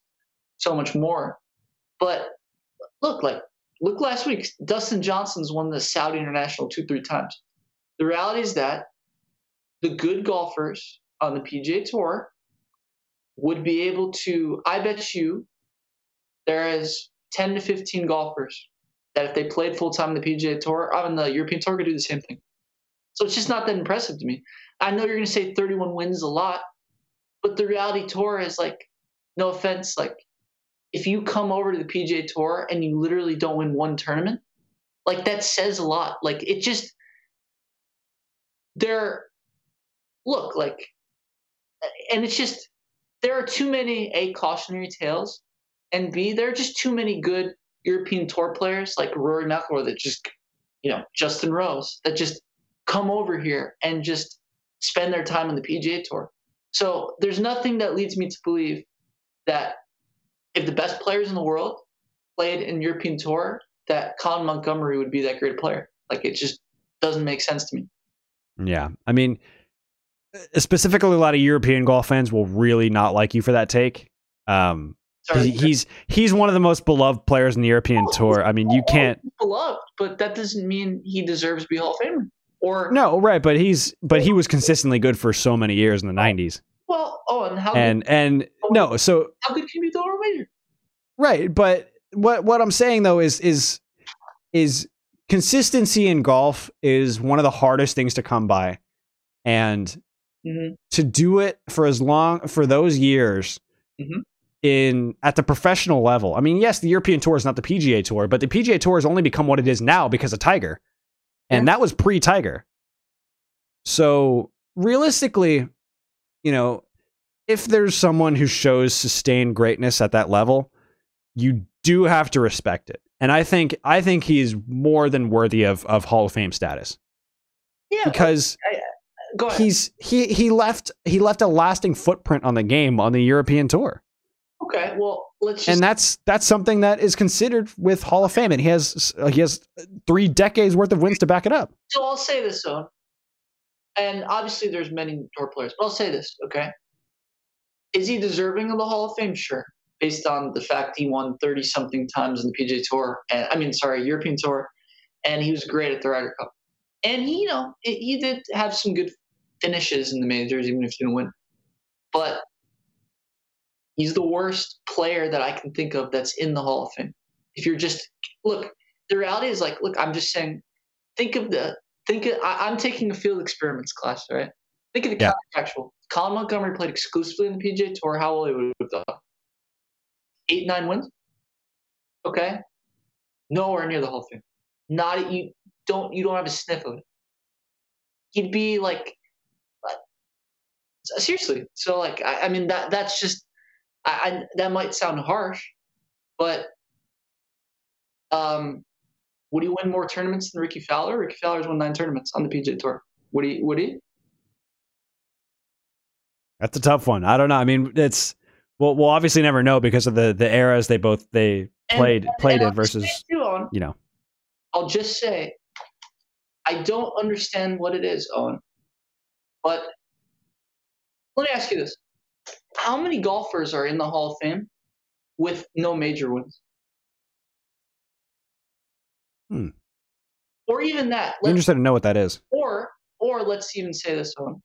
so much more. But look, like look last week, Dustin Johnson's won the Saudi International two, three times. The reality is that the good golfers on the PGA Tour would be able to, I bet you there is 10 to 15 golfers that if they played full time the PGA Tour, on uh, the European Tour, could do the same thing. So it's just not that impressive to me. I know you're going to say 31 wins a lot, but the reality tour is like, no offense, like if you come over to the PGA Tour and you literally don't win one tournament, like that says a lot. Like it just, there, look, like, and it's just, there are too many A, cautionary tales, and B, there are just too many good European tour players like Rory McIlroy that just, you know, Justin Rose that just come over here and just spend their time on the PGA Tour. So there's nothing that leads me to believe that if the best players in the world played in European Tour, that Colin Montgomerie would be that great player. Like it just doesn't make sense to me. Yeah, I mean, uh, specifically, a lot of European golf fans will really not like you for that take. Um, he's he's one of the most beloved players in the European Tour. I mean, you can't beloved, but that doesn't mean he deserves to be Hall of Famer. Or no, right? But he's but he was consistently good for so many years in the '90s. Well, oh, and how and and no, so how good can you throw the major? Right, but what what I'm saying though is is is consistency in golf is one of the hardest things to come by, and mm-hmm. to do it for as long for those years. Mm-hmm in at the professional level. I mean, yes, the European Tour is not the PGA Tour, but the PGA Tour has only become what it is now because of Tiger. And yeah. that was pre-Tiger. So, realistically, you know, if there's someone who shows sustained greatness at that level, you do have to respect it. And I think I think he's more than worthy of of Hall of Fame status. Yeah, because I, he's he he left he left a lasting footprint on the game on the European tour. Okay, well, let's just... And that's that's something that is considered with Hall of Fame, and he has uh, he has three decades worth of wins to back it up. So I'll say this though, and obviously there's many tour players, but I'll say this, okay? Is he deserving of the Hall of Fame? Sure, based on the fact he won thirty something times in the PGA Tour, and I mean, sorry, European Tour, and he was great at the Ryder Cup, and he, you know, he did have some good finishes in the majors, even if he didn't win. But He's the worst player that I can think of that's in the Hall of Fame. If you're just look, the reality is like, look, I'm just saying, think of the think. Of, I, am taking a field experiments class, right? Think of the yeah. counterfactual. Colin Montgomerie played exclusively in the PGA Tour. How well he would have done? Eight, nine wins. Okay, nowhere near the of Fame. Not you don't you don't have a sniff of it. He'd be like, seriously. So like, I, I mean that that's just I, I, that might sound harsh, but um, would he win more tournaments than Rickie Fowler? Rickie Fowler's won nine tournaments on the PGA Tour. Would he? Would he? That's a tough one. I don't know. I mean, it's well, we'll obviously never know because of the the eras they both they played and, played and in versus you know. I'll just say, I don't understand what it is, Owen. But let me ask you this: how many golfers are in the Hall of Fame with no major wins? Hmm. Or even that. I'm interested to know what that is. Or, or let's even say this one.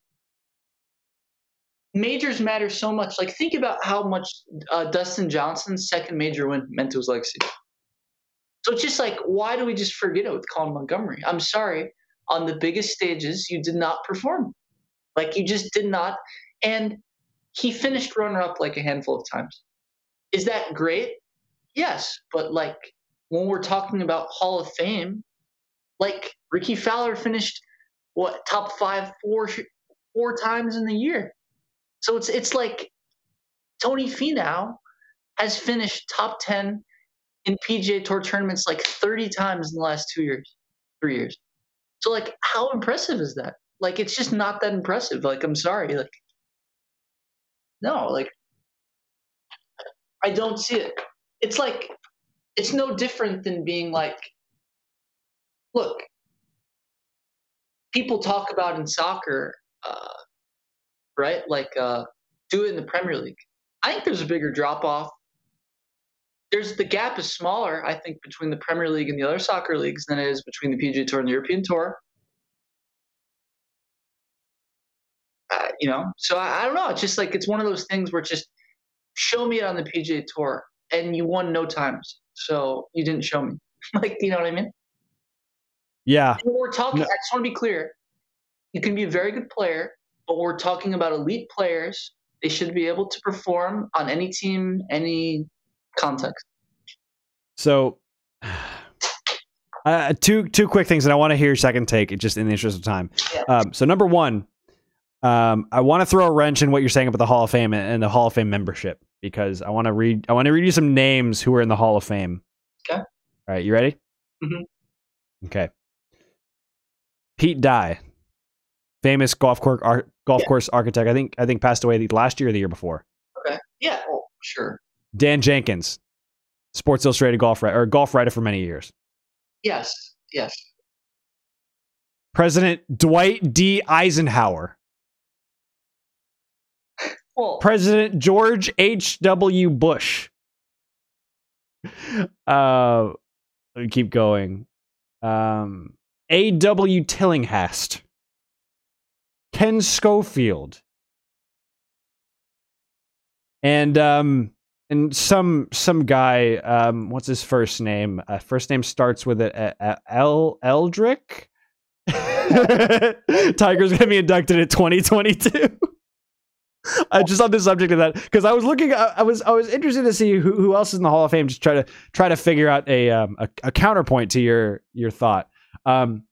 Majors matter so much. Like, think about how much uh, Dustin Johnson's second major win meant to his legacy. So it's just like, why do we just forget it with Colin Montgomerie? I'm sorry. On the biggest stages, you did not perform. Like, you just did not. And he finished runner up like a handful of times. Is that great? Yes, but like when we're talking about Hall of Fame, like Rickie Fowler finished what top five four four times in the year. So it's it's like Tony Finau has finished top ten in PGA Tour tournaments like 30 times in the last two years, three years. So like, how impressive is that? Like, it's just not that impressive. Like, I'm sorry. Like, no, like I don't see it. It's like it's no different than being like, look, people talk about in soccer, uh, right? Like, uh, do it in the Premier League. I think there's a bigger drop off. There's the gap is smaller, I think, between the Premier League and the other soccer leagues than it is between the PGA Tour and the European Tour. you know. So I, I, don't know. It's just like it's one of those things where just show me it on the PGA Tour, and you won no times, so you didn't show me. like, you know what I mean? Yeah. And we're talking. No. I just want to be clear. You can be a very good player, but we're talking about elite players. They should be able to perform on any team, any context. So. Uh, two two quick things, and I want to hear your second take, just in the interest of time. Yeah. Um, so number one, um, I want to throw a wrench in what you're saying about the Hall of Fame and the Hall of Fame membership because I want to read. I want to read you some names who are in the Hall of Fame. Okay. All right, you ready? Mm-hmm. Okay. Pete Dye, famous golf course ar- golf yeah. course architect. I think I think passed away last year or the year before. Okay. Yeah. Oh, sure. Dan Jenkins, Sports Illustrated golf writer or golf writer for many years. Yes. Yes. President Dwight D. Eisenhower. Well, President George H.W. Bush. Uh, let me keep going. Um, A.W. Tillinghast. Ken Schofield. And um and some some guy um what's his first name? Uh, first name starts with a, a, a L Eldrick. Tiger's gonna be inducted in 2022. I just on the subject of that because I was looking, I, I, was I was interested to see who, who else is in the Hall of Fame. Just try to try to figure out a um, a, a, counterpoint to your your thought. Um,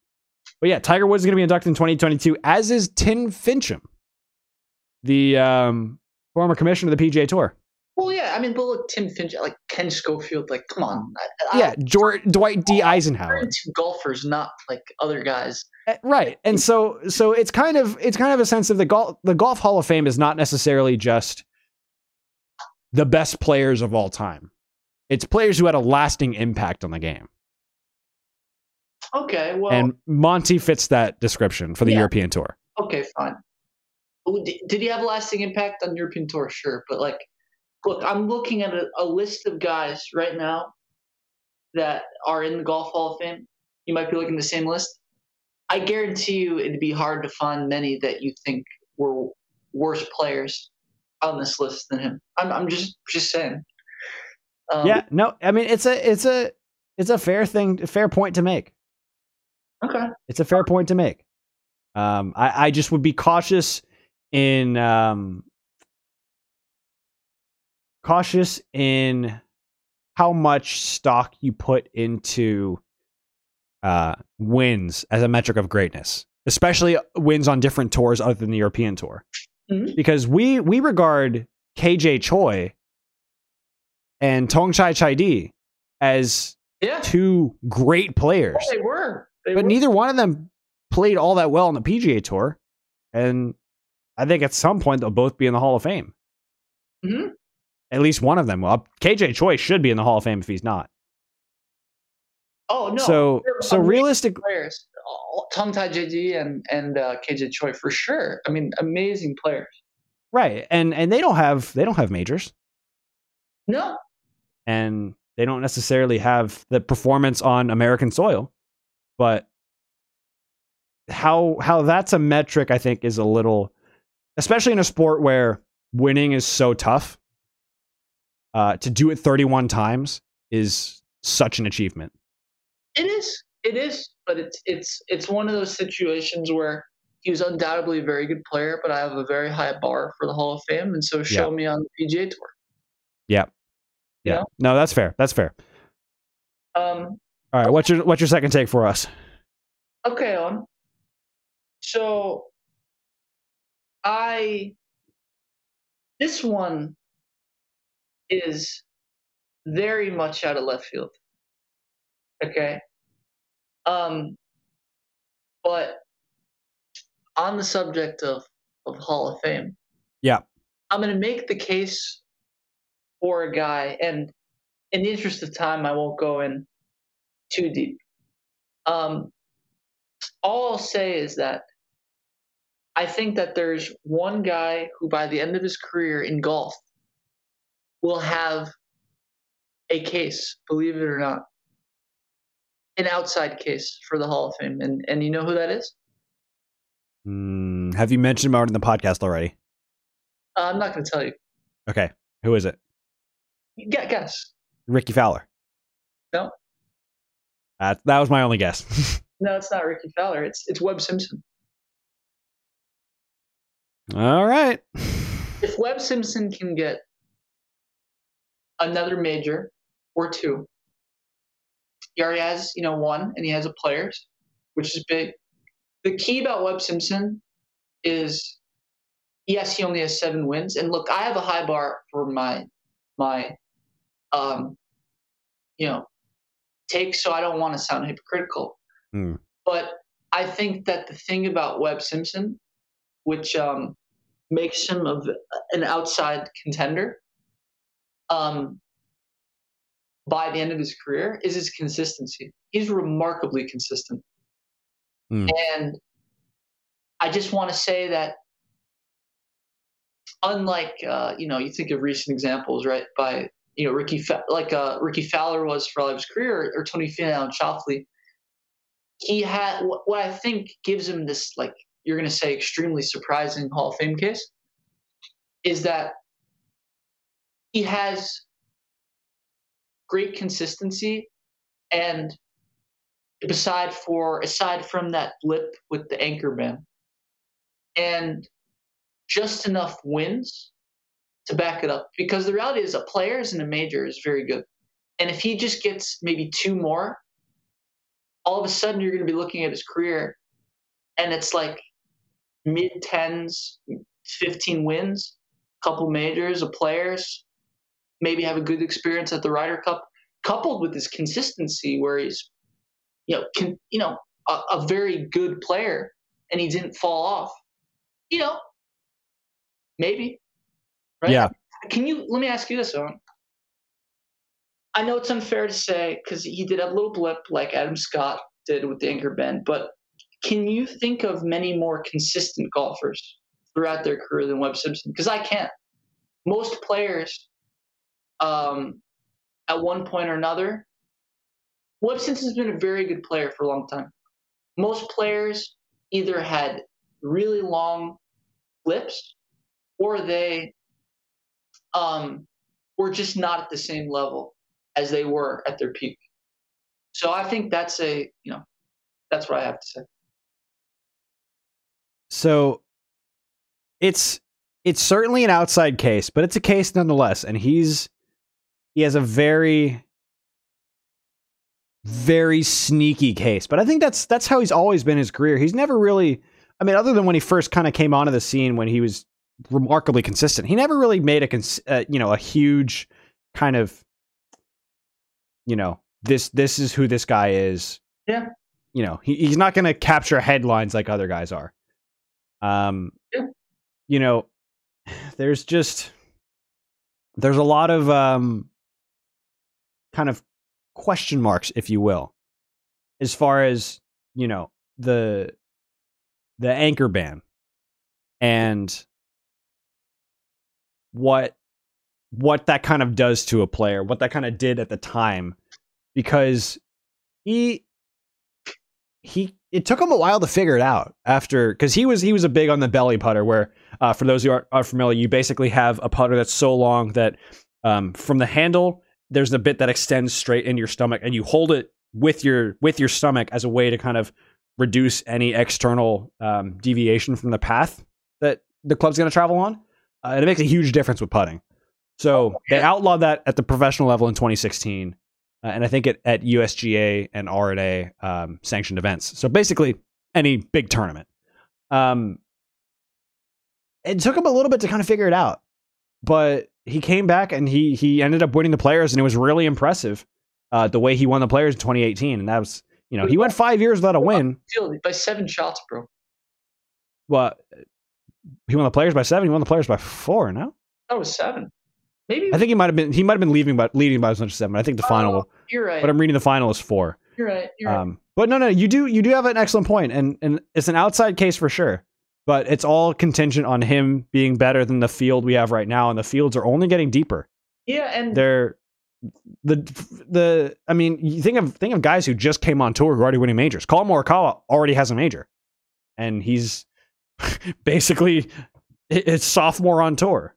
but yeah, Tiger Woods is going to be inducted in 2022, as is Tim Finchem, the um, former commissioner of the PGA Tour. Well, yeah, I mean, but look, Tim Finch, like Ken Schofield, like, come on. I, yeah, George, Dwight D. Eisenhower. Two golfers, not like other guys. Eh, right, and so so it's kind of it's kind of a sense of the golf the golf Hall of Fame is not necessarily just the best players of all time. It's players who had a lasting impact on the game. Okay, well, and Monty fits that description for the yeah. European Tour. Okay, fine. Did he have a lasting impact on European Tour? Sure, but like, look, I'm looking at a, a list of guys right now that are in the Golf Hall of Fame. You might be looking at the same list. I guarantee you, it'd be hard to find many that you think were worse players on this list than him. I'm, I'm just just saying. Um, yeah, no, I mean it's a it's a it's a fair thing, fair point to make. Okay. It's a fair point to make. Um, I, I just would be cautious in um, cautious in how much stock you put into uh, wins as a metric of greatness, especially wins on different tours other than the European tour, mm-hmm. because we we regard KJ Choi and Thongchai Jaidee as yeah. two great players. they were. They but were. neither one of them played all that well on the PGA Tour, and I think at some point they'll both be in the Hall of Fame. Mm-hmm. At least one of them. Well, KJ Choi should be in the Hall of Fame if he's not. Oh no! So so realistic players, Thongchai Jaidee and and uh, KJ Choi for sure. I mean, amazing players. Right, and and they don't have they don't have majors. No. And they don't necessarily have the performance on American soil but how how that's a metric I think is a little especially in a sport where winning is so tough. Uh, to do it 31 times is such an achievement. It is. It is, but it's it's it's one of those situations where he was undoubtedly a very good player, but I have a very high bar for the Hall of Fame, and so show me on the PGA Tour. Yeah, yeah. You know? No, that's fair. That's fair. Um, all right, what's your what's your second take for us? Okay, on. So I this one is very much out of left field. Okay. Um but on the subject of of Hall of Fame. Yeah. I'm going to make the case for a guy and in the interest of time I won't go in too deep. Um, all I'll say is that I think that there's one guy who, by the end of his career in golf, will have a case, believe it or not, an outside case for the Hall of Fame. And, and you know who that is? Mm, have you mentioned him out in the podcast already? Uh, I'm not going to tell you. Okay. Who is it? Guess. Rickie Fowler. No. Uh, that was my only guess. no, it's not Rickie Fowler. It's it's Webb Simpson. All right. If Webb Simpson can get another major or two, he already has you know one, and he has a players, which is big. The key about Webb Simpson is yes, he only has seven wins. And look, I have a high bar for my my um you know take, so I don't want to sound hypocritical. Mm. But I think that the thing about Webb Simpson, which um, makes him of an outside contender, um, by the end of his career, is his consistency. He's remarkably consistent. Mm. And I just want to say that unlike uh, you know you think of recent examples right by you know Rickie like uh, Rickie Fowler was for all of his career or, Tony Finau and Schauffele. he had what I think gives him this like you're going to say extremely surprising Hall of Fame case is that he has great consistency and aside for aside from that blip with the anchor ban and just enough wins to back it up because the reality is a player is in a major is very good. And if he just gets maybe two more all of a sudden you're going to be looking at his career and it's like mid 10s 15 wins a couple majors of players maybe have a good experience at the Ryder Cup coupled with his consistency where he's you know can, you know a, a very good player and he didn't fall off. You know maybe right yeah can you let me ask you this Owen? I know it's unfair to say because he did have a little blip like Adam Scott did with the anchor ban, but can you think of many more consistent golfers throughout their career than Webb Simpson? Because I can't. Most players, um, at one point or another, Webb Simpson's been a very good player for a long time. Most players either had really long blips or they um, were just not at the same level as they were at their peak. So I think that's a you know that's what I have to say. So it's it's certainly an outside case, but it's a case nonetheless, and he's he has a very very sneaky case. But I think that's that's how he's always been his career. He's never really I mean other than when he first kind of came onto the scene when he was remarkably consistent. He never really made a cons- uh, you know a huge kind of you know this this is who this guy is. Yeah. You know, he, he's not going to capture headlines like other guys are. Um yeah. you know, there's just there's a lot of um kind of question marks if you will as far as, you know, the the anchor ban and what what that kind of does to a player, what that kind of did at the time, because he he it took him a while to figure it out after because he was he was a big on the belly putter where uh, for those who are, are familiar you basically have a putter that's so long that um, from the handle there's a bit that extends straight in your stomach and you hold it with your with your stomach as a way to kind of reduce any external um, deviation from the path that the club's going to travel on uh, and it makes a huge difference with putting so oh, they outlawed that at the professional level in 2016, uh, and I think it, at USGA and R&A um, sanctioned events. So basically, any big tournament. Um, it took him a little bit to kind of figure it out, but he came back and he he ended up winning the players, and it was really impressive uh, the way he won the players in 2018, and that was you know he went five years without a win by seven shots, bro. Well, he won the players by seven. He won the players by four. No, that was seven. Maybe I think he might have been he might have been leaving by leading by as much as seven. I think the oh, final. You're right. But I'm reading the final is four. You're right. You're um, right. But no, no, you do you do have an excellent point, and and it's an outside case for sure. But it's all contingent on him being better than the field we have right now, and the fields are only getting deeper. Yeah, and they're the the I mean, you think of think of guys who just came on tour who are already winning majors. Collin Morikawa already has a major, and he's basically it's sophomore on tour.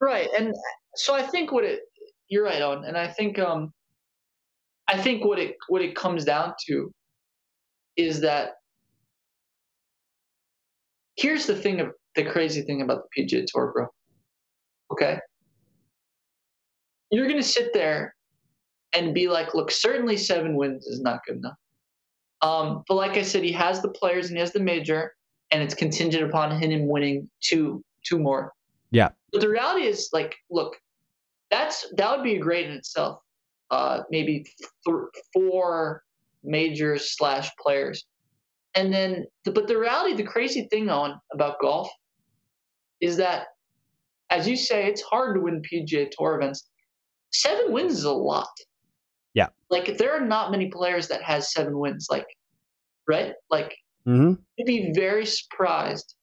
Right, and so I think what it you're right on, and I think um, I think what it what it comes down to is that here's the thing of the crazy thing about the PGA Tour, bro. Okay, you're gonna sit there and be like, look, certainly seven wins is not good enough. Um, but like I said, he has the players and he has the major, and it's contingent upon him winning two two more. Yeah. But the reality is, like, look, that's that would be great in itself. Uh, maybe th- four majors slash players, and then, the, but the reality, the crazy thing on about golf is that, as you say, it's hard to win PGA Tour events. Seven wins is a lot. Yeah. Like there are not many players that has seven wins. Like right? Like, mm-hmm. you'd be very surprised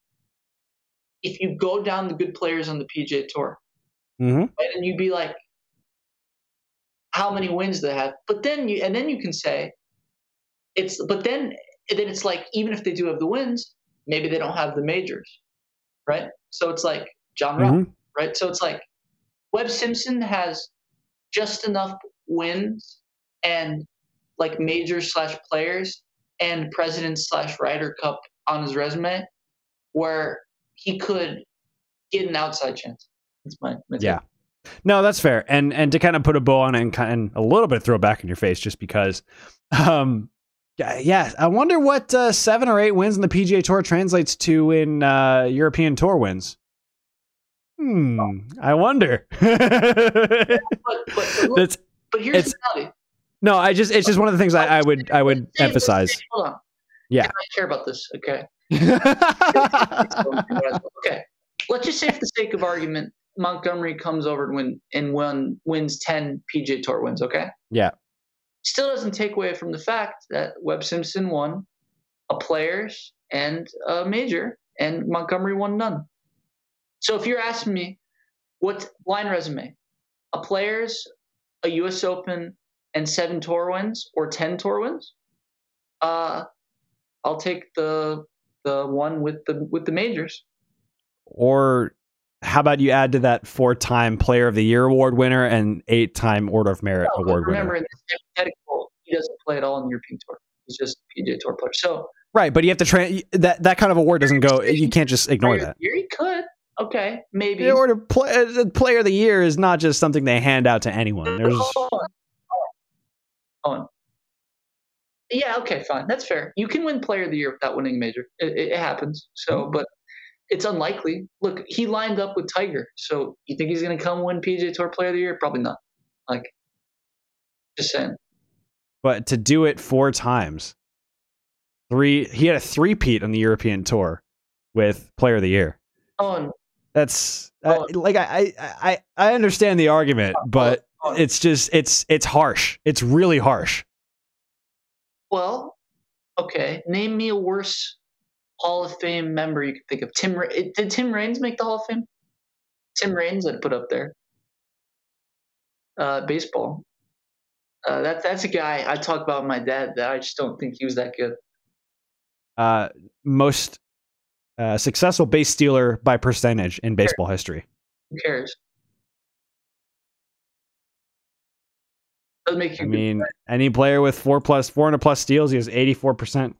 if you go down the good players on the PGA Tour, mm-hmm. right? and you'd be like, how many wins they have? But then you and then you can say, it's but then then it's like even if they do have the wins, maybe they don't have the majors, right? So it's like Jon Rahm, Mhm. right? So it's like Webb Simpson has just enough wins and like major slash players and president slash Ryder Cup on his resume where he could get an outside chance. That's my. Yeah. No, that's fair. And and to kind of put a bow on it and kind and a little bit throw back in your face just because um yeah, yeah, I wonder what uh, seven or eight wins in the PGA Tour translates to in uh, European Tour wins. Hmm, I wonder. But, but, but, look, but here's the reality. No, I just it's just one of the things I, I would I would Let's say- let's emphasize. hold on. Yeah. I care about this. Okay. okay. Let's just say, for the sake of argument, Montgomerie comes over and win and win, wins ten PGA Tour wins. Okay. Yeah. Still doesn't take away from the fact that Webb Simpson won a Players and a Major, and Montgomerie won none. So if you're asking me, what line resume? A Players, a U.S. Open, and seven Tour wins, or ten Tour wins? Uh, I'll take the the one with the with the majors. or how about you add to that four-time Player of the Year award winner and eight-time Order of Merit No, award remember, winner? in this hypothetical, he doesn't play at all in the European Tour. He's just a PGA Tour player. So Right, but you have to tra- that that kind of award doesn't go. You can't just ignore that. year, he could. Okay, maybe. The order play, uh, player of the year is not just something they hand out to anyone. There's Hold on. Yeah, okay, fine. That's fair. You can win Player of the Year without winning a major. It, it, happens. So, Mm-hmm. but it's unlikely. Look, he lined up with Tiger. So you think he's going to come win PGA Tour Player of the Year? Probably not. Like, just saying. but to do it four times, three he had a three-peat on the European tour with Player of the Year. Oh, and That's uh, Oh. like I, I I understand the argument, but it's just it's it's harsh. It's really harsh. Well, okay. Name me a worse Hall of Fame member you could think of. Tim did Tim Raines make the Hall of Fame? Tim Raines, I'd put up there. Uh, baseball. Uh, that that's a guy I talk about my dad that I just don't think he was that good. Uh, most uh, successful base stealer by percentage in baseball history. Who cares? Doesn't make you. I mean, any player with four plus four hundred plus steals, he has eighty four percent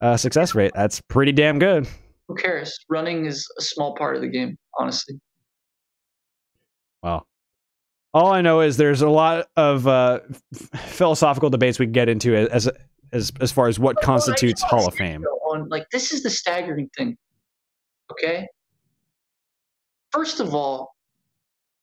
uh, success rate. That's pretty damn good. who cares? Running is a small part of the game, honestly. Well, all I know is there's a lot of uh, philosophical debates we can get into as as as far as what constitutes Hall of Fame. On, like this is the staggering thing. Okay. First of all,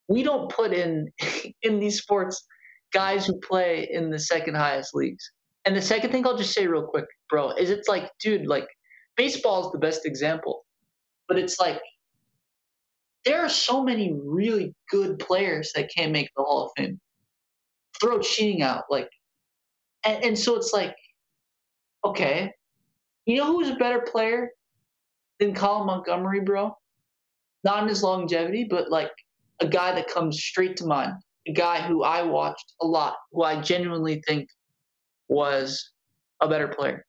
we don't put in in these sports guys who play in the second highest leagues. And the second thing I'll just say real quick, bro, is it's like, dude, like baseball is the best example, but it's like there are so many really good players that can't make the Hall of Fame. Throw cheating out, like, and, and so it's like, okay, you know who's a better player than Colin Montgomerie, bro? Not in his longevity, but like a guy that comes straight to mind. A guy who I watched a lot, who I genuinely think was a better player.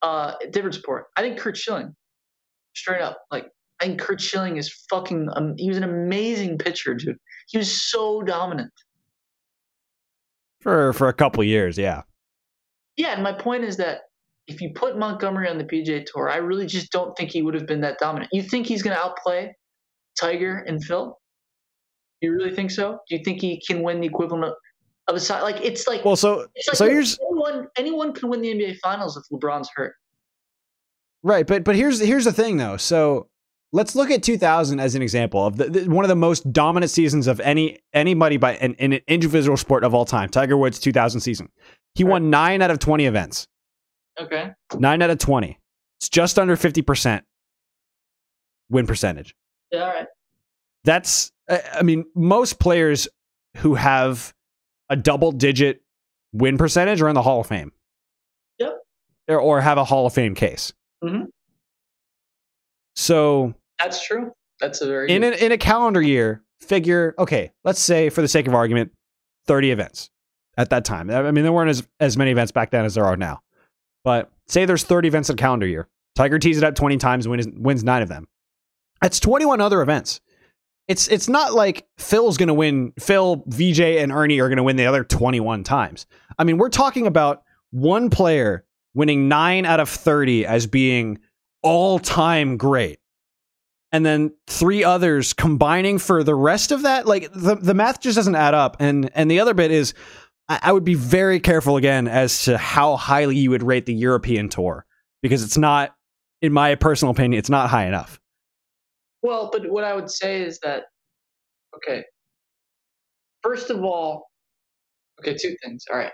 Uh, different sport. I think Curt Schilling, straight up. Like I think Curt Schilling is fucking. Um, he was an amazing pitcher, dude. He was so dominant. For for a couple years, yeah. Yeah, and my point is that if you put Montgomerie on the PGA Tour, I really just don't think he would have been that dominant. You think he's going to outplay Tiger and Phil? You really think so? Do you think he can win the equivalent of, a side? Like it's like Well, so like so here's anyone anyone can win the NBA Finals if LeBron's hurt. right, but but here's here's the thing though. So let's look at 2000 as an example of the, the, one of the most dominant seasons of any anybody by in, in an individual sport of all time. Tiger Woods 2000 season. He won nine out of 20 events. Okay. Nine out of 20. It's just under 50% win percentage. Yeah. All right. That's, I I mean, most players who have a double digit win percentage are in the Hall of Fame. Yep. or, have a Hall of Fame case. Mhm. So That's true. That's a very in good- a, in a calendar year, figure okay, let's say for the sake of argument, thirty events at that time. I mean, there weren't as as many events back then as there are now, but say there's thirty events in a calendar year. Tiger tees it up twenty times, wins wins nine of them. That's twenty one other events. It's it's not like Phil's going to win. Phil, Vijay, and Ernie are going to win the other twenty one times. I mean, we're talking about one player winning nine out of thirty as being all time great and then three others combining for the rest of that like the, the math just doesn't add up and and the other bit is I, I would be very careful again as to how highly you would rate the european tour because it's not in my personal opinion it's not high enough Well, but what I would say is that, okay, first of all, okay, two things. All right.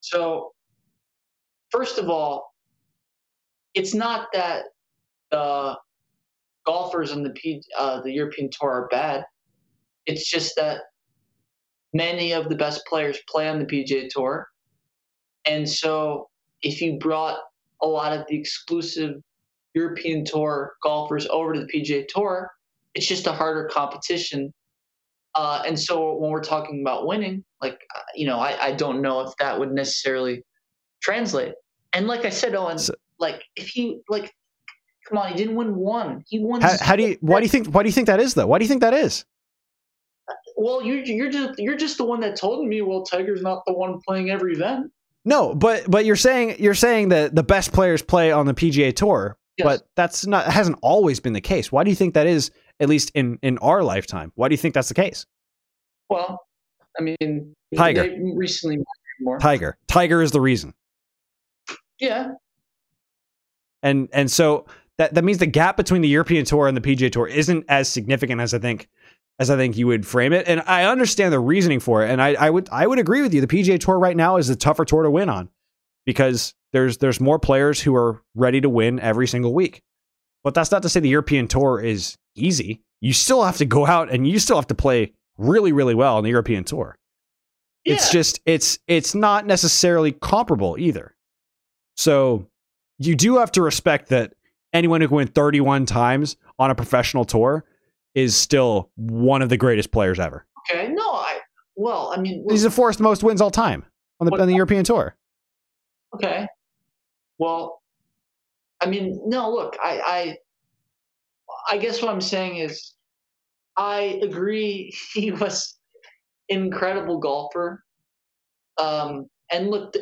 So, first of all, it's not that the golfers on the P, uh, the European Tour are bad. It's just that many of the best players play on the PGA Tour, and so if you brought a lot of the exclusive European Tour golfers over to the PGA Tour, it's just a harder competition. Uh, and so when we're talking about winning, like, uh, you know, I, I don't know if that would necessarily translate. And like I said, Owen, So- like if he like, come on, he didn't win one. He won. how, how do you why do you think why do you think that is though why do you think that is Well, you you're just you're just the one that told me. Well, Tiger's not the one playing every event. no but but you're saying you're saying that the best players play on the pga tour Yes. but that's not hasn't always been the case why do you think that is at least in in our lifetime why do you think that's the case Well, I mean, Tiger. they recently more. tiger tiger is the reason Yeah, and and so that that means the gap between the European Tour and the PGA Tour isn't as significant as I think as I think you would frame it. And I understand the reasoning for it, and I, I would I would agree with you. The PGA Tour right now is the tougher tour to win on because there's there's more players who are ready to win every single week. But that's not to say the European Tour is easy. You still have to go out and you still have to play really really well on the European Tour. It's just it's it's not necessarily comparable either. So you do have to respect that anyone who can win 31 times on a professional tour is still one of the greatest players ever. okay. No, I well, I mean, He's the fourth most wins all time on the, What- on the European tour. Okay. Well, I mean, no. Look, I, I, I guess what I'm saying is, I agree. He was incredible golfer. Um, and look,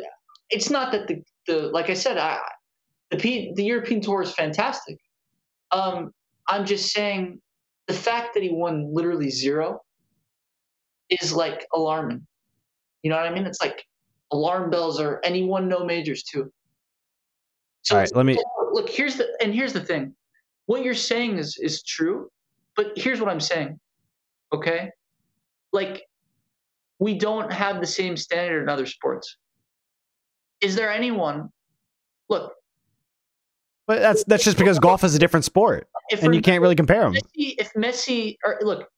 it's not that the the like I said, I the P, the European Tour is fantastic. Um, I'm just saying the fact that he won literally zero is like alarming. You know what I mean? It's like alarm bells or anyone no majors too. So All right, let me- look here's the and here's the thing. What you're saying is is true, but here's what I'm saying. Okay? Like we don't have the same standard in other sports. Is there anyone look, But that's that's just because golf is a different sport if and you can't really compare them. If Messi or look,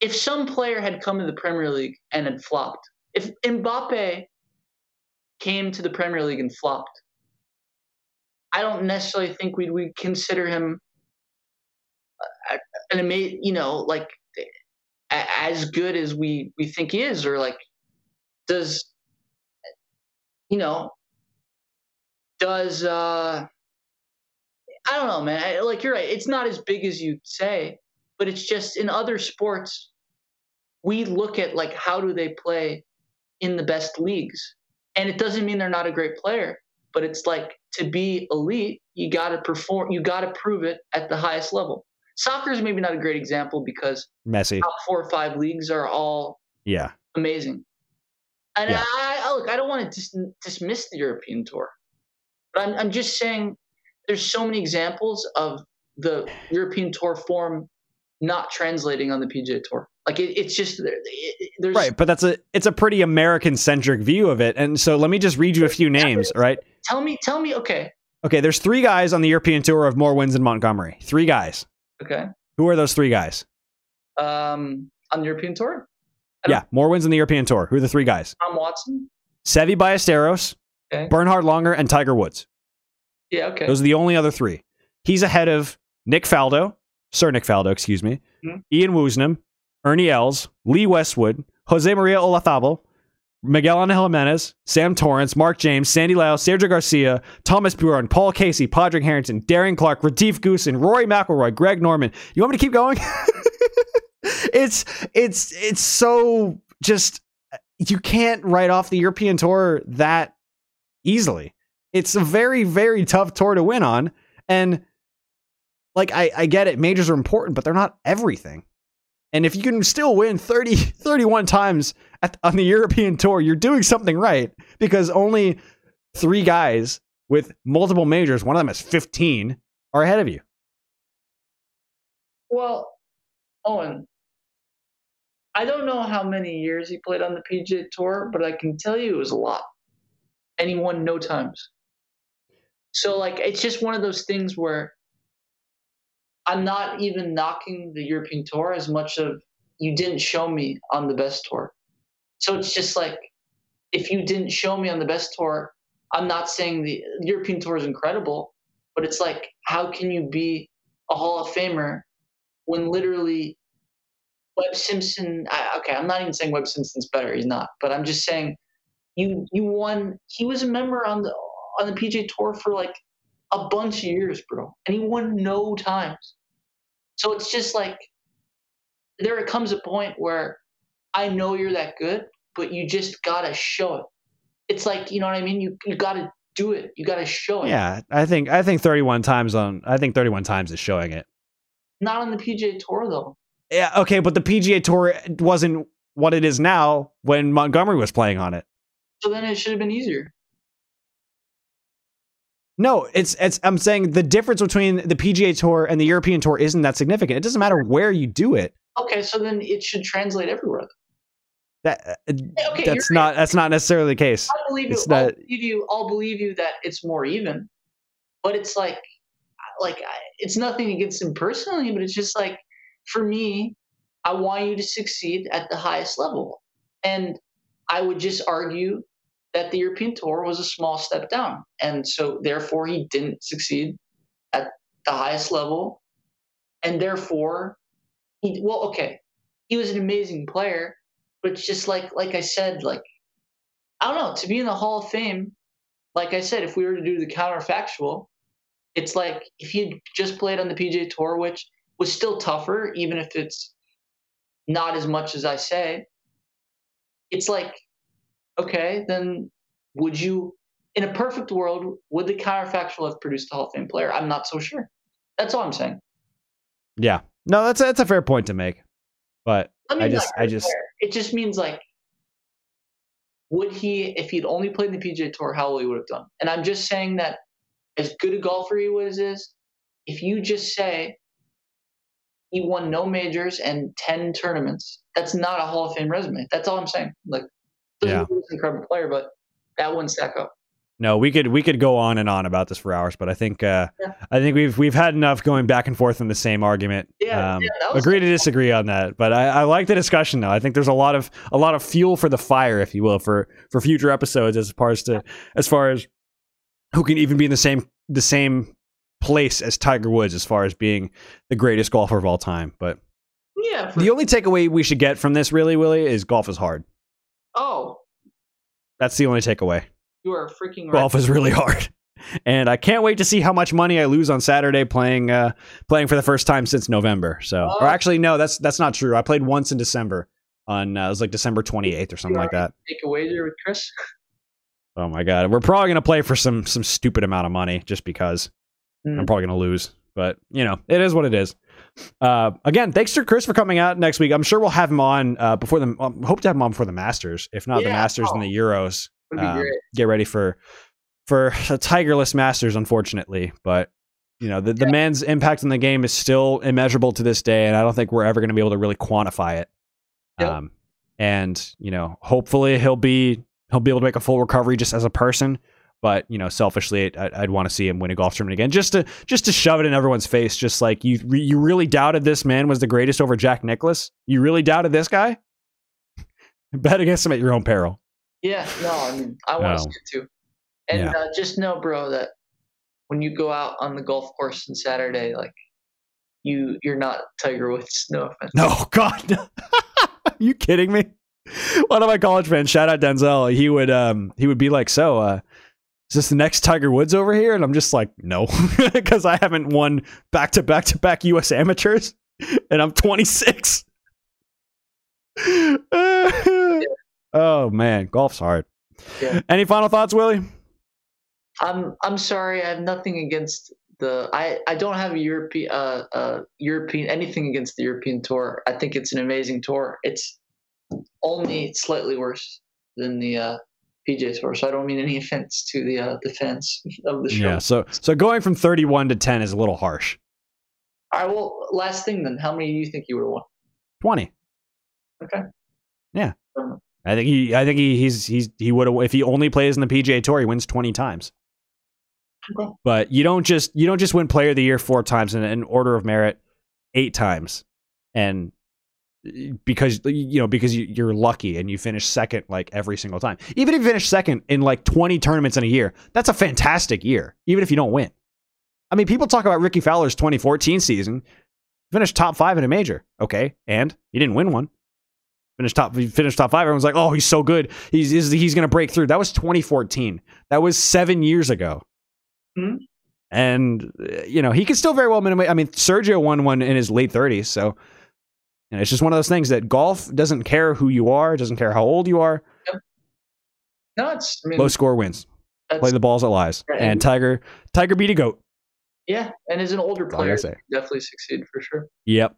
if some player had come to the Premier League and had flopped, if Mbappe came to the Premier League and flopped, I don't necessarily think we'd we consider him an amazing, you know, like as good as we we think he is, or like does you know does uh I don't know, man. I, like you're right. It's not as big as you say, but it's just in other sports, we look at like how do they play in the best leagues, and it doesn't mean they're not a great player, but it's like to be elite, you got to perform, you got to prove it at the highest level. Soccer is maybe not a great example because Messi. top four or five leagues are all Yeah. amazing. And Yeah. I, I look, I don't want to dis- dismiss the European tour, but I'm, I'm just saying there's so many examples of the European tour form not translating on the PGA tour. Like it, it's just there- it, Right, but that's a it's a pretty American centric view of it. And so let me just read you a few names, right? Tell me, tell me. Okay, Okay, there's three guys on the European tour of more wins than Montgomerie. Three guys. okay. Who are those three guys? Um, on the European tour, Yeah, more wins than the European tour. Who are the three guys? Tom Watson. Seve Ballesteros, Okay. Bernhard Langer, and Tiger Woods. Yeah, okay. Those are the only other three. He's ahead of Nick Faldo, Sir Nick Faldo, excuse me, Mhm. Ian Woosnam, Ernie Els, Lee Westwood, Jose Maria Olazabal, Miguel Angel Jimenez, Sam Torrance, Mark James, Sandy Lau, Sergio Garcia, Thomas Bjorn, Paul Casey, Padraig Harrington, Darren Clarke, Retief Goosen, Rory McIlroy, Greg Norman. You want me to keep going? it's it's it's so just you can't write off the European tour that easily. It's a very, very tough tour to win on. And like I, I get it, majors are important, but they're not everything. And if you can still win 30, 31 times at, on the European tour, you're doing something right because only three guys with multiple majors, one of them is 15, are ahead of you. Well, Owen, I don't know how many years he played on the PGA Tour, but I can tell you it was a lot. And he won no times. So, like, it's just one of those things where I'm not even knocking the European Tour as much of you didn't show me on the best tour. So it's just like, if you didn't show me on the best tour, I'm not saying the European Tour is incredible, but it's like, how can you be a Hall of Famer when literally Webb Simpson? I, okay, I'm not even saying Webb Simpson's better. He's not, but I'm just saying you you won. He was a member on the on the PGA Tour for like a bunch of years, bro, and he won no times. So it's just like there comes a point where I know you're that good, but you just gotta show it. It's like you know what I mean. You you gotta do it. You gotta show it. Yeah, I think I think 31 times on I think 31 times is showing it. Not on the PGA Tour though. Yeah, okay, but the PGA Tour wasn't what it is now when Montgomerie was playing on it. So then it should have been easier. No, it's it's I'm saying the difference between the PGA Tour and the European Tour isn't that significant. It doesn't matter where you do it. Okay, so then it should translate everywhere. That uh, okay, that's not that's not necessarily the case. I believe you. It's I'll believe you. I'll believe you that it's more even. But it's like, like I- it's nothing against him personally, but it's just like, for me, I want you to succeed at the highest level, and I would just argue that the European Tour was a small step down, and so therefore he didn't succeed at the highest level, and therefore he well, okay, he was an amazing player, but just like like I said, like I don't know, to be in the Hall of Fame, like I said, if we were to do the counterfactual, it's like if he just played on the PGA Tour, which was still tougher, even if it's not as much as I say, it's like, okay, then would you, in a perfect world, would the counterfactual have produced a Hall of Fame player? I'm not so sure. That's all I'm saying. Yeah. No, that's that's a fair point to make. But I, mean, I just I just fair. it just means like would he if he'd only played in the PGA Tour, how well he would have done? And I'm just saying that as good a golfer he was is, if you just say he won no majors and ten tournaments, that's not a Hall of Fame resume. That's all I'm saying. Like, Yeah. incredible player, but that wouldn't stack up. no, we could we could go on and on about this for hours, but I think uh Yeah. I think we've we've had enough going back and forth in the same argument. Yeah, Um, yeah, agree to disagree on that but I, I like the discussion though i think there's a lot of a lot of fuel for the fire if you will for for future episodes as far as to as far as who can even be in the same the same place as tiger woods as far as being the greatest golfer of all time but yeah. The only takeaway we should get from this really willie is golf is hard that's the only takeaway you are freaking right. golf is really hard and i can't wait to see how much money i lose on saturday playing uh playing for the first time since november so or Oh. actually no that's that's not true i played once in december on uh, it was like december 28th or something like that Take a wager with Chris. oh my god we're probably gonna play for some some stupid amount of money just because Hmm. i'm probably gonna lose but you know it is what it is uh again thanks to chris for coming out next week i'm sure we'll have him on uh before the um, hope to have him on before the masters if not the Yeah. masters and Oh. the euros Would um, get ready for for a tigerless masters unfortunately but you know the, the man's impact on the game is still immeasurable to this day and i don't think we're ever going to be able to really quantify it Yep. um and you know hopefully he'll be he'll be able to make a full recovery just as a person but you know selfishly i'd, I'd want to see him win a golf tournament again just to just to shove it in everyone's face just like you re- you really doubted this man was the greatest over jack Nicklaus. you really doubted this guy bet against him at your own peril Yeah, no, I mean, I want to see it too. And yeah. uh, just know, bro, that when you go out on the golf course on Saturday, like you, you're not Tiger Woods. No offense. No, God, you kidding me? One of my college friends, shout out Denzel, he would um he would be like, so uh is this the next Tiger Woods over here? And I'm just like, no, because I haven't won back to back to back US amateurs and I'm 26. oh man, golf's hard. Yeah. Any final thoughts, Willie? I'm I'm sorry. I have nothing against the. I I don't have a European uh, uh European anything against the European tour. I think it's an amazing tour. It's only slightly worse than the uh, Tour. So I don't mean any offense to the uh, fans of the show. Yeah. So so going from 31 to 10 is a little harsh. All right. Well, last thing then. How many do you think you would have won? 20. Okay. Yeah. Um, I think he. I think he. He's. He's. He would have. If he only plays in the PGA Tour, he wins 20 times. Okay. But you don't just. You don't just win Player of the Year four times in an order of merit, eight times, and because you know because you, are lucky and you finish second like every single time. Even if you finish second in like 20 tournaments in a year, that's a fantastic year. Even if you don't win. I mean, people talk about Rickie Fowler's 2014 season, finished top five in a major. Okay, and he didn't win one. Finished top, finished top five. Everyone's like, "Oh, he's so good. He's he's, he's going to break through." That was 2014. That was seven years ago. Mm-hmm. And you know he could still very well minimize. I mean, Sergio won one in his late 30s, so and it's just one of those things that golf doesn't care who you are, doesn't care how old you are. Yep. No, it's I mean, low score wins. Play the balls at lies. Right. And Tiger Tiger beat a goat. Yeah, and as an older player, definitely succeed for sure. Yep.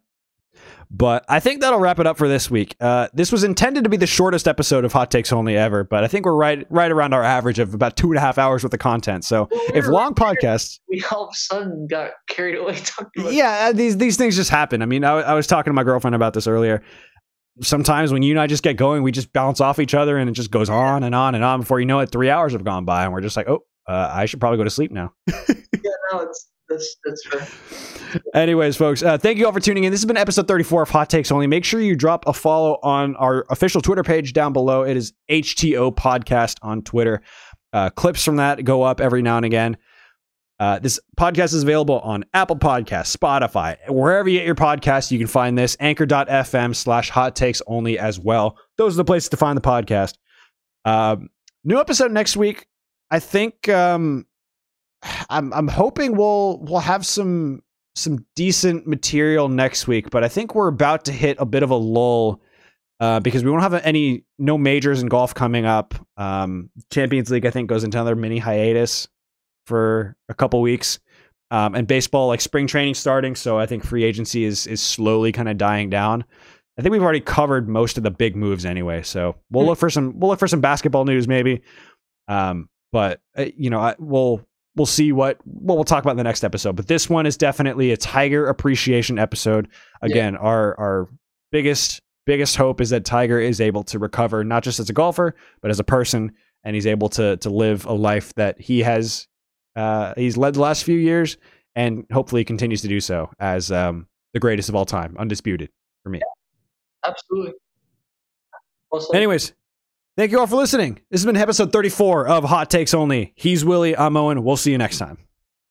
But I think that'll wrap it up for this week. Uh, this was intended to be the shortest episode of Hot Takes Only ever, but I think we're right right around our average of about two and a half hours worth of content. So well, if long podcasts, we all of a sudden got carried away talking. About yeah, uh, these these things just happen. I mean, I, I was talking to my girlfriend about this earlier. Sometimes when you and I just get going, we just bounce off each other, and it just goes on and on and on. Before you know it, three hours have gone by, and we're just like, oh, uh, I should probably go to sleep now. yeah, no, it's that's that's fair. Anyways, folks, uh, thank you all for tuning in. This has been episode 34 of Hot Takes Only. Make sure you drop a follow on our official Twitter page down below. It is HTO Podcast on Twitter. Uh, clips from that go up every now and again. Uh, this podcast is available on Apple Podcasts, Spotify, wherever you get your podcasts. You can find this anchor.fm slash hot takes only as well. Those are the places to find the podcast. Um, new episode next week. I think um, I'm I'm hoping we'll we'll have some some decent material next week, but I think we're about to hit a bit of a lull uh, because we won't have any no majors in golf coming up. Um, Champions League I think goes into another mini hiatus for a couple weeks, um, and baseball like spring training starting, so I think free agency is is slowly kind of dying down. I think we've already covered most of the big moves anyway, so we'll hmm. look for some we'll look for some basketball news maybe. Um, but uh, you know, I, we'll we'll see what what we'll talk about in the next episode. But this one is definitely a Tiger appreciation episode. Again, yeah. our our biggest biggest hope is that Tiger is able to recover not just as a golfer but as a person, and he's able to to live a life that he has uh, he's led the last few years, and hopefully continues to do so as um, the greatest of all time, undisputed for me. Yeah, absolutely. Anyways, Thank you all for listening. This has been episode 34 of Hot Takes Only. He's Willie. I'm Owen. We'll see you next time.